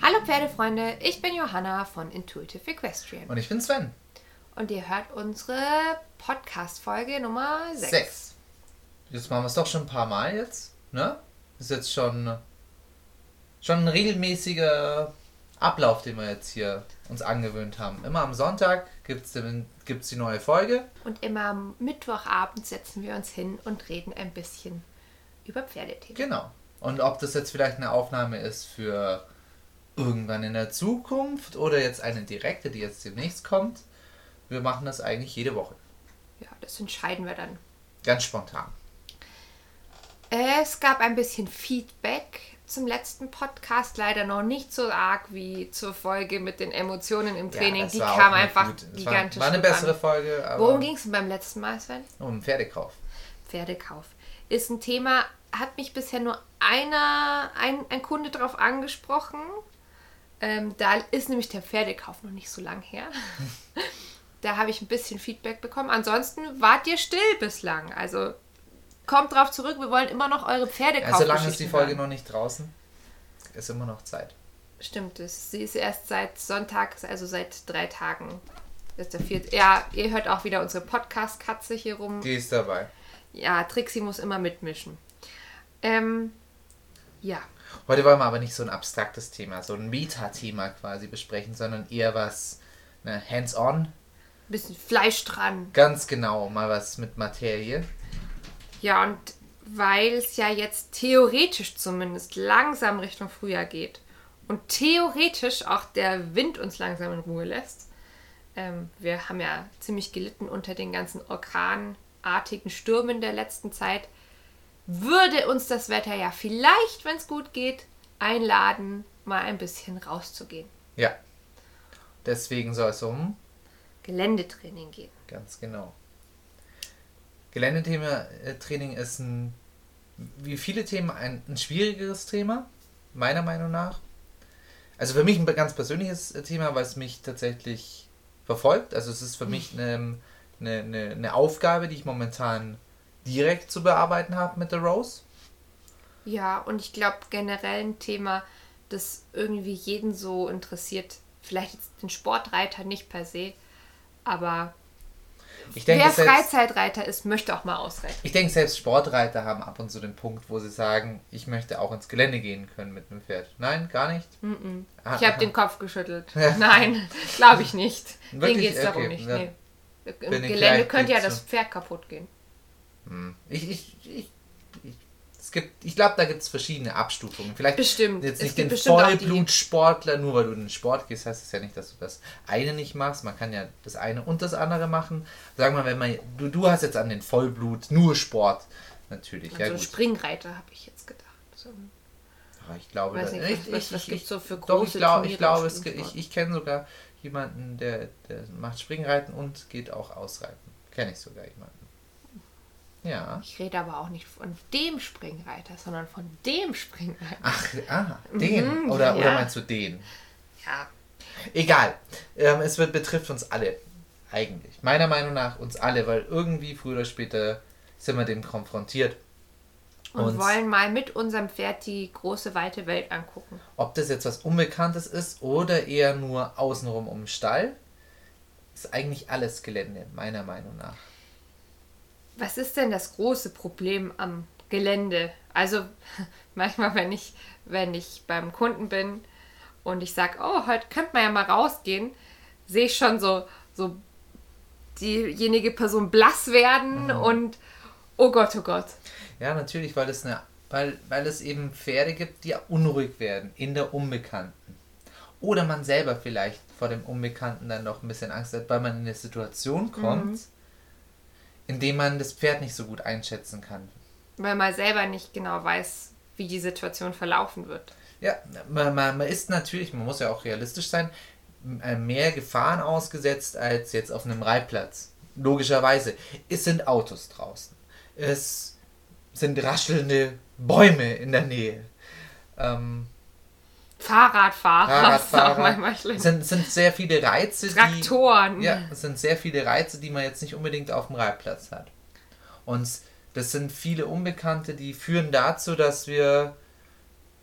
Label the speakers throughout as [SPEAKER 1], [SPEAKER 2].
[SPEAKER 1] Hallo Pferdefreunde, ich bin Johanna von Intuitive Equestrian
[SPEAKER 2] Und ich bin Sven.
[SPEAKER 1] und ihr hört unsere Podcast-Folge Nummer 6.
[SPEAKER 2] Sechs. Jetzt machen wir es doch schon ein paar Mal jetzt. Ne? Ist jetzt schon, schon ein regelmäßiger Ablauf, den wir jetzt hier uns angewöhnt haben. Immer am Sonntag gibt es gibt's die neue Folge.
[SPEAKER 1] Und immer am Mittwochabend setzen wir uns hin und reden ein bisschen über Pferdethemen.
[SPEAKER 2] Genau. Und ob das jetzt vielleicht eine Aufnahme ist für irgendwann in der Zukunft oder jetzt eine direkte, die jetzt demnächst kommt, wir machen das eigentlich jede Woche.
[SPEAKER 1] Ja, das entscheiden wir dann.
[SPEAKER 2] Ganz spontan.
[SPEAKER 1] Es gab ein bisschen Feedback zum letzten Podcast, leider noch nicht so arg wie zur Folge mit den Emotionen im Training.
[SPEAKER 2] das
[SPEAKER 1] Die kam einfach
[SPEAKER 2] gut.
[SPEAKER 1] Gigantisch.
[SPEAKER 2] War, war eine bessere
[SPEAKER 1] an.
[SPEAKER 2] Folge,
[SPEAKER 1] Worum ging es beim letzten Mal, Sven?
[SPEAKER 2] um Pferdekauf.
[SPEAKER 1] Pferdekauf. Ist ein Thema, hat mich bisher nur einer, ein, ein Kunde drauf angesprochen. Ähm, da ist nämlich der Pferdekauf noch nicht so lang her. da habe ich ein bisschen Feedback bekommen. Ansonsten wart ihr still bislang. Also kommt drauf zurück, wir wollen immer noch eure Pferdekauf.
[SPEAKER 2] Also solange ist die Folge noch nicht draußen, ist immer noch Zeit.
[SPEAKER 1] Stimmt es. Sie ist erst seit Sonntag, also seit drei Tagen. Ist der vierte. Ja, ihr hört auch wieder unsere Podcast-Katze hier rum.
[SPEAKER 2] Die ist dabei.
[SPEAKER 1] Ja, Trixie muss immer mitmischen. Ähm, ja.
[SPEAKER 2] Heute wollen wir aber nicht so ein abstraktes Thema, so ein Meta-Thema quasi besprechen, sondern eher was ne, hands-on,
[SPEAKER 1] Bisschen Fleisch dran.
[SPEAKER 2] ganz genau, mal was mit Materie.
[SPEAKER 1] Ja, und weil es ja jetzt theoretisch zumindest langsam Richtung Frühjahr geht und theoretisch auch der Wind uns langsam in Ruhe lässt. Ähm, wir haben ja ziemlich gelitten unter den ganzen orkanartigen Stürmen der letzten Zeit. Würde uns das Wetter ja vielleicht, wenn es gut geht, einladen, mal ein bisschen rauszugehen.
[SPEAKER 2] Ja. Deswegen soll es um,
[SPEAKER 1] Geländetraining gehen.
[SPEAKER 2] ganz genau. Geländetraining ist ein, wie viele Themen, ein, ein schwierigeres Thema, meiner Meinung nach. Also für mich ein ganz persönliches Thema, weil es mich tatsächlich verfolgt. Also es ist für mich eine, eine, eine, eine Aufgabe, die ich momentan direkt zu bearbeiten habe mit der Rose.
[SPEAKER 1] Ja, und ich glaube generell ein Thema, das irgendwie jeden so interessiert. Vielleicht jetzt den Sportreiter nicht per se, aber
[SPEAKER 2] Ich denke,
[SPEAKER 1] wer
[SPEAKER 2] selbst,
[SPEAKER 1] Freizeitreiter ist, möchte auch mal ausreiten.
[SPEAKER 2] ich denke, selbst Sportreiter haben ab und zu den Punkt, wo sie sagen, ich möchte auch ins Gelände gehen können mit einem Pferd. Nein, gar nicht. Ah,
[SPEAKER 1] Ich habe den Kopf geschüttelt. Nein, glaube ich nicht.
[SPEAKER 2] Wirklich?
[SPEAKER 1] Den geht es darum
[SPEAKER 2] Okay,
[SPEAKER 1] nicht.
[SPEAKER 2] ja.
[SPEAKER 1] Nee. Im Gelände könnte ja das Pferd kaputt gehen.
[SPEAKER 2] Ich, ich, ich, ich, es gibt, ich glaube, da gibt es verschiedene Abstufungen. Vielleicht
[SPEAKER 1] Bestimmt.
[SPEAKER 2] jetzt nicht
[SPEAKER 1] gibt
[SPEAKER 2] den Vollblutsportler, nur weil du in den Sport gehst, heißt es ja nicht, dass du das eine nicht machst. Man kann ja das eine und das andere machen. Sagen wir, wenn man, du, du hast jetzt an den Vollblut nur Sport, natürlich. ja,
[SPEAKER 1] Also
[SPEAKER 2] gut.
[SPEAKER 1] Springreiter habe ich jetzt gedacht. So.
[SPEAKER 2] Aber ich glaube,
[SPEAKER 1] Weiß nicht,
[SPEAKER 2] ich,
[SPEAKER 1] was- was
[SPEAKER 2] ich,
[SPEAKER 1] gibt's so für
[SPEAKER 2] doch,
[SPEAKER 1] große
[SPEAKER 2] ich glaube, ich, glaube es, ich, ich kenne sogar jemanden, der, der macht Springreiten und geht auch ausreiten. Kenne ich sogar jemanden. Ja.
[SPEAKER 1] Ich rede aber auch nicht von dem Springreiter, sondern von dem Springreiter.
[SPEAKER 2] Ach, ah, den.
[SPEAKER 1] Mhm,
[SPEAKER 2] oder,
[SPEAKER 1] ja.
[SPEAKER 2] oder meinst du den?
[SPEAKER 1] Ja,
[SPEAKER 2] Egal. Ähm, es wird, betrifft uns alle. Eigentlich. Meiner Meinung nach uns alle, weil irgendwie früher oder später sind wir dem konfrontiert.
[SPEAKER 1] und
[SPEAKER 2] Und-
[SPEAKER 1] wollen mal mit unserem Pferd die große, weite Welt angucken.
[SPEAKER 2] Ob das jetzt was Unbekanntes ist oder eher nur außenrum um den Stall, ist eigentlich alles Gelände, meiner Meinung nach.
[SPEAKER 1] Was ist denn das große Problem am Gelände? Also manchmal, wenn ich, wenn ich beim Kunden bin und ich sage, oh, heute könnte man ja mal rausgehen, sehe ich schon so, so diejenige Person blass werden und oh Gott, oh Gott.
[SPEAKER 2] Ja, natürlich, weil es, eine, weil, weil es eben Pferde gibt, die unruhig werden in der Unbekannten. Oder man selber vielleicht vor dem Unbekannten dann noch ein bisschen Angst hat, weil man in eine Situation kommt, in dem man das Pferd nicht so gut einschätzen kann.
[SPEAKER 1] Weil man selber nicht genau weiß, wie die Situation verlaufen wird.
[SPEAKER 2] Ja, man, man, man ist natürlich, man muss ja auch realistisch sein, äh, mehr Gefahren ausgesetzt als jetzt auf einem Reitplatz. Logischerweise. Es sind Autos draußen. Es sind raschelnde Bäume in der Nähe. Ähm,
[SPEAKER 1] Fahrradfahrer.
[SPEAKER 2] Fahrradfahrer. Sind, sind sehr viele Reize.
[SPEAKER 1] Traktoren.
[SPEAKER 2] Die, ja, es sind sehr viele Reize, die man jetzt nicht unbedingt auf dem Reitplatz hat. Und das sind viele Unbekannte, die führen dazu, dass wir,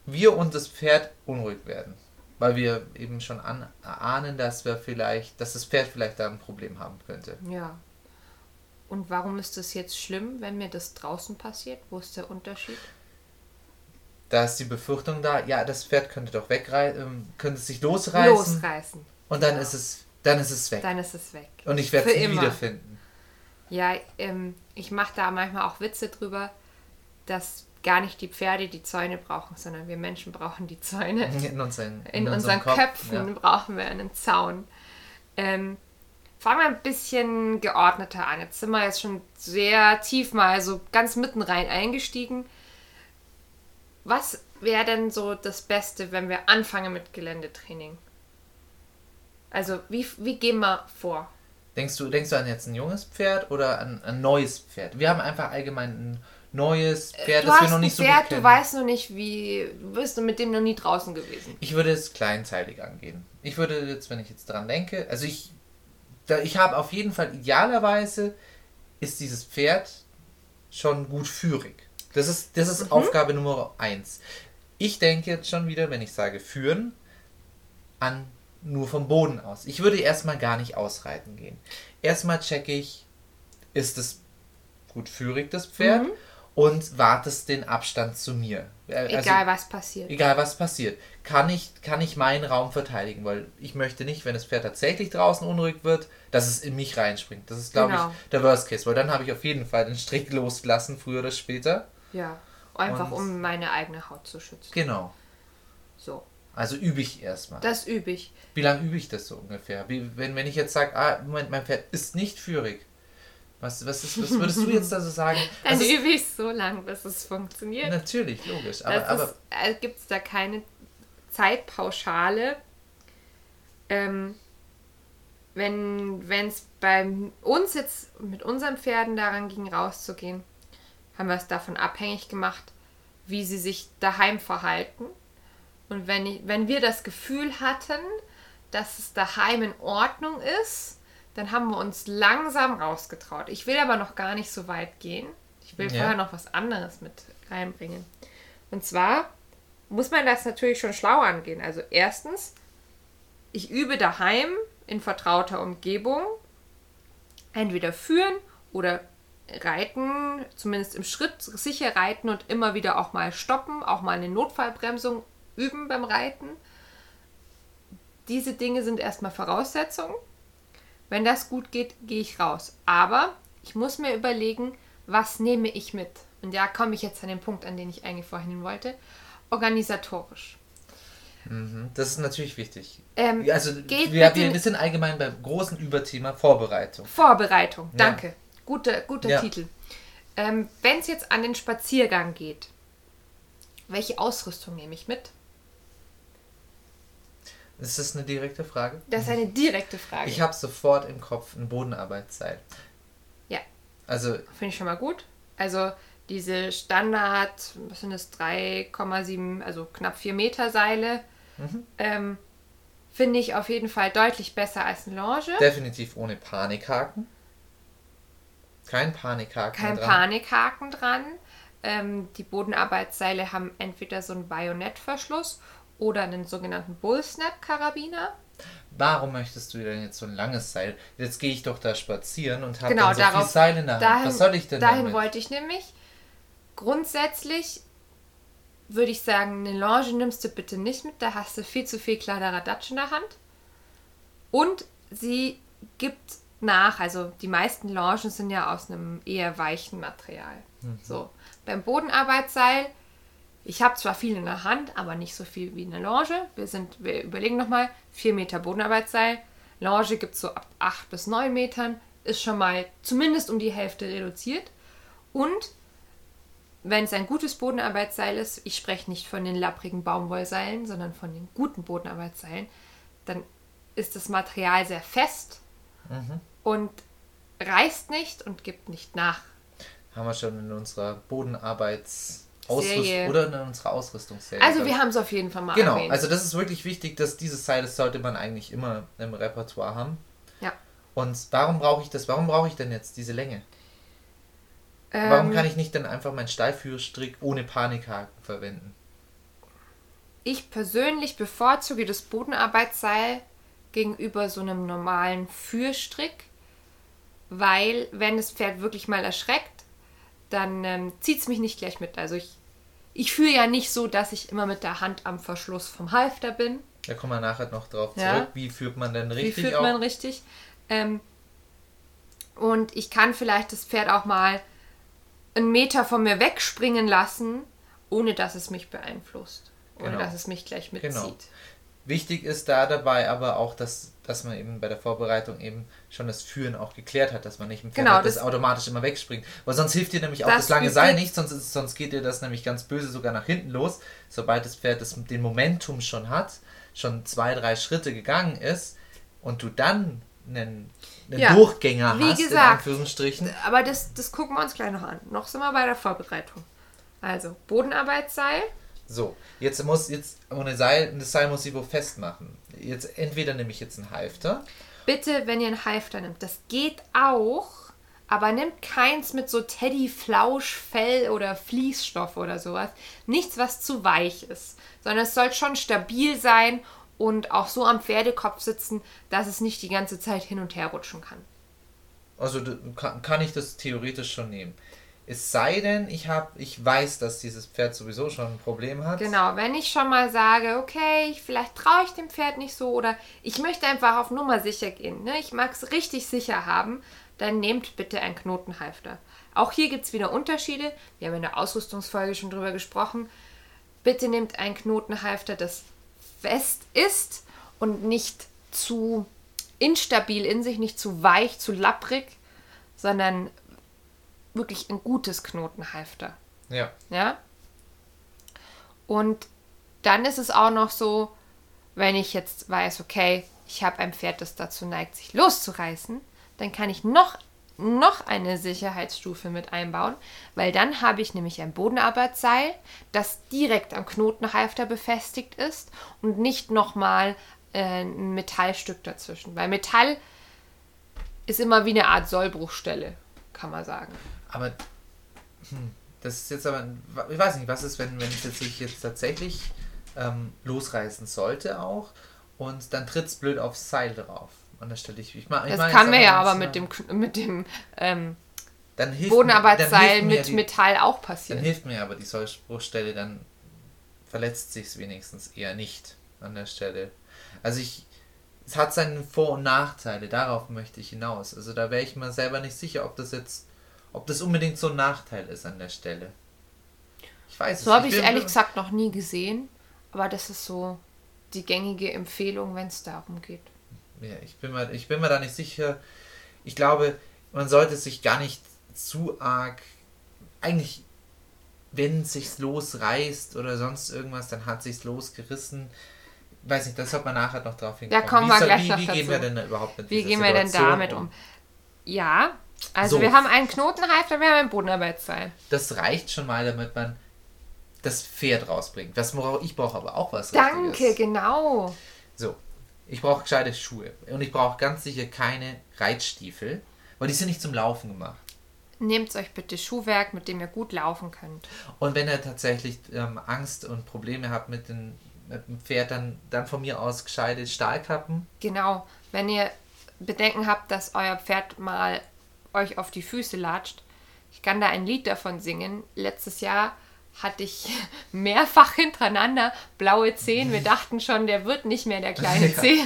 [SPEAKER 2] wir und das Pferd unruhig werden. Weil wir eben schon an, ahnen, dass wir vielleicht, dass das Pferd vielleicht da ein Problem haben könnte.
[SPEAKER 1] Ja. Und warum ist das jetzt schlimm, wenn mir das draußen passiert? Wo ist der Unterschied?
[SPEAKER 2] Da ist die Befürchtung da, ja, das Pferd könnte doch wegreißen, ähm, könnte sich losreißen. Losreißen. Und dann ja. ist es, dann ist es weg.
[SPEAKER 1] Dann ist es weg.
[SPEAKER 2] Und ich werde es nie wiederfinden.
[SPEAKER 1] Ja, ähm, ich mache da manchmal auch Witze drüber, dass gar nicht die Pferde die Zäune brauchen, sondern wir Menschen brauchen die Zäune. In, unseren, in, in unseren Kopf, Köpfen ja. brauchen wir einen Zaun. Ähm, fangen wir ein bisschen geordneter an. Jetzt sind wir jetzt schon sehr tief mal so ganz mitten rein eingestiegen. Was wäre denn so das Beste, wenn wir anfangen mit Geländetraining? Also, wie, wie gehen wir vor?
[SPEAKER 2] Denkst du, denkst du an jetzt ein junges Pferd oder an ein neues Pferd? Wir haben einfach allgemein ein neues äh, Pferd,
[SPEAKER 1] du das wir noch nicht so Pferd, gut kennen. Du weißt noch nicht, wie. Du bist mit dem noch nie draußen gewesen.
[SPEAKER 2] Ich würde es kleinteilig angehen. Ich würde jetzt, wenn ich jetzt dran denke, also ich. Da, ich habe auf jeden Fall idealerweise ist dieses Pferd schon gut führig. Das ist, das ist mhm. Aufgabe Nummer eins. Ich denke jetzt schon wieder, wenn ich sage führen, an nur vom Boden aus. Ich würde erstmal gar nicht ausreiten gehen. Erstmal checke ich, ist es gut führig, das Pferd, mhm. und wartest den Abstand zu mir.
[SPEAKER 1] Äh, also, egal was passiert.
[SPEAKER 2] Egal was passiert. Kann ich, kann ich meinen Raum verteidigen, weil ich möchte nicht, wenn das Pferd tatsächlich draußen unruhig wird, dass es in mich reinspringt. Das ist, glaube genau. ich, der Worst Case, weil dann habe ich auf jeden Fall den Strick losgelassen, früher oder später.
[SPEAKER 1] Ja, einfach und, um meine eigene Haut zu schützen.
[SPEAKER 2] Genau. So. Also übe ich erstmal.
[SPEAKER 1] Das übe ich.
[SPEAKER 2] Wie lange übe ich das so ungefähr? Wie, wenn, wenn ich jetzt sage, ah, Moment, mein Pferd ist nicht führig. Was, was, ist, was würdest du jetzt da so sagen?
[SPEAKER 1] Dann also übe ich so lange, bis es funktioniert.
[SPEAKER 2] Natürlich, logisch. Aber, aber
[SPEAKER 1] äh, gibt es da keine Zeitpauschale. Ähm, wenn es bei uns jetzt mit unseren Pferden daran ging, rauszugehen, haben wir es davon abhängig gemacht, wie sie sich daheim verhalten. Und wenn, ich, wenn wir das Gefühl hatten, dass es daheim in Ordnung ist, dann haben wir uns langsam rausgetraut. Ich will aber noch gar nicht so weit gehen. Ich will ja. vorher noch was anderes mit reinbringen. Und zwar muss man das natürlich schon schlau angehen. Also erstens, ich übe daheim in vertrauter Umgebung. Entweder führen oder reiten, zumindest im Schritt sicher reiten und immer wieder auch mal stoppen, auch mal eine Notfallbremsung üben beim Reiten. Diese Dinge sind erstmal Voraussetzungen. Wenn das gut geht, gehe ich raus. Aber ich muss mir überlegen, was nehme ich mit? Und da komme ich jetzt an den Punkt, an den ich eigentlich vorhin hin wollte. Organisatorisch.
[SPEAKER 2] Mhm, das ist natürlich wichtig. Ähm, also wir, wir, wir, sind allgemein beim großen Überthema Vorbereitung.
[SPEAKER 1] Vorbereitung, danke. Ja. Guter, guter ja. Titel. Ähm, Wenn es jetzt an den Spaziergang geht, welche Ausrüstung nehme ich mit?
[SPEAKER 2] Ist das eine direkte Frage?
[SPEAKER 1] Das ist eine direkte Frage.
[SPEAKER 2] Ich habe sofort im Kopf ein Bodenarbeitsseil.
[SPEAKER 1] Ja.
[SPEAKER 2] Also.
[SPEAKER 1] Finde ich schon mal gut. Also diese Standard, was sind das, 3,7, also knapp 4 Meter Seile, mhm. ähm, finde ich auf jeden Fall deutlich besser als eine Longe.
[SPEAKER 2] Definitiv ohne Panikhaken. Kein Panikhaken
[SPEAKER 1] Kein dran. Kein Panikhaken dran. Ähm, die Bodenarbeitsseile haben entweder so einen Bajonettverschluss oder einen sogenannten Bullsnap-Karabiner.
[SPEAKER 2] Warum möchtest du denn jetzt so ein langes Seil? Jetzt gehe ich doch da spazieren und habe genau, dann so darauf, viel Seil in der Hand. Dahin, Was soll ich denn
[SPEAKER 1] Dahin damit? wollte ich nämlich. Grundsätzlich würde ich sagen, eine Longe nimmst du bitte nicht mit. Da hast du viel zu viel Kladderadatsch in der Hand. Und sie gibt nach, also die meisten Longen sind ja aus einem eher weichen Material. Mhm. So. Beim Bodenarbeitsseil ich habe zwar viel in der Hand, aber nicht so viel wie eine Longe. Wir, sind, wir überlegen nochmal, 4 Meter Bodenarbeitsseil. Longe gibt es so ab 8 bis 9 Metern, ist schon mal zumindest um die Hälfte reduziert. Und wenn es ein gutes Bodenarbeitsseil ist, ich spreche nicht von den lapprigen Baumwollseilen, sondern von den guten Bodenarbeitsseilen, dann ist das Material sehr fest mhm. Und reißt nicht und gibt nicht nach.
[SPEAKER 2] haben wir schon in unserer Bodenarbeits
[SPEAKER 1] Serie.
[SPEAKER 2] oder in unserer Ausrüstungsserie.
[SPEAKER 1] Also wir haben es auf jeden Fall mal
[SPEAKER 2] Genau,
[SPEAKER 1] erwähnt.
[SPEAKER 2] also das ist wirklich wichtig, dass dieses Seil, das sollte man eigentlich immer im Repertoire haben.
[SPEAKER 1] Ja.
[SPEAKER 2] Und warum brauche ich das? Warum brauche ich denn jetzt diese Länge? Warum
[SPEAKER 1] Ähm,
[SPEAKER 2] kann ich nicht dann einfach meinen Steilführstrick ohne Panikhaken verwenden?
[SPEAKER 1] Ich persönlich bevorzuge das Bodenarbeitsseil gegenüber so einem normalen Führstrick, weil wenn das Pferd wirklich mal erschreckt, dann ähm, zieht es mich nicht gleich mit. Also ich, ich führe ja nicht so, dass ich immer mit der Hand am Verschluss vom Halfter bin.
[SPEAKER 2] Da kommen wir nachher noch drauf
[SPEAKER 1] Ja.
[SPEAKER 2] zurück. Wie führt man denn richtig
[SPEAKER 1] Wie führt
[SPEAKER 2] auch?
[SPEAKER 1] man richtig? Ähm, und ich kann vielleicht das Pferd auch mal einen Meter von mir wegspringen lassen, ohne dass es mich beeinflusst. Ohne
[SPEAKER 2] Genau.
[SPEAKER 1] dass es mich gleich mitzieht.
[SPEAKER 2] Genau. Wichtig ist da dabei aber auch, dass, dass man eben bei der Vorbereitung eben schon das Führen auch geklärt hat, dass man nicht im Pferd
[SPEAKER 1] Genau,
[SPEAKER 2] hat, das,
[SPEAKER 1] das-
[SPEAKER 2] automatisch immer wegspringt. Weil sonst hilft dir nämlich auch
[SPEAKER 1] Das
[SPEAKER 2] das, lange Seil nicht, sonst, ist, sonst geht dir das nämlich ganz böse sogar nach hinten los. Sobald das Pferd das, den Momentum schon hat, schon zwei, drei Schritte gegangen ist und du dann einen, einen
[SPEAKER 1] Ja,
[SPEAKER 2] Durchgänger
[SPEAKER 1] wie
[SPEAKER 2] hast, in
[SPEAKER 1] gesagt,
[SPEAKER 2] Anführungsstrichen.
[SPEAKER 1] Aber das, das gucken wir uns gleich noch an. Noch sind wir bei der Vorbereitung. Also, Bodenarbeitsseil.
[SPEAKER 2] So, jetzt muss jetzt ohne Seil, das Seil muss ich wo festmachen. Jetzt entweder nehme ich jetzt einen Halfter.
[SPEAKER 1] Bitte, wenn ihr einen Halfter nimmt, das geht auch, aber nimmt keins mit so Teddy, Flausch, Fell oder Fließstoff oder sowas. Nichts, was zu weich ist, sondern es soll schon stabil sein und auch so am Pferdekopf sitzen, dass es nicht die ganze Zeit hin und her rutschen kann.
[SPEAKER 2] Also kann ich das theoretisch schon nehmen. Es sei denn, ich habe, ich weiß, dass dieses Pferd sowieso schon ein Problem hat.
[SPEAKER 1] Genau, wenn ich schon mal sage, okay, vielleicht traue ich dem Pferd nicht so oder ich möchte einfach auf Nummer sicher gehen, ne? ich mag es richtig sicher haben, dann nehmt bitte einen Knotenhalfter. Auch hier gibt es wieder Unterschiede. Wir haben in der Ausrüstungsfolge schon drüber gesprochen. Bitte nehmt einen Knotenhalfter, das fest ist und nicht zu instabil in sich, nicht zu weich, zu lapprig, sondern wirklich ein gutes Knotenhalfter.
[SPEAKER 2] Ja.
[SPEAKER 1] Ja. Und dann ist es auch noch so, wenn ich jetzt weiß, okay, ich habe ein Pferd, das dazu neigt, sich loszureißen, dann kann ich noch, noch eine Sicherheitsstufe mit einbauen, weil dann habe ich nämlich ein Bodenarbeitsseil, das direkt am Knotenhalfter befestigt ist und nicht nochmal äh, ein Metallstück dazwischen. Weil Metall ist immer wie eine Art Sollbruchstelle, kann man sagen.
[SPEAKER 2] Aber hm, das ist jetzt aber, ich weiß nicht, was ist, wenn, wenn es jetzt sich jetzt tatsächlich ähm, losreißen sollte auch und dann tritt es blöd aufs Seil drauf. Und dann stelle ich, ich, mach- ich
[SPEAKER 1] Das kann mir ja aber mit dem, mit dem ähm,
[SPEAKER 2] dann hilft, dann
[SPEAKER 1] Bodenarbeitsseil mit
[SPEAKER 2] die,
[SPEAKER 1] Metall auch
[SPEAKER 2] Dann
[SPEAKER 1] passieren.
[SPEAKER 2] hilft mir aber die Sollbruchstelle, dann verletzt sich es wenigstens eher nicht an der Stelle. Also ich, es hat seine Vor- und Nachteile, darauf möchte ich hinaus. Also da wäre ich mir selber nicht sicher, ob das jetzt, ob das unbedingt so ein Nachteil ist an der Stelle. Ich weiß
[SPEAKER 1] So habe ich es ehrlich gesagt noch nie gesehen, aber das ist so die gängige Empfehlung, wenn es darum geht.
[SPEAKER 2] Ja, ich bin, mir, ich bin mir da nicht sicher. Ich glaube, man sollte sich gar nicht zu arg. Eigentlich, wenn es sich losreißt oder sonst irgendwas, dann hat sich's losgerissen. Weiß nicht, das sollte man nachher noch drauf hinkommen.
[SPEAKER 1] kommen
[SPEAKER 2] wie
[SPEAKER 1] wir
[SPEAKER 2] soll-
[SPEAKER 1] gleich
[SPEAKER 2] wie,
[SPEAKER 1] noch
[SPEAKER 2] wie gehen
[SPEAKER 1] dazu.
[SPEAKER 2] wir denn überhaupt mit
[SPEAKER 1] Wie gehen wir denn
[SPEAKER 2] Situation
[SPEAKER 1] damit um? Ja, also
[SPEAKER 2] So.
[SPEAKER 1] wir haben einen Knotenhalfter, wir haben ein Bodenarbeitsseil.
[SPEAKER 2] Das reicht schon mal, damit man das Pferd rausbringt. Was ich brauche aber auch was
[SPEAKER 1] Danke,
[SPEAKER 2] Richtiges.
[SPEAKER 1] genau.
[SPEAKER 2] So, ich brauche gescheite Schuhe. Und ich brauche ganz sicher keine Reitstiefel, weil die sind nicht zum Laufen gemacht.
[SPEAKER 1] Nehmt euch bitte Schuhwerk, mit dem ihr gut laufen könnt.
[SPEAKER 2] Und wenn ihr tatsächlich ähm, Angst und Probleme habt mit, den, mit dem Pferd, dann, dann von mir aus gescheite Stahlkappen.
[SPEAKER 1] Genau, wenn ihr Bedenken habt, dass euer Pferd mal euch auf die Füße latscht. Ich kann da ein Lied davon singen. Letztes Jahr hatte ich mehrfach hintereinander blaue Zehen. Wir dachten schon, der wird nicht mehr der kleine. Zeh.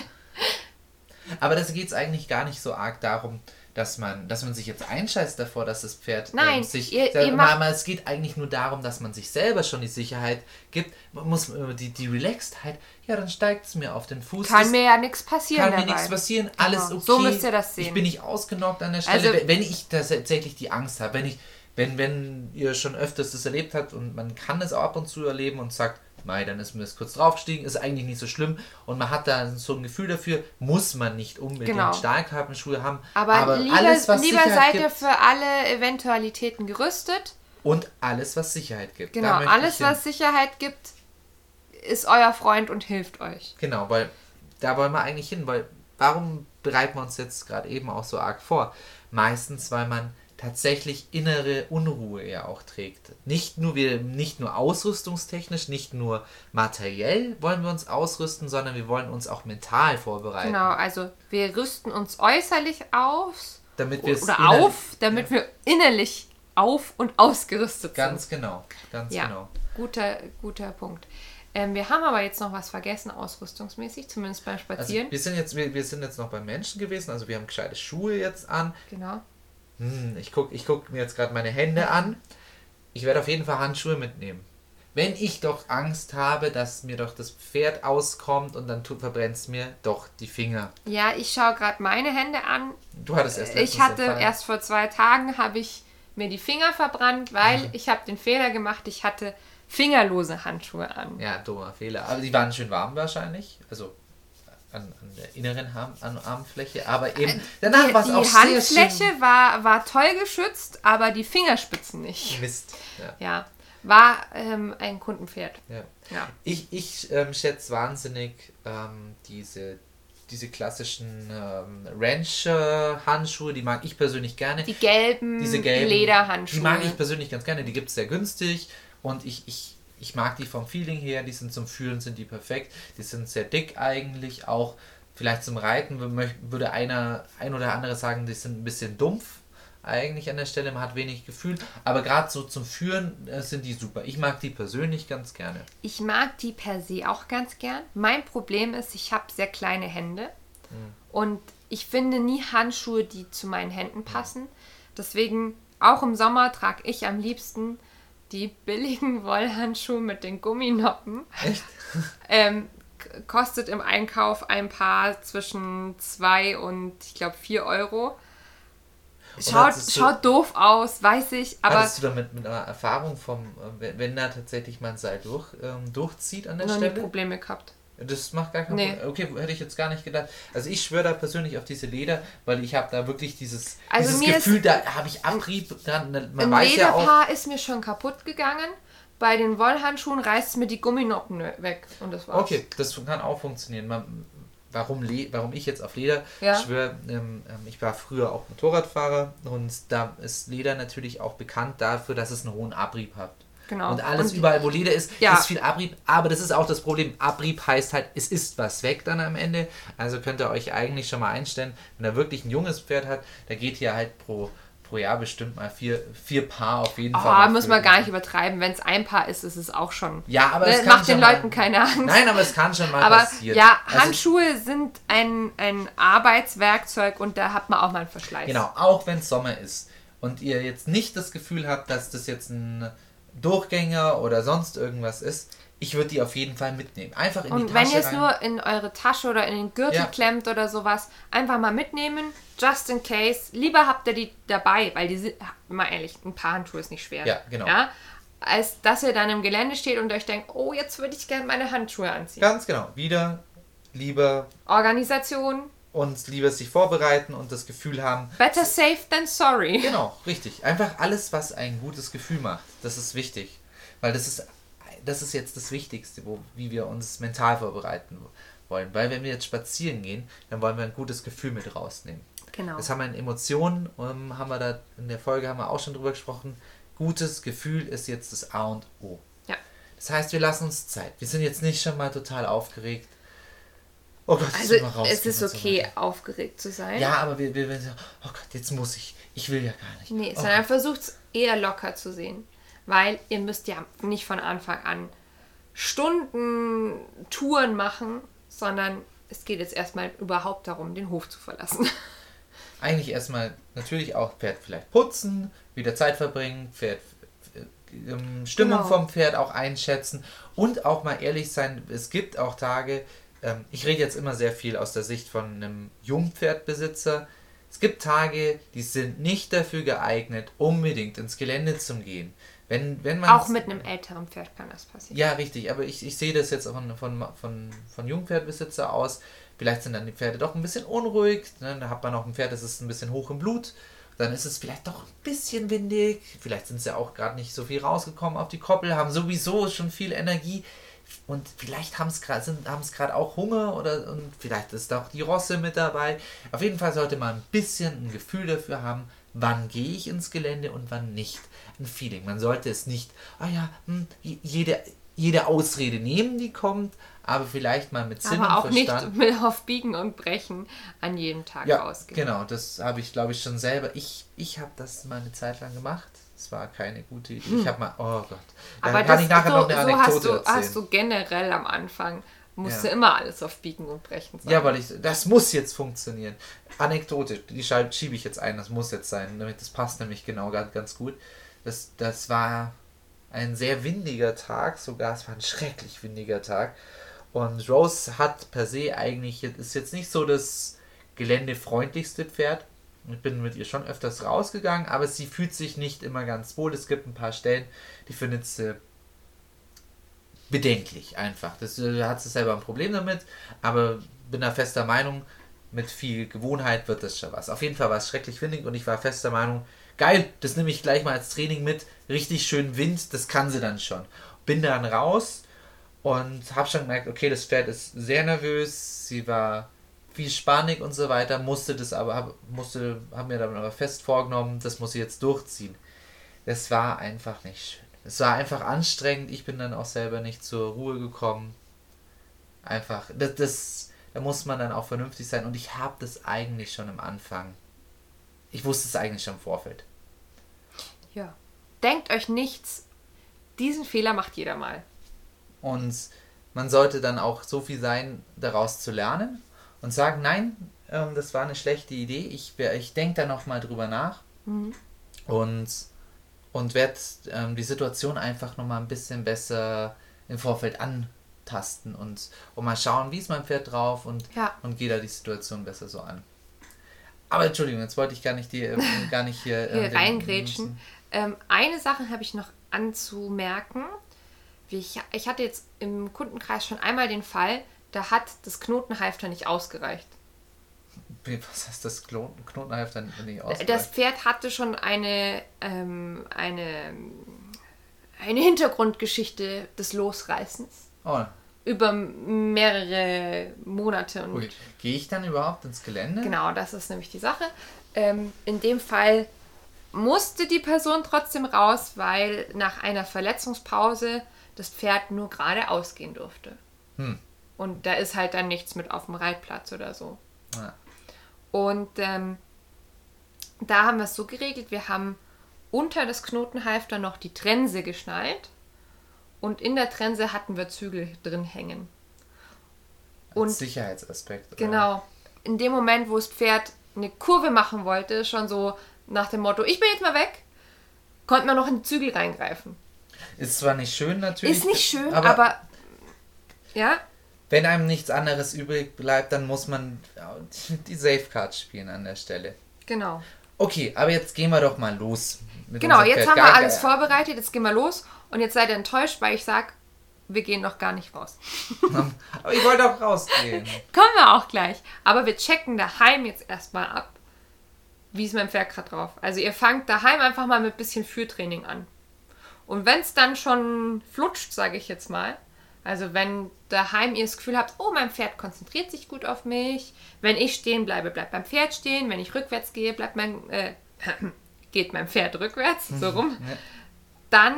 [SPEAKER 2] Aber das geht es eigentlich gar nicht so arg darum, dass man, dass man sich jetzt einscheißt davor, dass das Pferd
[SPEAKER 1] Nein,
[SPEAKER 2] ähm, sich.
[SPEAKER 1] ihr- ihr macht-
[SPEAKER 2] aber es geht eigentlich nur darum, dass man sich selber schon die Sicherheit gibt. Man muss äh, die, die Relaxedheit, ja, dann steigt es mir auf den Fuß.
[SPEAKER 1] Kann
[SPEAKER 2] Das
[SPEAKER 1] mir ja nichts passieren
[SPEAKER 2] kann mir
[SPEAKER 1] dabei.
[SPEAKER 2] nichts passieren, alles
[SPEAKER 1] Genau,
[SPEAKER 2] okay.
[SPEAKER 1] so müsst ihr das sehen.
[SPEAKER 2] Ich bin nicht ausgenockt an der Stelle,
[SPEAKER 1] Also-
[SPEAKER 2] wenn- ich tatsächlich die Angst habe, wenn ich, wenn, wenn ihr schon öfters das erlebt habt und man kann es auch ab und zu erleben und sagt, Mai, dann ist mir das kurz draufgestiegen, ist eigentlich nicht so schlimm und man hat da so ein Gefühl dafür, muss man nicht unbedingt
[SPEAKER 1] Genau.
[SPEAKER 2] Stahlkappenschuhe haben.
[SPEAKER 1] Aber, lieber,
[SPEAKER 2] alles, was
[SPEAKER 1] lieber
[SPEAKER 2] Sicherheit
[SPEAKER 1] seid ihr für alle Eventualitäten gerüstet.
[SPEAKER 2] und alles, was Sicherheit gibt.
[SPEAKER 1] Genau, alles, was Sicherheit gibt, ist euer Freund und hilft euch.
[SPEAKER 2] Genau, weil da wollen wir eigentlich hin, weil warum bereiten wir uns jetzt gerade eben auch so arg vor? Meistens, weil man tatsächlich innere Unruhe ja auch trägt. Nicht nur wir, nicht nur ausrüstungstechnisch, nicht nur materiell wollen wir uns ausrüsten, sondern wir wollen uns auch mental vorbereiten.
[SPEAKER 1] Genau, also wir rüsten uns äußerlich aus
[SPEAKER 2] Damit wir
[SPEAKER 1] oder auf, damit wir innerlich auf und ausgerüstet
[SPEAKER 2] Ganz
[SPEAKER 1] sind.
[SPEAKER 2] genau, ganz
[SPEAKER 1] Ja,
[SPEAKER 2] genau.
[SPEAKER 1] guter, guter Punkt. Ähm, wir haben aber jetzt noch was vergessen, ausrüstungsmäßig, zumindest beim
[SPEAKER 2] Also
[SPEAKER 1] Spazieren.
[SPEAKER 2] wir sind jetzt, wir, wir sind jetzt noch beim Menschen gewesen, also wir haben gescheite Schuhe jetzt an.
[SPEAKER 1] genau.
[SPEAKER 2] Hm, ich gucke ich guck mir jetzt gerade meine Hände an. Ich werde auf jeden Fall Handschuhe mitnehmen. Wenn ich doch Angst habe, dass mir doch das Pferd auskommt und dann verbrennt es mir doch die Finger.
[SPEAKER 1] Ja, ich schaue gerade meine Hände an.
[SPEAKER 2] Du hattest erst
[SPEAKER 1] Ich hatte
[SPEAKER 2] erfahren.
[SPEAKER 1] erst vor zwei Tagen habe ich mir die Finger verbrannt, weil ich habe den Fehler gemacht, ich hatte fingerlose Handschuhe an.
[SPEAKER 2] Ja, dummer Fehler. Aber die waren schön warm wahrscheinlich. Also an, an der inneren Arm, an Armfläche. Aber eben danach
[SPEAKER 1] die
[SPEAKER 2] war es
[SPEAKER 1] die
[SPEAKER 2] auch sehr
[SPEAKER 1] Handfläche
[SPEAKER 2] schön.
[SPEAKER 1] war, war toll geschützt, aber die Fingerspitzen nicht.
[SPEAKER 2] Mist. Ja.
[SPEAKER 1] Ja, war ähm, ein Kundenpferd.
[SPEAKER 2] Ja.
[SPEAKER 1] Ja.
[SPEAKER 2] Ich, ich ähm, schätze wahnsinnig ähm, diese, diese klassischen ähm, Rancher-Handschuhe, die mag ich persönlich gerne.
[SPEAKER 1] Die gelben,
[SPEAKER 2] diese gelben
[SPEAKER 1] Lederhandschuhe.
[SPEAKER 2] Die mag ich persönlich ganz gerne. Die gibt es sehr günstig und ich, ich, ich mag die vom Feeling her. Die sind zum Fühlen sind die perfekt. Die sind sehr dick eigentlich. Auch vielleicht zum Reiten würde einer ein oder andere sagen, die sind ein bisschen dumpf eigentlich an der Stelle. Man hat wenig Gefühl. Aber gerade so zum Führen äh, sind die super. Ich mag die persönlich ganz gerne.
[SPEAKER 1] Ich mag die per se auch ganz gern. Mein Problem ist, ich habe sehr kleine Hände und ich finde nie Handschuhe, die zu meinen Händen passen. Deswegen, auch im Sommer trage ich am liebsten die billigen Wollhandschuhe mit den Gumminoppen.
[SPEAKER 2] Echt?
[SPEAKER 1] Ähm, kostet im Einkauf ein Paar zwischen 2 und ich glaube 4 Euro. Schaut,
[SPEAKER 2] du-
[SPEAKER 1] schaut doof aus, weiß ich, aber
[SPEAKER 2] Hattest du damit mit einer Erfahrung vom, äh, wenn- da tatsächlich mal ein Seil durch, ähm, durchzieht an der
[SPEAKER 1] noch nie
[SPEAKER 2] Stelle?
[SPEAKER 1] Probleme gehabt.
[SPEAKER 2] Das macht gar keinen
[SPEAKER 1] Nee.
[SPEAKER 2] Problem. Okay, hätte ich jetzt gar nicht gedacht. Also ich schwöre da persönlich auf diese Leder, weil ich habe da wirklich dieses,
[SPEAKER 1] Also
[SPEAKER 2] dieses Gefühl, da habe ich Abrieb dran. Man
[SPEAKER 1] Ein
[SPEAKER 2] weiß ja auch.
[SPEAKER 1] Lederpaar ist mir schon kaputt gegangen. Bei den Wollhandschuhen reißt es mir die Gumminoppen weg und das war's.
[SPEAKER 2] Okay, das kann auch funktionieren. Man, warum, Le warum ich jetzt auf Leder
[SPEAKER 1] Ja.
[SPEAKER 2] schwöre, ähm, ähm, ich war früher auch Motorradfahrer und da ist Leder natürlich auch bekannt dafür, dass es einen hohen Abrieb hat.
[SPEAKER 1] Genau.
[SPEAKER 2] Und alles
[SPEAKER 1] Und-
[SPEAKER 2] überall, wo Leder ist,
[SPEAKER 1] Ja.
[SPEAKER 2] ist viel Abrieb. Aber das ist auch das Problem. Abrieb heißt halt, es ist was weg dann am Ende. Also könnt ihr euch eigentlich schon mal einstellen, wenn er wirklich ein junges Pferd hat, da geht hier halt pro, pro Jahr bestimmt mal vier, vier Paar auf jeden Fall.
[SPEAKER 1] Oh,
[SPEAKER 2] auf
[SPEAKER 1] muss man gar nicht übertreiben. Wenn es ein Paar ist, ist es auch schon.
[SPEAKER 2] Ja, aber
[SPEAKER 1] Ne,
[SPEAKER 2] es kann
[SPEAKER 1] macht den
[SPEAKER 2] mal-
[SPEAKER 1] Leuten keine Angst.
[SPEAKER 2] Nein, aber es kann schon mal
[SPEAKER 1] Aber
[SPEAKER 2] passieren.
[SPEAKER 1] ja,
[SPEAKER 2] Also-
[SPEAKER 1] Handschuhe sind ein, ein Arbeitswerkzeug und da hat man auch mal einen Verschleiß.
[SPEAKER 2] Genau, auch wenn es Sommer ist und ihr jetzt nicht das Gefühl habt, dass das jetzt ein Durchgänger oder sonst irgendwas ist, ich würde die auf jeden Fall mitnehmen. Einfach in die
[SPEAKER 1] Und
[SPEAKER 2] Tasche
[SPEAKER 1] wenn ihr es nur in eure Tasche oder in den Gürtel
[SPEAKER 2] Ja.
[SPEAKER 1] klemmt oder sowas, einfach mal mitnehmen, just in case. Lieber habt ihr die dabei, weil die sind, mal ehrlich, ein paar Handschuhe ist nicht schwer.
[SPEAKER 2] Ja, genau.
[SPEAKER 1] Ja? Als dass ihr dann im Gelände steht und euch denkt, oh, jetzt würde ich gerne meine Handschuhe anziehen.
[SPEAKER 2] Ganz genau. Wieder lieber
[SPEAKER 1] Organisation,
[SPEAKER 2] uns lieber sich vorbereiten und das Gefühl haben,
[SPEAKER 1] better safe than sorry.
[SPEAKER 2] Genau, richtig. Einfach alles, was ein gutes Gefühl macht. Das ist wichtig. Weil das ist, das ist jetzt das Wichtigste, wo, wie wir uns mental vorbereiten wollen. Weil wenn wir jetzt spazieren gehen, dann wollen wir ein gutes Gefühl mit rausnehmen.
[SPEAKER 1] Genau.
[SPEAKER 2] Das haben wir in Emotionen, ähm, haben wir da in der Folge haben wir auch schon drüber gesprochen. Gutes Gefühl ist jetzt das A und O.
[SPEAKER 1] Ja.
[SPEAKER 2] Das heißt, wir lassen uns Zeit. Wir sind jetzt nicht schon mal total aufgeregt. Oh Gott,
[SPEAKER 1] Also es ist
[SPEAKER 2] so
[SPEAKER 1] okay,
[SPEAKER 2] weiter.
[SPEAKER 1] aufgeregt zu sein.
[SPEAKER 2] Ja, aber wir, wir, wir so, oh Gott, jetzt muss ich. Ich will ja gar nicht.
[SPEAKER 1] Nee,
[SPEAKER 2] oh
[SPEAKER 1] sondern versucht es eher locker zu sehen. Weil ihr müsst ja nicht von Anfang an Stunden Touren machen, sondern es geht jetzt erstmal überhaupt darum, den Hof zu verlassen.
[SPEAKER 2] eigentlich erstmal natürlich auch Pferd vielleicht putzen, wieder Zeit verbringen, Pferd äh, ähm, Stimmung
[SPEAKER 1] Genau.
[SPEAKER 2] vom Pferd auch einschätzen und auch mal ehrlich sein, es gibt auch Tage, ähm, ich rede jetzt immer sehr viel aus der Sicht von einem Jungpferdbesitzer, Es gibt Tage, die sind nicht dafür geeignet, unbedingt ins Gelände zu gehen. Wenn, wenn man
[SPEAKER 1] Auch mit einem älteren Pferd kann das passieren.
[SPEAKER 2] Ja, richtig, aber ich, ich sehe das jetzt auch von, von, von, von Jungpferdbesitzer aus. Vielleicht sind dann die Pferde doch ein bisschen unruhig. Ne? Da hat man auch ein Pferd, das ist ein bisschen hoch im Blut. Dann ist es vielleicht doch ein bisschen windig. Vielleicht sind sie auch gerade nicht so viel rausgekommen auf die Koppel, haben sowieso schon viel Energie. Und vielleicht haben es gerade auch Hunger oder und vielleicht ist auch die Rosse mit dabei. Auf jeden Fall sollte man ein bisschen ein Gefühl dafür haben, wann gehe ich ins Gelände und wann nicht. Ein Feeling. Man sollte es nicht, ah ja, hm, jede, jede Ausrede nehmen, die kommt, aber vielleicht mal mit Sinn
[SPEAKER 1] Aber auch
[SPEAKER 2] und Verstand.
[SPEAKER 1] nicht mit auf Biegen und Brechen an jedem Tag
[SPEAKER 2] ja,
[SPEAKER 1] ausgehen.
[SPEAKER 2] genau, das habe ich, glaube ich, schon selber. Ich, ich habe das mal eine Zeit lang gemacht. Es war keine gute Idee. Ich habe mal, oh Gott. Da
[SPEAKER 1] Aber
[SPEAKER 2] kann
[SPEAKER 1] das,
[SPEAKER 2] ich nachher
[SPEAKER 1] so,
[SPEAKER 2] noch eine
[SPEAKER 1] so
[SPEAKER 2] Anekdote
[SPEAKER 1] hast, du,
[SPEAKER 2] erzählen.
[SPEAKER 1] hast du generell am Anfang, musste
[SPEAKER 2] Ja.
[SPEAKER 1] immer alles auf Biegen und Brechen sein.
[SPEAKER 2] Ja, weil ich, das muss jetzt funktionieren. Anekdote, die schiebe ich jetzt ein, das muss jetzt sein, damit das passt nämlich genau ganz, ganz gut. Das, das war ein sehr windiger Tag, sogar es war ein schrecklich windiger Tag. Und Rose hat per se eigentlich, ist jetzt nicht so das geländefreundlichste Pferd. Ich bin mit ihr schon öfters rausgegangen, aber sie fühlt sich nicht immer ganz wohl. Es gibt ein paar Stellen, die findet sie bedenklich einfach. Das äh, hat sie selber ein Problem damit, aber bin da fester Meinung, mit viel Gewohnheit wird das schon was. Auf jeden Fall war es schrecklich windig und ich war fester Meinung, geil, das nehme ich gleich mal als Training mit. Richtig schön Wind, das kann sie dann schon. Bin dann raus und habe schon gemerkt, okay, das Pferd ist sehr nervös, sie war viel spannig und so weiter, musste das aber, hab, musste, haben mir dann aber fest vorgenommen, das muss ich jetzt durchziehen. Das war einfach nicht schön. Es war einfach anstrengend, ich bin dann auch selber nicht zur Ruhe gekommen. Einfach, das, das da muss man dann auch vernünftig sein und ich habe das eigentlich schon am Anfang. Ich wusste es eigentlich schon im Vorfeld.
[SPEAKER 1] Ja. Denkt euch nichts, diesen Fehler macht jeder mal.
[SPEAKER 2] Und man sollte dann auch so viel sein, daraus zu lernen und sagen, nein, ähm, das war eine schlechte Idee. Ich, ich denke da nochmal drüber nach und, und werde ähm, die Situation einfach nochmal ein bisschen besser im Vorfeld antasten und, und mal schauen, wie ist mein Pferd drauf und,
[SPEAKER 1] Ja.
[SPEAKER 2] und gehe da die Situation besser so an. Aber Entschuldigung, jetzt wollte ich gar nicht, die, äh, gar nicht hier,
[SPEAKER 1] Hier
[SPEAKER 2] ähm, den-
[SPEAKER 1] reingrätschen. Ähm, eine Sache habe ich noch anzumerken. Ich, ich hatte jetzt im Kundenkreis schon einmal den Fall, da hat das Knotenhalfter nicht ausgereicht.
[SPEAKER 2] Was heißt das Knoten, Knotenhalfter nicht aus?
[SPEAKER 1] Das Pferd hatte schon eine, ähm, eine, eine Hintergrundgeschichte des Losreißens
[SPEAKER 2] Oh,
[SPEAKER 1] über mehrere Monate. Und
[SPEAKER 2] ui. Gehe ich dann überhaupt ins Gelände?
[SPEAKER 1] Genau, das ist nämlich die Sache. Ähm, in dem Fall musste die Person trotzdem raus, weil nach einer Verletzungspause das Pferd nur geradeaus gehen durfte.
[SPEAKER 2] Hm.
[SPEAKER 1] Und da ist halt dann nichts mit auf dem Reitplatz oder so.
[SPEAKER 2] Ja.
[SPEAKER 1] Und ähm, da haben wir es so geregelt, wir haben unter das Knotenhalfter noch die Trense geschnallt und in der Trense hatten wir Zügel drin hängen. Und
[SPEAKER 2] Als Sicherheitsaspekt. oder?
[SPEAKER 1] Genau. In dem Moment, wo das Pferd eine Kurve machen wollte, schon so nach dem Motto, ich bin jetzt mal weg, konnte man noch in die Zügel reingreifen.
[SPEAKER 2] Ist zwar nicht schön natürlich.
[SPEAKER 1] Ist nicht schön, aber, ja,
[SPEAKER 2] wenn einem nichts anderes übrig bleibt, dann muss man die Safecard spielen an der Stelle.
[SPEAKER 1] genau.
[SPEAKER 2] Okay, aber jetzt gehen wir doch mal los.
[SPEAKER 1] Genau, jetzt
[SPEAKER 2] Pferd.
[SPEAKER 1] haben wir
[SPEAKER 2] Gar-
[SPEAKER 1] alles vorbereitet, jetzt gehen wir los und jetzt seid ihr enttäuscht, weil ich sag, wir gehen noch gar nicht raus.
[SPEAKER 2] Aber ich wollte auch rausgehen.
[SPEAKER 1] Kommen wir auch gleich. Aber wir checken daheim jetzt erstmal ab, wie ist mein Pferd gerade drauf. Also ihr fangt daheim einfach mal mit bisschen Führtraining an. Und wenn es dann schon flutscht, sage ich jetzt mal, also wenn daheim ihr das Gefühl habt, oh, mein Pferd konzentriert sich gut auf mich, wenn ich stehen bleibe, bleibt mein Pferd stehen, wenn ich rückwärts gehe, bleibt mein, äh, geht mein Pferd rückwärts, so rum,
[SPEAKER 2] Ja.
[SPEAKER 1] dann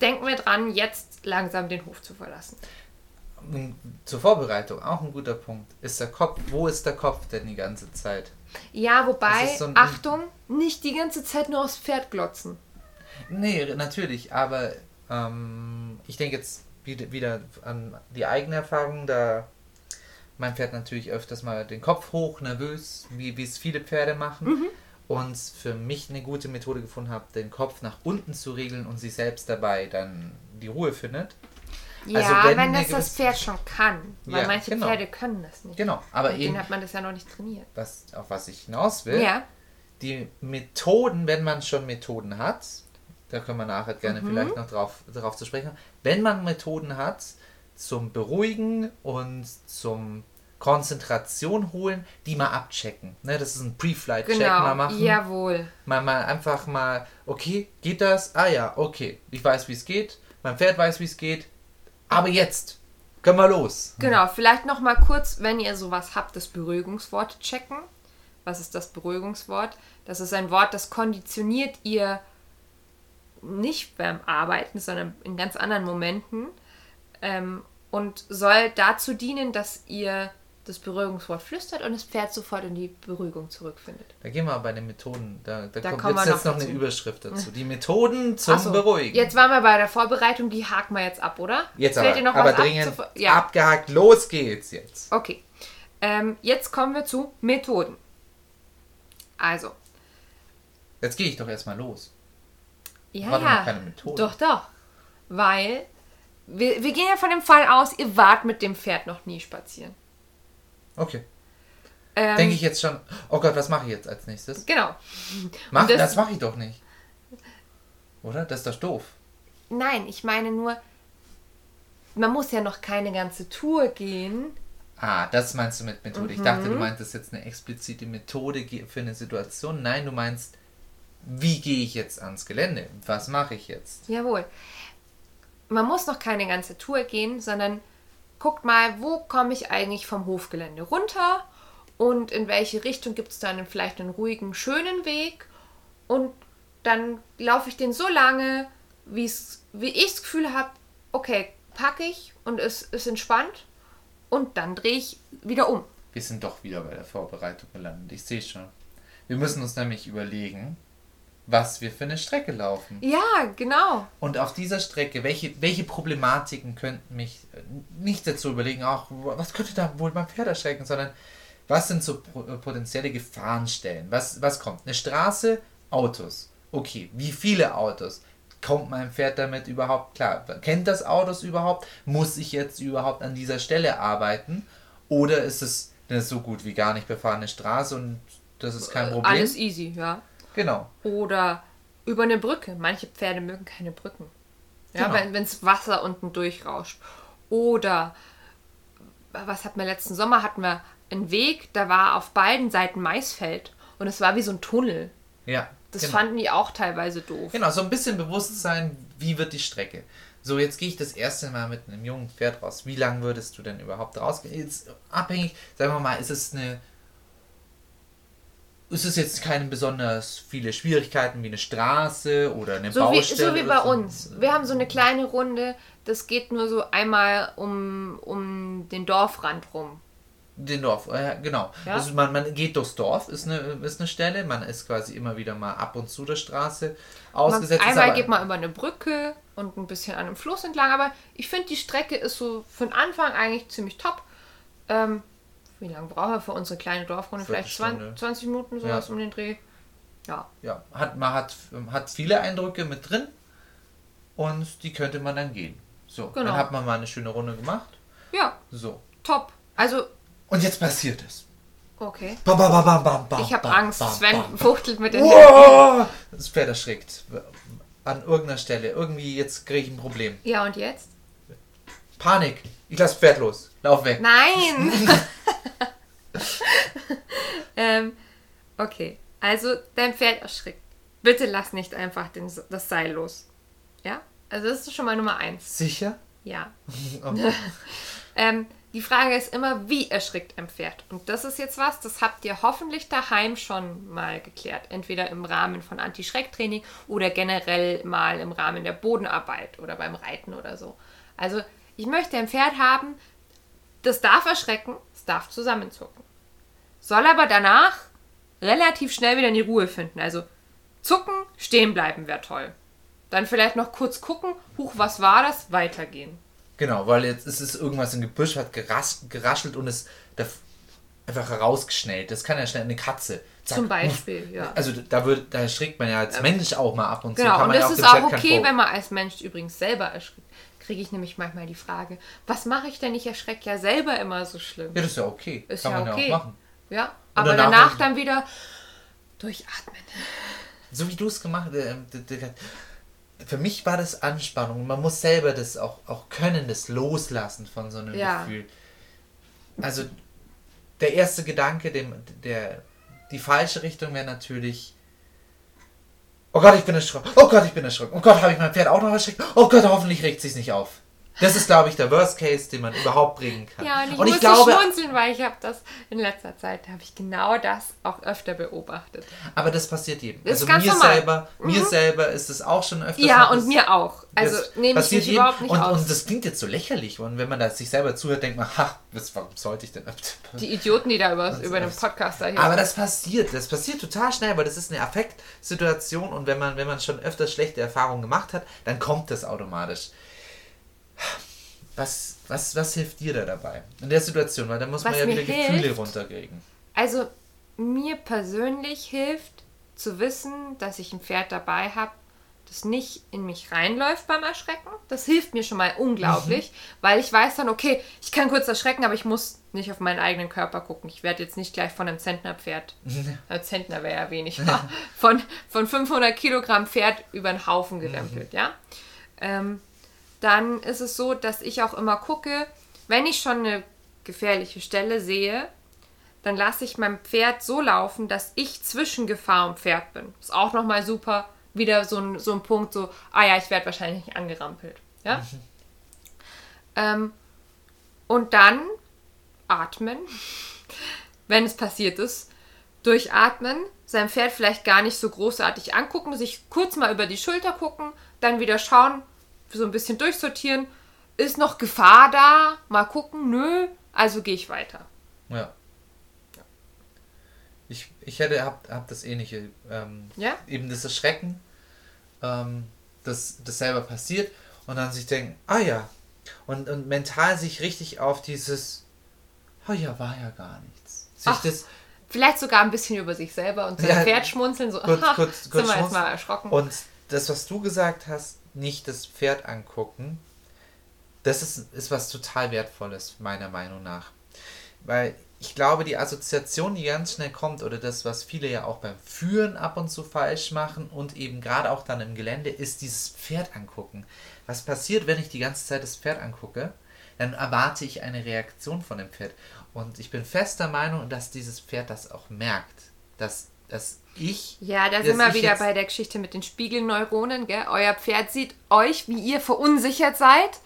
[SPEAKER 1] denken wir dran, jetzt langsam den Hof zu verlassen.
[SPEAKER 2] Zur Vorbereitung, auch ein guter Punkt. Ist der Kopf, wo ist der Kopf denn die ganze Zeit?
[SPEAKER 1] Ja, wobei,
[SPEAKER 2] so
[SPEAKER 1] Achtung, nicht die ganze Zeit nur aufs Pferd glotzen.
[SPEAKER 2] Nee, natürlich, aber ähm, ich denke jetzt wieder, an die eigene Erfahrung, da mein Pferd natürlich öfters mal den Kopf hoch, nervös, wie wie es viele Pferde machen. Und für mich eine gute Methode gefunden habe, den Kopf nach unten zu regeln und sich selbst dabei dann die Ruhe findet.
[SPEAKER 1] Ja,
[SPEAKER 2] also
[SPEAKER 1] wenn,
[SPEAKER 2] eine
[SPEAKER 1] das das Pferd schon kann. Weil
[SPEAKER 2] Ja,
[SPEAKER 1] manche
[SPEAKER 2] genau.
[SPEAKER 1] Pferde können das nicht.
[SPEAKER 2] Genau, aber
[SPEAKER 1] Mit
[SPEAKER 2] eben,
[SPEAKER 1] denen hat man das ja noch nicht trainiert.
[SPEAKER 2] was, auf was ich hinaus will,
[SPEAKER 1] Ja.
[SPEAKER 2] die Methoden, wenn man schon Methoden hat, da können wir nachher gerne
[SPEAKER 1] Mhm.
[SPEAKER 2] vielleicht noch drauf, drauf zu sprechen, wenn man Methoden hat zum Beruhigen und zum Konzentration holen, die mal abchecken. Ne, das ist ein Pre-Flight-Check mal
[SPEAKER 1] Genau.
[SPEAKER 2] machen.
[SPEAKER 1] Jawohl.
[SPEAKER 2] Mal, mal einfach mal, okay, geht das? Ah ja, okay, ich weiß, wie es geht. Mein Pferd weiß, wie es geht. Aber jetzt können wir los.
[SPEAKER 1] Genau, vielleicht noch mal kurz, wenn ihr sowas habt, das Beruhigungswort checken. Was ist das Beruhigungswort? Das ist ein Wort, das konditioniert ihr nicht beim Arbeiten, sondern in ganz anderen Momenten ähm, und soll dazu dienen, dass ihr das Beruhigungswort flüstert und das Pferd sofort in die Beruhigung zurückfindet.
[SPEAKER 2] Da gehen wir bei den Methoden. Da, da,
[SPEAKER 1] Da
[SPEAKER 2] kommt jetzt, jetzt
[SPEAKER 1] noch
[SPEAKER 2] noch eine
[SPEAKER 1] dazu.
[SPEAKER 2] Überschrift dazu. Die Methoden zum
[SPEAKER 1] so,
[SPEAKER 2] Beruhigen.
[SPEAKER 1] Jetzt waren wir bei der Vorbereitung, die haken wir jetzt ab, oder?
[SPEAKER 2] Jetzt
[SPEAKER 1] Fällt
[SPEAKER 2] aber,
[SPEAKER 1] dir noch
[SPEAKER 2] aber
[SPEAKER 1] was ab
[SPEAKER 2] dringend
[SPEAKER 1] zu- ja.
[SPEAKER 2] abgehakt. Los geht's jetzt.
[SPEAKER 1] Okay. Ähm, jetzt kommen wir zu Methoden. Also,
[SPEAKER 2] Jetzt gehe ich doch erstmal los.
[SPEAKER 1] Ja,
[SPEAKER 2] War doch
[SPEAKER 1] ja.
[SPEAKER 2] keine Methode.
[SPEAKER 1] Doch, doch. Weil wir, wir gehen ja von dem Fall aus, ihr wart mit dem Pferd noch nie spazieren.
[SPEAKER 2] Okay.
[SPEAKER 1] Ähm,
[SPEAKER 2] Denke ich jetzt schon, oh Gott, was mache ich jetzt als nächstes?
[SPEAKER 1] Genau.
[SPEAKER 2] Mach,
[SPEAKER 1] das-
[SPEAKER 2] das, mache ich doch nicht. Oder? Das ist doch doof.
[SPEAKER 1] Nein, ich meine nur, man muss ja noch keine ganze Tour gehen.
[SPEAKER 2] Ah, das meinst du mit Methode. Ich
[SPEAKER 1] Mhm.
[SPEAKER 2] dachte, du meintest jetzt eine explizite Methode für eine Situation. Nein, du meinst, wie gehe ich jetzt ans Gelände? Was mache ich jetzt?
[SPEAKER 1] Jawohl. Man muss noch keine ganze Tour gehen, sondern guckt mal, wo komme ich eigentlich vom Hofgelände runter und in welche Richtung gibt es dann vielleicht einen ruhigen, schönen Weg und dann laufe ich den so lange, wie's, wie ich das Gefühl habe, okay, packe ich und es ist entspannt und dann drehe ich wieder um.
[SPEAKER 2] Wir sind doch wieder bei der Vorbereitung gelandet. Ich sehe schon. Wir müssen uns nämlich überlegen, was wir für eine Strecke laufen.
[SPEAKER 1] Ja, genau.
[SPEAKER 2] Und auf dieser Strecke, welche, welche Problematiken könnten mich äh, nicht dazu überlegen, ach, was könnte da wohl mein Pferd erschrecken, sondern was sind so äh, potenzielle Gefahrenstellen? Was, was kommt? Eine Straße, Autos. Okay, wie viele Autos? Kommt mein Pferd damit überhaupt klar? Kennt das Autos überhaupt? Muss ich jetzt überhaupt an dieser Stelle arbeiten? Oder ist es eine so gut wie gar nicht befahrene Straße und das ist kein Problem?
[SPEAKER 1] Alles easy, ja.
[SPEAKER 2] Genau.
[SPEAKER 1] Oder über eine Brücke. Manche Pferde mögen keine Brücken. Ja,
[SPEAKER 2] Genau.
[SPEAKER 1] wenn wenns Wasser unten durchrauscht. Oder, was hatten wir letzten Sommer? Hatten wir einen Weg, da war auf beiden Seiten Maisfeld. Und es war wie so ein Tunnel.
[SPEAKER 2] Ja.
[SPEAKER 1] Das
[SPEAKER 2] genau.
[SPEAKER 1] fanden die auch teilweise doof.
[SPEAKER 2] Genau, so ein bisschen Bewusstsein, wie wird die Strecke. So, jetzt gehe ich das erste Mal mit einem jungen Pferd raus. Wie lange würdest du denn überhaupt rausgehen? Jetzt abhängig, sagen wir mal, ist es eine. Ist es jetzt keine besonders viele Schwierigkeiten wie eine Straße oder eine
[SPEAKER 1] So wie,
[SPEAKER 2] Baustelle?
[SPEAKER 1] so wie bei
[SPEAKER 2] so?
[SPEAKER 1] uns. Wir haben so eine kleine Runde, das geht nur so einmal um, um den Dorfrand rum.
[SPEAKER 2] Den Dorf, äh, genau.
[SPEAKER 1] Ja?
[SPEAKER 2] Also man, man geht durchs Dorf, ist eine, ist eine Stelle. Man ist quasi immer wieder mal ab und zu der Straße
[SPEAKER 1] Man,
[SPEAKER 2] ausgesetzt. ist
[SPEAKER 1] einmal
[SPEAKER 2] aber-
[SPEAKER 1] geht man über eine Brücke und ein bisschen an einem Fluss entlang, aber ich finde, die Strecke ist so den Anfang eigentlich ziemlich top. Ähm, wie lange brauchen wir für unsere kleine Dorfrunde? Vielleicht
[SPEAKER 2] Viertelstunde.
[SPEAKER 1] 20, 20 Minuten, sowas
[SPEAKER 2] Ja.
[SPEAKER 1] um den Dreh. Ja,
[SPEAKER 2] ja, hat, man hat, hat viele Eindrücke mit drin und die könnte man dann gehen. So,
[SPEAKER 1] Genau.
[SPEAKER 2] dann hat man mal eine schöne Runde gemacht.
[SPEAKER 1] ja,
[SPEAKER 2] So.
[SPEAKER 1] top. Also,
[SPEAKER 2] Und jetzt passiert es.
[SPEAKER 1] okay.
[SPEAKER 2] Bam, bam, bam,
[SPEAKER 1] Ich habe Angst. Sven fuchtelt mit den
[SPEAKER 2] Wow! Das Pferd erschrickt. An irgendeiner Stelle. Irgendwie jetzt kriege ich ein Problem.
[SPEAKER 1] Ja, und jetzt?
[SPEAKER 2] Panik. Ich lasse Pferd los. Lauf weg.
[SPEAKER 1] Nein! ähm, okay, also dein Pferd erschrickt. Bitte lass nicht einfach den, das Seil los. Ja? Also das ist schon mal Nummer eins.
[SPEAKER 2] Sicher?
[SPEAKER 1] Ja.
[SPEAKER 2] Okay.
[SPEAKER 1] Ähm, die Frage ist immer, wie erschrickt ein Pferd? Und das ist jetzt was, das habt ihr hoffentlich daheim schon mal geklärt. Entweder im Rahmen von Anti-Schreck-Training oder generell mal im Rahmen der Bodenarbeit oder beim Reiten oder so. Also, ich möchte ein Pferd haben, das darf erschrecken, es darf zusammenzucken. Soll aber danach relativ schnell wieder in die Ruhe finden. Also, zucken, stehen bleiben wäre toll. Dann vielleicht noch kurz gucken, huch, was war das? Weitergehen.
[SPEAKER 2] Genau, weil jetzt ist es irgendwas im Gebüsch, hat geras geraschelt und. Der, einfach herausgeschnellt. Das kann ja schnell eine Katze. Zack,
[SPEAKER 1] Zum Beispiel, ja.
[SPEAKER 2] Also da, wird, da schreckt man ja als Mensch auch mal ab und zu.
[SPEAKER 1] Genau, und
[SPEAKER 2] ja
[SPEAKER 1] das ist auch okay, wenn man als Mensch übrigens selber erschrickt. Kriege ich nämlich manchmal die Frage, was mache ich denn? Ich erschrecke ja selber immer so schlimm.
[SPEAKER 2] Ja, das ist ja okay.
[SPEAKER 1] Ist
[SPEAKER 2] kann
[SPEAKER 1] ja
[SPEAKER 2] man
[SPEAKER 1] okay.
[SPEAKER 2] ja auch machen.
[SPEAKER 1] Ja, aber
[SPEAKER 2] danach-
[SPEAKER 1] danach dann wieder durchatmen.
[SPEAKER 2] So wie du es gemacht hast. Äh, d- für mich war das Anspannung. Man muss selber das auch, auch können, das loslassen von so einem
[SPEAKER 1] Ja.
[SPEAKER 2] Gefühl. Also der erste Gedanke, dem, der, die falsche Richtung wäre natürlich, oh Gott, ich bin erschrocken, oh Gott, ich bin erschrocken, oh Gott, habe ich mein Pferd auch noch erschreckt, oh Gott, hoffentlich regt sie es nicht auf. Das ist, glaube ich, der Worst Case, den man überhaupt bringen kann.
[SPEAKER 1] Ja, und ich
[SPEAKER 2] und ich glaube,
[SPEAKER 1] schmunzeln, weil ich habe das in letzter Zeit, habe ich genau das auch öfter beobachtet.
[SPEAKER 2] aber das passiert jedem.
[SPEAKER 1] Das
[SPEAKER 2] also mir
[SPEAKER 1] normal.
[SPEAKER 2] selber, mir selber ist es auch schon öfters
[SPEAKER 1] Ja, und mir auch. Also nehme ich
[SPEAKER 2] passiert
[SPEAKER 1] mich
[SPEAKER 2] jedem.
[SPEAKER 1] überhaupt nicht
[SPEAKER 2] und,
[SPEAKER 1] aus.
[SPEAKER 2] Und das klingt jetzt so lächerlich. Und wenn man da sich selber zuhört, denkt man, ha, was, warum sollte ich denn?
[SPEAKER 1] die Idioten, die da über, über den Podcaster hier
[SPEAKER 2] Aber das passiert. Das passiert total schnell, weil das ist eine Affektsituation. Und wenn man, wenn man schon öfters schlechte Erfahrungen gemacht hat, dann kommt das automatisch. Was, was, was hilft dir da dabei? In der Situation, weil da muss man
[SPEAKER 1] Was
[SPEAKER 2] ja
[SPEAKER 1] mir
[SPEAKER 2] wieder Gefühle
[SPEAKER 1] hilft?
[SPEAKER 2] runterkriegen.
[SPEAKER 1] Also mir persönlich hilft zu wissen, dass ich ein Pferd dabei habe, das nicht in mich reinläuft beim Erschrecken. Das hilft mir schon mal unglaublich,
[SPEAKER 2] Mhm.
[SPEAKER 1] weil ich weiß dann, okay, ich kann kurz erschrecken, aber ich muss nicht auf meinen eigenen Körper gucken. Ich werde jetzt nicht gleich von einem Zentnerpferd, äh, Zentner wäre ja wenig, von, von 500 Kilogramm Pferd über den Haufen gerempelt, ja. Ähm, dann ist es so, dass ich auch immer gucke, wenn ich schon eine gefährliche Stelle sehe, dann lasse ich mein Pferd so laufen, dass ich zwischen Gefahr und Pferd bin. Ist auch nochmal super. Wieder so ein, so ein Punkt, so, ah ja, ich werde wahrscheinlich nicht angerampelt. Ja? Ähm, und dann atmen, wenn es passiert ist, durchatmen, sein Pferd vielleicht gar nicht so großartig angucken, sich kurz mal über die Schulter gucken, dann wieder schauen, so ein bisschen durchsortieren. Ist noch Gefahr da? Mal gucken, nö, also gehe ich weiter.
[SPEAKER 2] Ja. Ich, ich hätte, hab, hab das ähnliche. Ähm,
[SPEAKER 1] Ja?
[SPEAKER 2] Eben das Erschrecken, ähm, dass das selber passiert und dann sich denken, ah ja. Und, und mental sich richtig auf dieses, oh ja, war ja gar nichts. Sich
[SPEAKER 1] Ach,
[SPEAKER 2] das
[SPEAKER 1] Vielleicht sogar ein bisschen über sich selber und sein
[SPEAKER 2] Ja,
[SPEAKER 1] Pferd schmunzeln, so,
[SPEAKER 2] kurz,
[SPEAKER 1] aha,
[SPEAKER 2] kurz,
[SPEAKER 1] sind
[SPEAKER 2] kurz
[SPEAKER 1] wir jetzt mal erschrocken.
[SPEAKER 2] Und das, was du gesagt hast, nicht das Pferd angucken, das ist, ist was total Wertvolles, meiner Meinung nach. Weil ich glaube, die Assoziation, die ganz schnell kommt, oder das, was viele ja auch beim Führen ab und zu falsch machen und eben gerade auch dann im Gelände, ist dieses Pferd angucken. Was passiert, wenn ich die ganze Zeit das Pferd angucke? Dann erwarte ich eine Reaktion von dem Pferd. Und ich bin fester Meinung, dass dieses Pferd das auch merkt. Dass, dass ich.
[SPEAKER 1] ja, da sind wir wieder bei der Geschichte mit den Spiegelneuronen, gell? Euer Pferd sieht euch, wie ihr verunsichert seid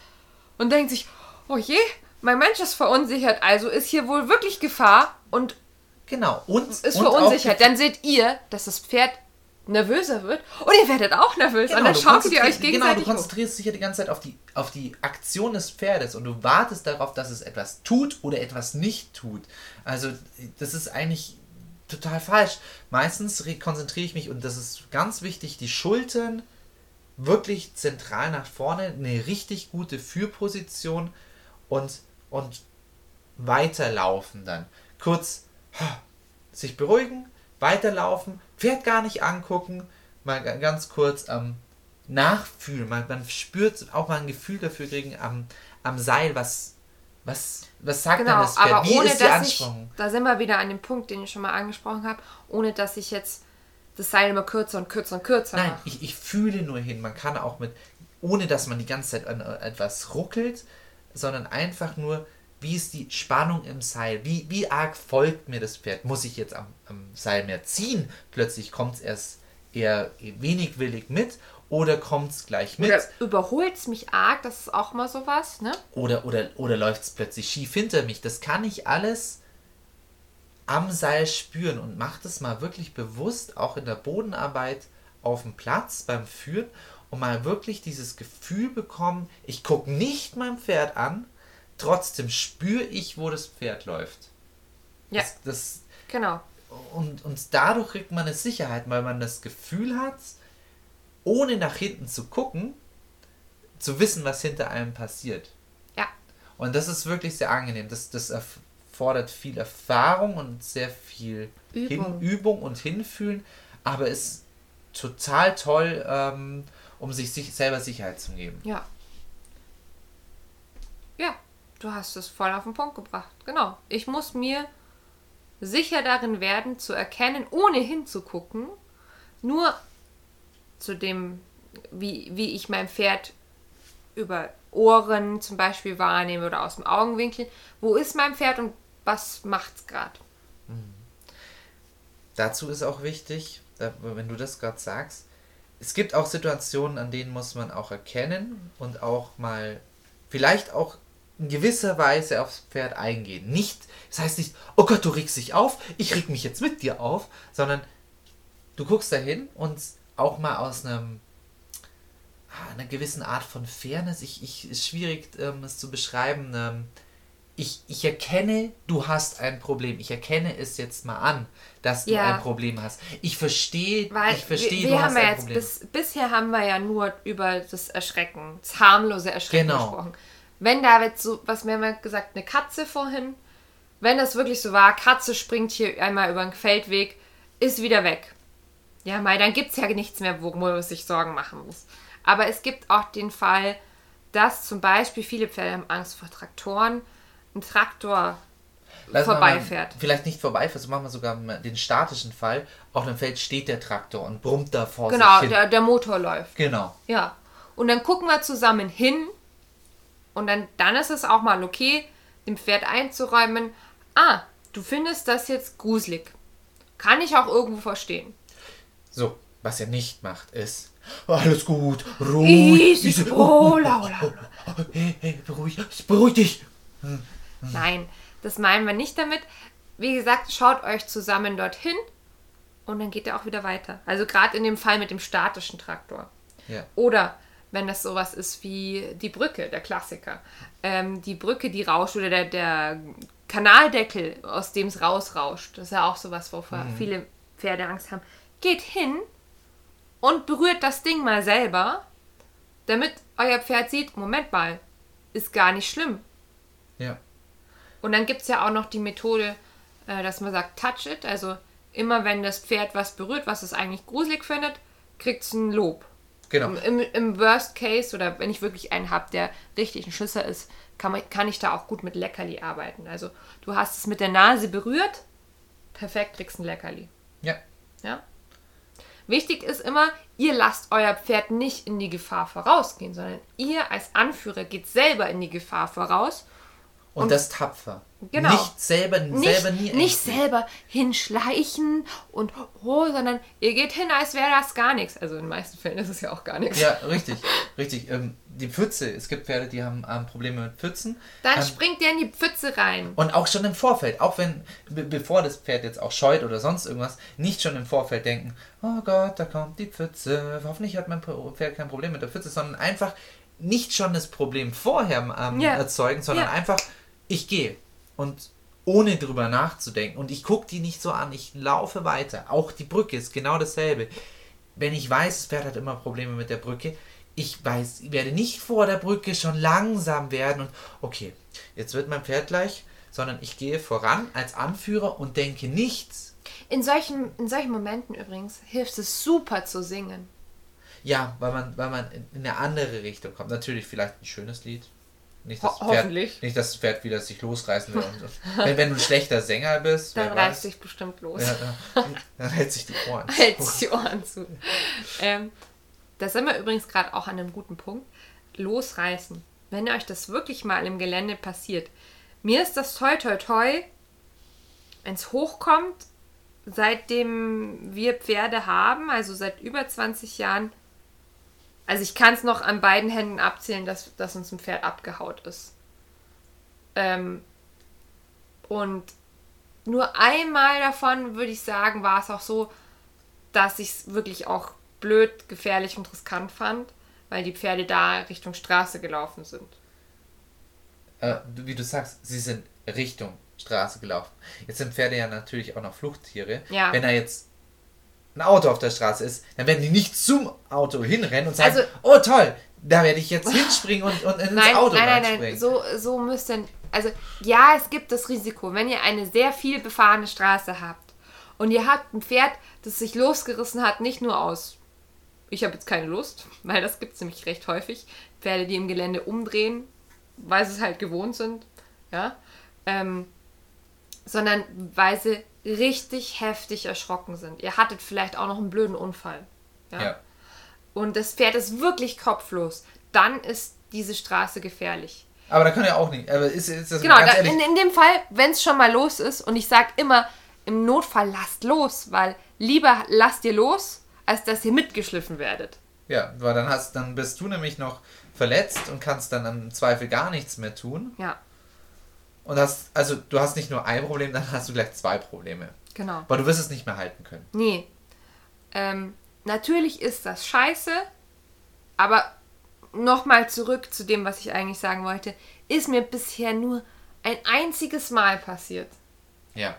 [SPEAKER 1] und denkt sich, oh je, mein Mensch ist verunsichert, also ist hier wohl wirklich Gefahr und
[SPEAKER 2] Genau. Und,
[SPEAKER 1] ist
[SPEAKER 2] und
[SPEAKER 1] verunsichert. Dann seht ihr, dass das Pferd nervöser wird und ihr werdet auch nervös und dann
[SPEAKER 2] du
[SPEAKER 1] schaukelt ihr euch
[SPEAKER 2] Genau,
[SPEAKER 1] gegenseitig
[SPEAKER 2] du
[SPEAKER 1] hoch.
[SPEAKER 2] konzentrierst dich ja die ganze Zeit auf die, auf die Aktion des Pferdes und du wartest darauf, dass es etwas tut oder etwas nicht tut. Also, das ist eigentlich total falsch. Meistens re- konzentriere ich mich, und das ist ganz wichtig, die Schultern wirklich zentral nach vorne, eine richtig gute Führposition und, und weiterlaufen dann. Kurz sich beruhigen, weiterlaufen, Pferd gar nicht angucken, mal ga- ganz kurz am Nachfühlen, man, man spürt auch mal ein Gefühl dafür kriegen am, am Seil, was, was, was sagt denn
[SPEAKER 1] Genau,
[SPEAKER 2] das Pferd,
[SPEAKER 1] aber
[SPEAKER 2] wie
[SPEAKER 1] ohne
[SPEAKER 2] ist die
[SPEAKER 1] dass ich, da sind wir wieder an dem Punkt, den ich schon mal angesprochen habe, ohne dass ich jetzt das Seil immer kürzer und kürzer und kürzer
[SPEAKER 2] Nein,
[SPEAKER 1] mache.
[SPEAKER 2] ich, ich fühle nur hin, man kann auch mit, ohne dass man die ganze Zeit an etwas ruckelt, sondern einfach nur, wie ist die Spannung im Seil, wie, wie arg folgt mir das Pferd, muss ich jetzt am, am Seil mehr ziehen, plötzlich kommt es erst eher wenig willig mit oder kommt es gleich mit
[SPEAKER 1] Oder überholt es mich arg, das ist auch mal sowas, ne?
[SPEAKER 2] oder, oder, oder läuft es plötzlich schief hinter mich. Das kann ich alles am Seil spüren und macht es mal wirklich bewusst, auch in der Bodenarbeit auf dem Platz beim Führen und mal wirklich dieses Gefühl bekommen, ich gucke nicht mein Pferd an, trotzdem spüre ich, wo das Pferd läuft.
[SPEAKER 1] Ja,
[SPEAKER 2] Das, das,
[SPEAKER 1] genau.
[SPEAKER 2] und, und dadurch kriegt man eine Sicherheit, weil man das Gefühl hat, ohne nach hinten zu gucken, zu wissen, was hinter einem passiert.
[SPEAKER 1] Ja.
[SPEAKER 2] Und das ist wirklich sehr angenehm. Das, das erfordert viel Erfahrung und sehr viel
[SPEAKER 1] Übung.
[SPEAKER 2] Hin, Übung und Hinfühlen, aber ist total toll, ähm, um sich, sich selber Sicherheit zu geben.
[SPEAKER 1] Ja. Ja, du hast es voll auf den Punkt gebracht. Genau. Ich muss mir sicher darin werden, zu erkennen, ohne hinzugucken, nur zu dem, wie, wie ich mein Pferd über Ohren zum Beispiel wahrnehme oder aus dem Augenwinkel. Wo ist mein Pferd und was macht's gerade?
[SPEAKER 2] Dazu ist auch wichtig, wenn du das gerade sagst, es gibt auch Situationen, an denen muss man auch erkennen und auch mal vielleicht auch in gewisser Weise aufs Pferd eingehen. Nicht, das heißt nicht, oh Gott, du regst dich auf, ich reg mich jetzt mit dir auf, sondern du guckst dahin und auch mal aus einem ah, einer gewissen Art von Fairness, ich, ich ist schwierig ähm, es zu beschreiben. Ähm, ich, ich erkenne, du hast ein Problem. Ich erkenne es jetzt mal an, dass du
[SPEAKER 1] Ja.
[SPEAKER 2] ein Problem hast. Ich verstehe,
[SPEAKER 1] Weil
[SPEAKER 2] ich verstehe,
[SPEAKER 1] wir,
[SPEAKER 2] du
[SPEAKER 1] wir
[SPEAKER 2] hast
[SPEAKER 1] haben ja
[SPEAKER 2] ein Problem.
[SPEAKER 1] bis, bisher haben wir ja nur über das Erschrecken, das harmlose Erschrecken
[SPEAKER 2] Genau.
[SPEAKER 1] gesprochen. Wenn da jetzt so, was haben ja gesagt, eine Katze vorhin, wenn das wirklich so war, Katze springt hier einmal über den Feldweg, ist wieder weg. Ja, Mai, dann gibt es ja nichts mehr, wo man sich Sorgen machen muss. Aber es gibt auch den Fall, dass zum Beispiel viele Pferde haben Angst vor Traktoren. Ein Traktor
[SPEAKER 2] Lass
[SPEAKER 1] vorbeifährt.
[SPEAKER 2] Mal, vielleicht nicht vorbeifährt, so machen wir sogar den statischen Fall. Auf dem Feld steht der Traktor und brummt da vor
[SPEAKER 1] Genau,
[SPEAKER 2] sich hin.
[SPEAKER 1] der, der Motor läuft.
[SPEAKER 2] genau.
[SPEAKER 1] Ja. Und dann gucken wir zusammen hin und dann, dann ist es auch mal okay, dem Pferd einzuräumen, ah, du findest das jetzt gruselig. Kann ich auch irgendwo verstehen.
[SPEAKER 2] So, was er nicht macht, ist. "Oh, Alles gut, ruhig.
[SPEAKER 1] Easy,
[SPEAKER 2] diese-
[SPEAKER 1] oh, lau, lau,
[SPEAKER 2] Hey, hey, beruhig, beruhig dich.
[SPEAKER 1] Nein, das meinen wir nicht damit. Wie gesagt, schaut euch zusammen dorthin und dann geht er auch wieder weiter. Also gerade in dem Fall mit dem statischen Traktor.
[SPEAKER 2] Ja.
[SPEAKER 1] Oder wenn das sowas ist wie die Brücke, der Klassiker. Ähm, die Brücke, die rauscht oder der, der Kanaldeckel, aus dem es rausrauscht. Das ist ja auch sowas, wovor viele Pferde Angst haben. Geht hin und berührt das Ding mal selber, damit euer Pferd sieht, Moment mal, ist gar nicht schlimm.
[SPEAKER 2] Ja.
[SPEAKER 1] Und dann gibt es ja auch noch die Methode, äh, dass man sagt, touch it. Also immer wenn das Pferd was berührt, was es eigentlich gruselig findet, kriegt es ein Lob.
[SPEAKER 2] Genau.
[SPEAKER 1] Im, Im Worst Case oder wenn ich wirklich einen habe, der richtig ein Schisser ist, kann, man, kann ich da auch gut mit Leckerli arbeiten. Also du hast es mit der Nase berührt, perfekt, kriegst ein Leckerli.
[SPEAKER 2] Ja.
[SPEAKER 1] Ja? Wichtig ist immer, ihr lasst euer Pferd nicht in die Gefahr vorausgehen, sondern ihr als Anführer geht selber in die Gefahr voraus.
[SPEAKER 2] Und,
[SPEAKER 1] Und-
[SPEAKER 2] das tapfer.
[SPEAKER 1] Genau.
[SPEAKER 2] Nicht selber,
[SPEAKER 1] Nicht,
[SPEAKER 2] selber nie
[SPEAKER 1] nicht
[SPEAKER 2] ängstlich.
[SPEAKER 1] selber hinschleichen und oh, sondern ihr geht hin, als wäre das gar nichts. Also in den meisten Fällen ist es ja auch gar nichts.
[SPEAKER 2] Ja, richtig, richtig. Ähm, die Pfütze, es gibt Pferde, die haben ähm, Probleme mit Pfützen.
[SPEAKER 1] Dann
[SPEAKER 2] Ähm,
[SPEAKER 1] springt der in die Pfütze rein.
[SPEAKER 2] Und auch schon im Vorfeld, auch wenn, be bevor das Pferd jetzt auch scheut oder sonst irgendwas, nicht schon im Vorfeld denken, oh Gott, da kommt die Pfütze, hoffentlich hat mein Pferd kein Problem mit der Pfütze, sondern einfach nicht schon das Problem vorher ähm,
[SPEAKER 1] Ja.
[SPEAKER 2] erzeugen, sondern
[SPEAKER 1] Ja.
[SPEAKER 2] einfach, ich gehe und ohne drüber nachzudenken und ich gucke die nicht so an, ich laufe weiter. Auch die Brücke ist genau dasselbe. Wenn ich weiß, das Pferd hat immer Probleme mit der Brücke, ich weiß, ich werde nicht vor der Brücke schon langsam werden und okay, jetzt wird mein Pferd gleich, sondern ich gehe voran als Anführer und denke nichts.
[SPEAKER 1] In solchen, in solchen Momenten übrigens hilft es super zu singen.
[SPEAKER 2] Ja, weil man, weil man in in eine andere Richtung kommt. Natürlich vielleicht ein schönes Lied. Nicht,
[SPEAKER 1] Ho
[SPEAKER 2] dass das Pferd,
[SPEAKER 1] hoffentlich.
[SPEAKER 2] nicht, dass das Pferd wieder sich losreißen will. Und, so. wenn, wenn du ein schlechter Sänger bist,
[SPEAKER 1] Dann reißt sich bestimmt los.
[SPEAKER 2] ja, dann, dann hält sich die Ohren.
[SPEAKER 1] Hält sich die Ohren zu. ähm, da sind wir übrigens gerade auch an einem guten Punkt. Losreißen. Wenn euch das wirklich mal im Gelände passiert. Mir ist das toi toi toi, wenn es hochkommt, seitdem wir Pferde haben, also seit über 20 Jahren. Also ich kann es noch an beiden Händen abzählen, dass, dass uns ein Pferd abgehaut ist. Ähm, und nur einmal davon, würde ich sagen, war es auch so, dass ich es wirklich auch blöd, gefährlich und riskant fand, weil die Pferde da Richtung Straße gelaufen sind.
[SPEAKER 2] äh, wie du sagst, sie sind Richtung Straße gelaufen. Jetzt sind Pferde ja natürlich auch noch Fluchttiere.
[SPEAKER 1] Ja.
[SPEAKER 2] Wenn da jetzt ein Auto auf der Straße ist, dann werden die nicht zum Auto hinrennen und sagen,
[SPEAKER 1] Also-
[SPEAKER 2] oh toll, da werde ich jetzt hinspringen und, und ins
[SPEAKER 1] Nein,
[SPEAKER 2] Auto
[SPEAKER 1] nein, nein, nein. So, so müsste. Also, ja, es gibt das Risiko, wenn ihr eine sehr viel befahrene Straße habt und ihr habt ein Pferd, das sich losgerissen hat, nicht nur aus, ich habe jetzt keine Lust, weil das gibt es nämlich recht häufig. Pferde, die im Gelände umdrehen, weil sie es halt gewohnt sind, ja, ähm, sondern weil sie richtig heftig erschrocken sind. Ihr hattet vielleicht auch noch einen blöden Unfall. Ja.
[SPEAKER 2] ja.
[SPEAKER 1] Und das Pferd ist wirklich kopflos. Dann ist diese Straße gefährlich.
[SPEAKER 2] Aber da kann ja auch nicht. Aber ist, ist das
[SPEAKER 1] Genau, da, in, in dem Fall, wenn es schon mal los ist, und ich sage immer, im Notfall lasst los, weil lieber lasst ihr los, als dass ihr mitgeschliffen werdet.
[SPEAKER 2] Ja, weil dann hast dann bist du nämlich noch verletzt und kannst dann im Zweifel gar nichts mehr tun.
[SPEAKER 1] Ja,
[SPEAKER 2] Und hast, also du hast nicht nur ein Problem, dann hast du gleich zwei Probleme.
[SPEAKER 1] genau.
[SPEAKER 2] Weil du wirst es nicht mehr halten können.
[SPEAKER 1] Nee. Ähm, natürlich ist das scheiße, aber nochmal zurück zu dem, was ich eigentlich sagen wollte, ist mir bisher nur ein einziges Mal passiert.
[SPEAKER 2] Ja.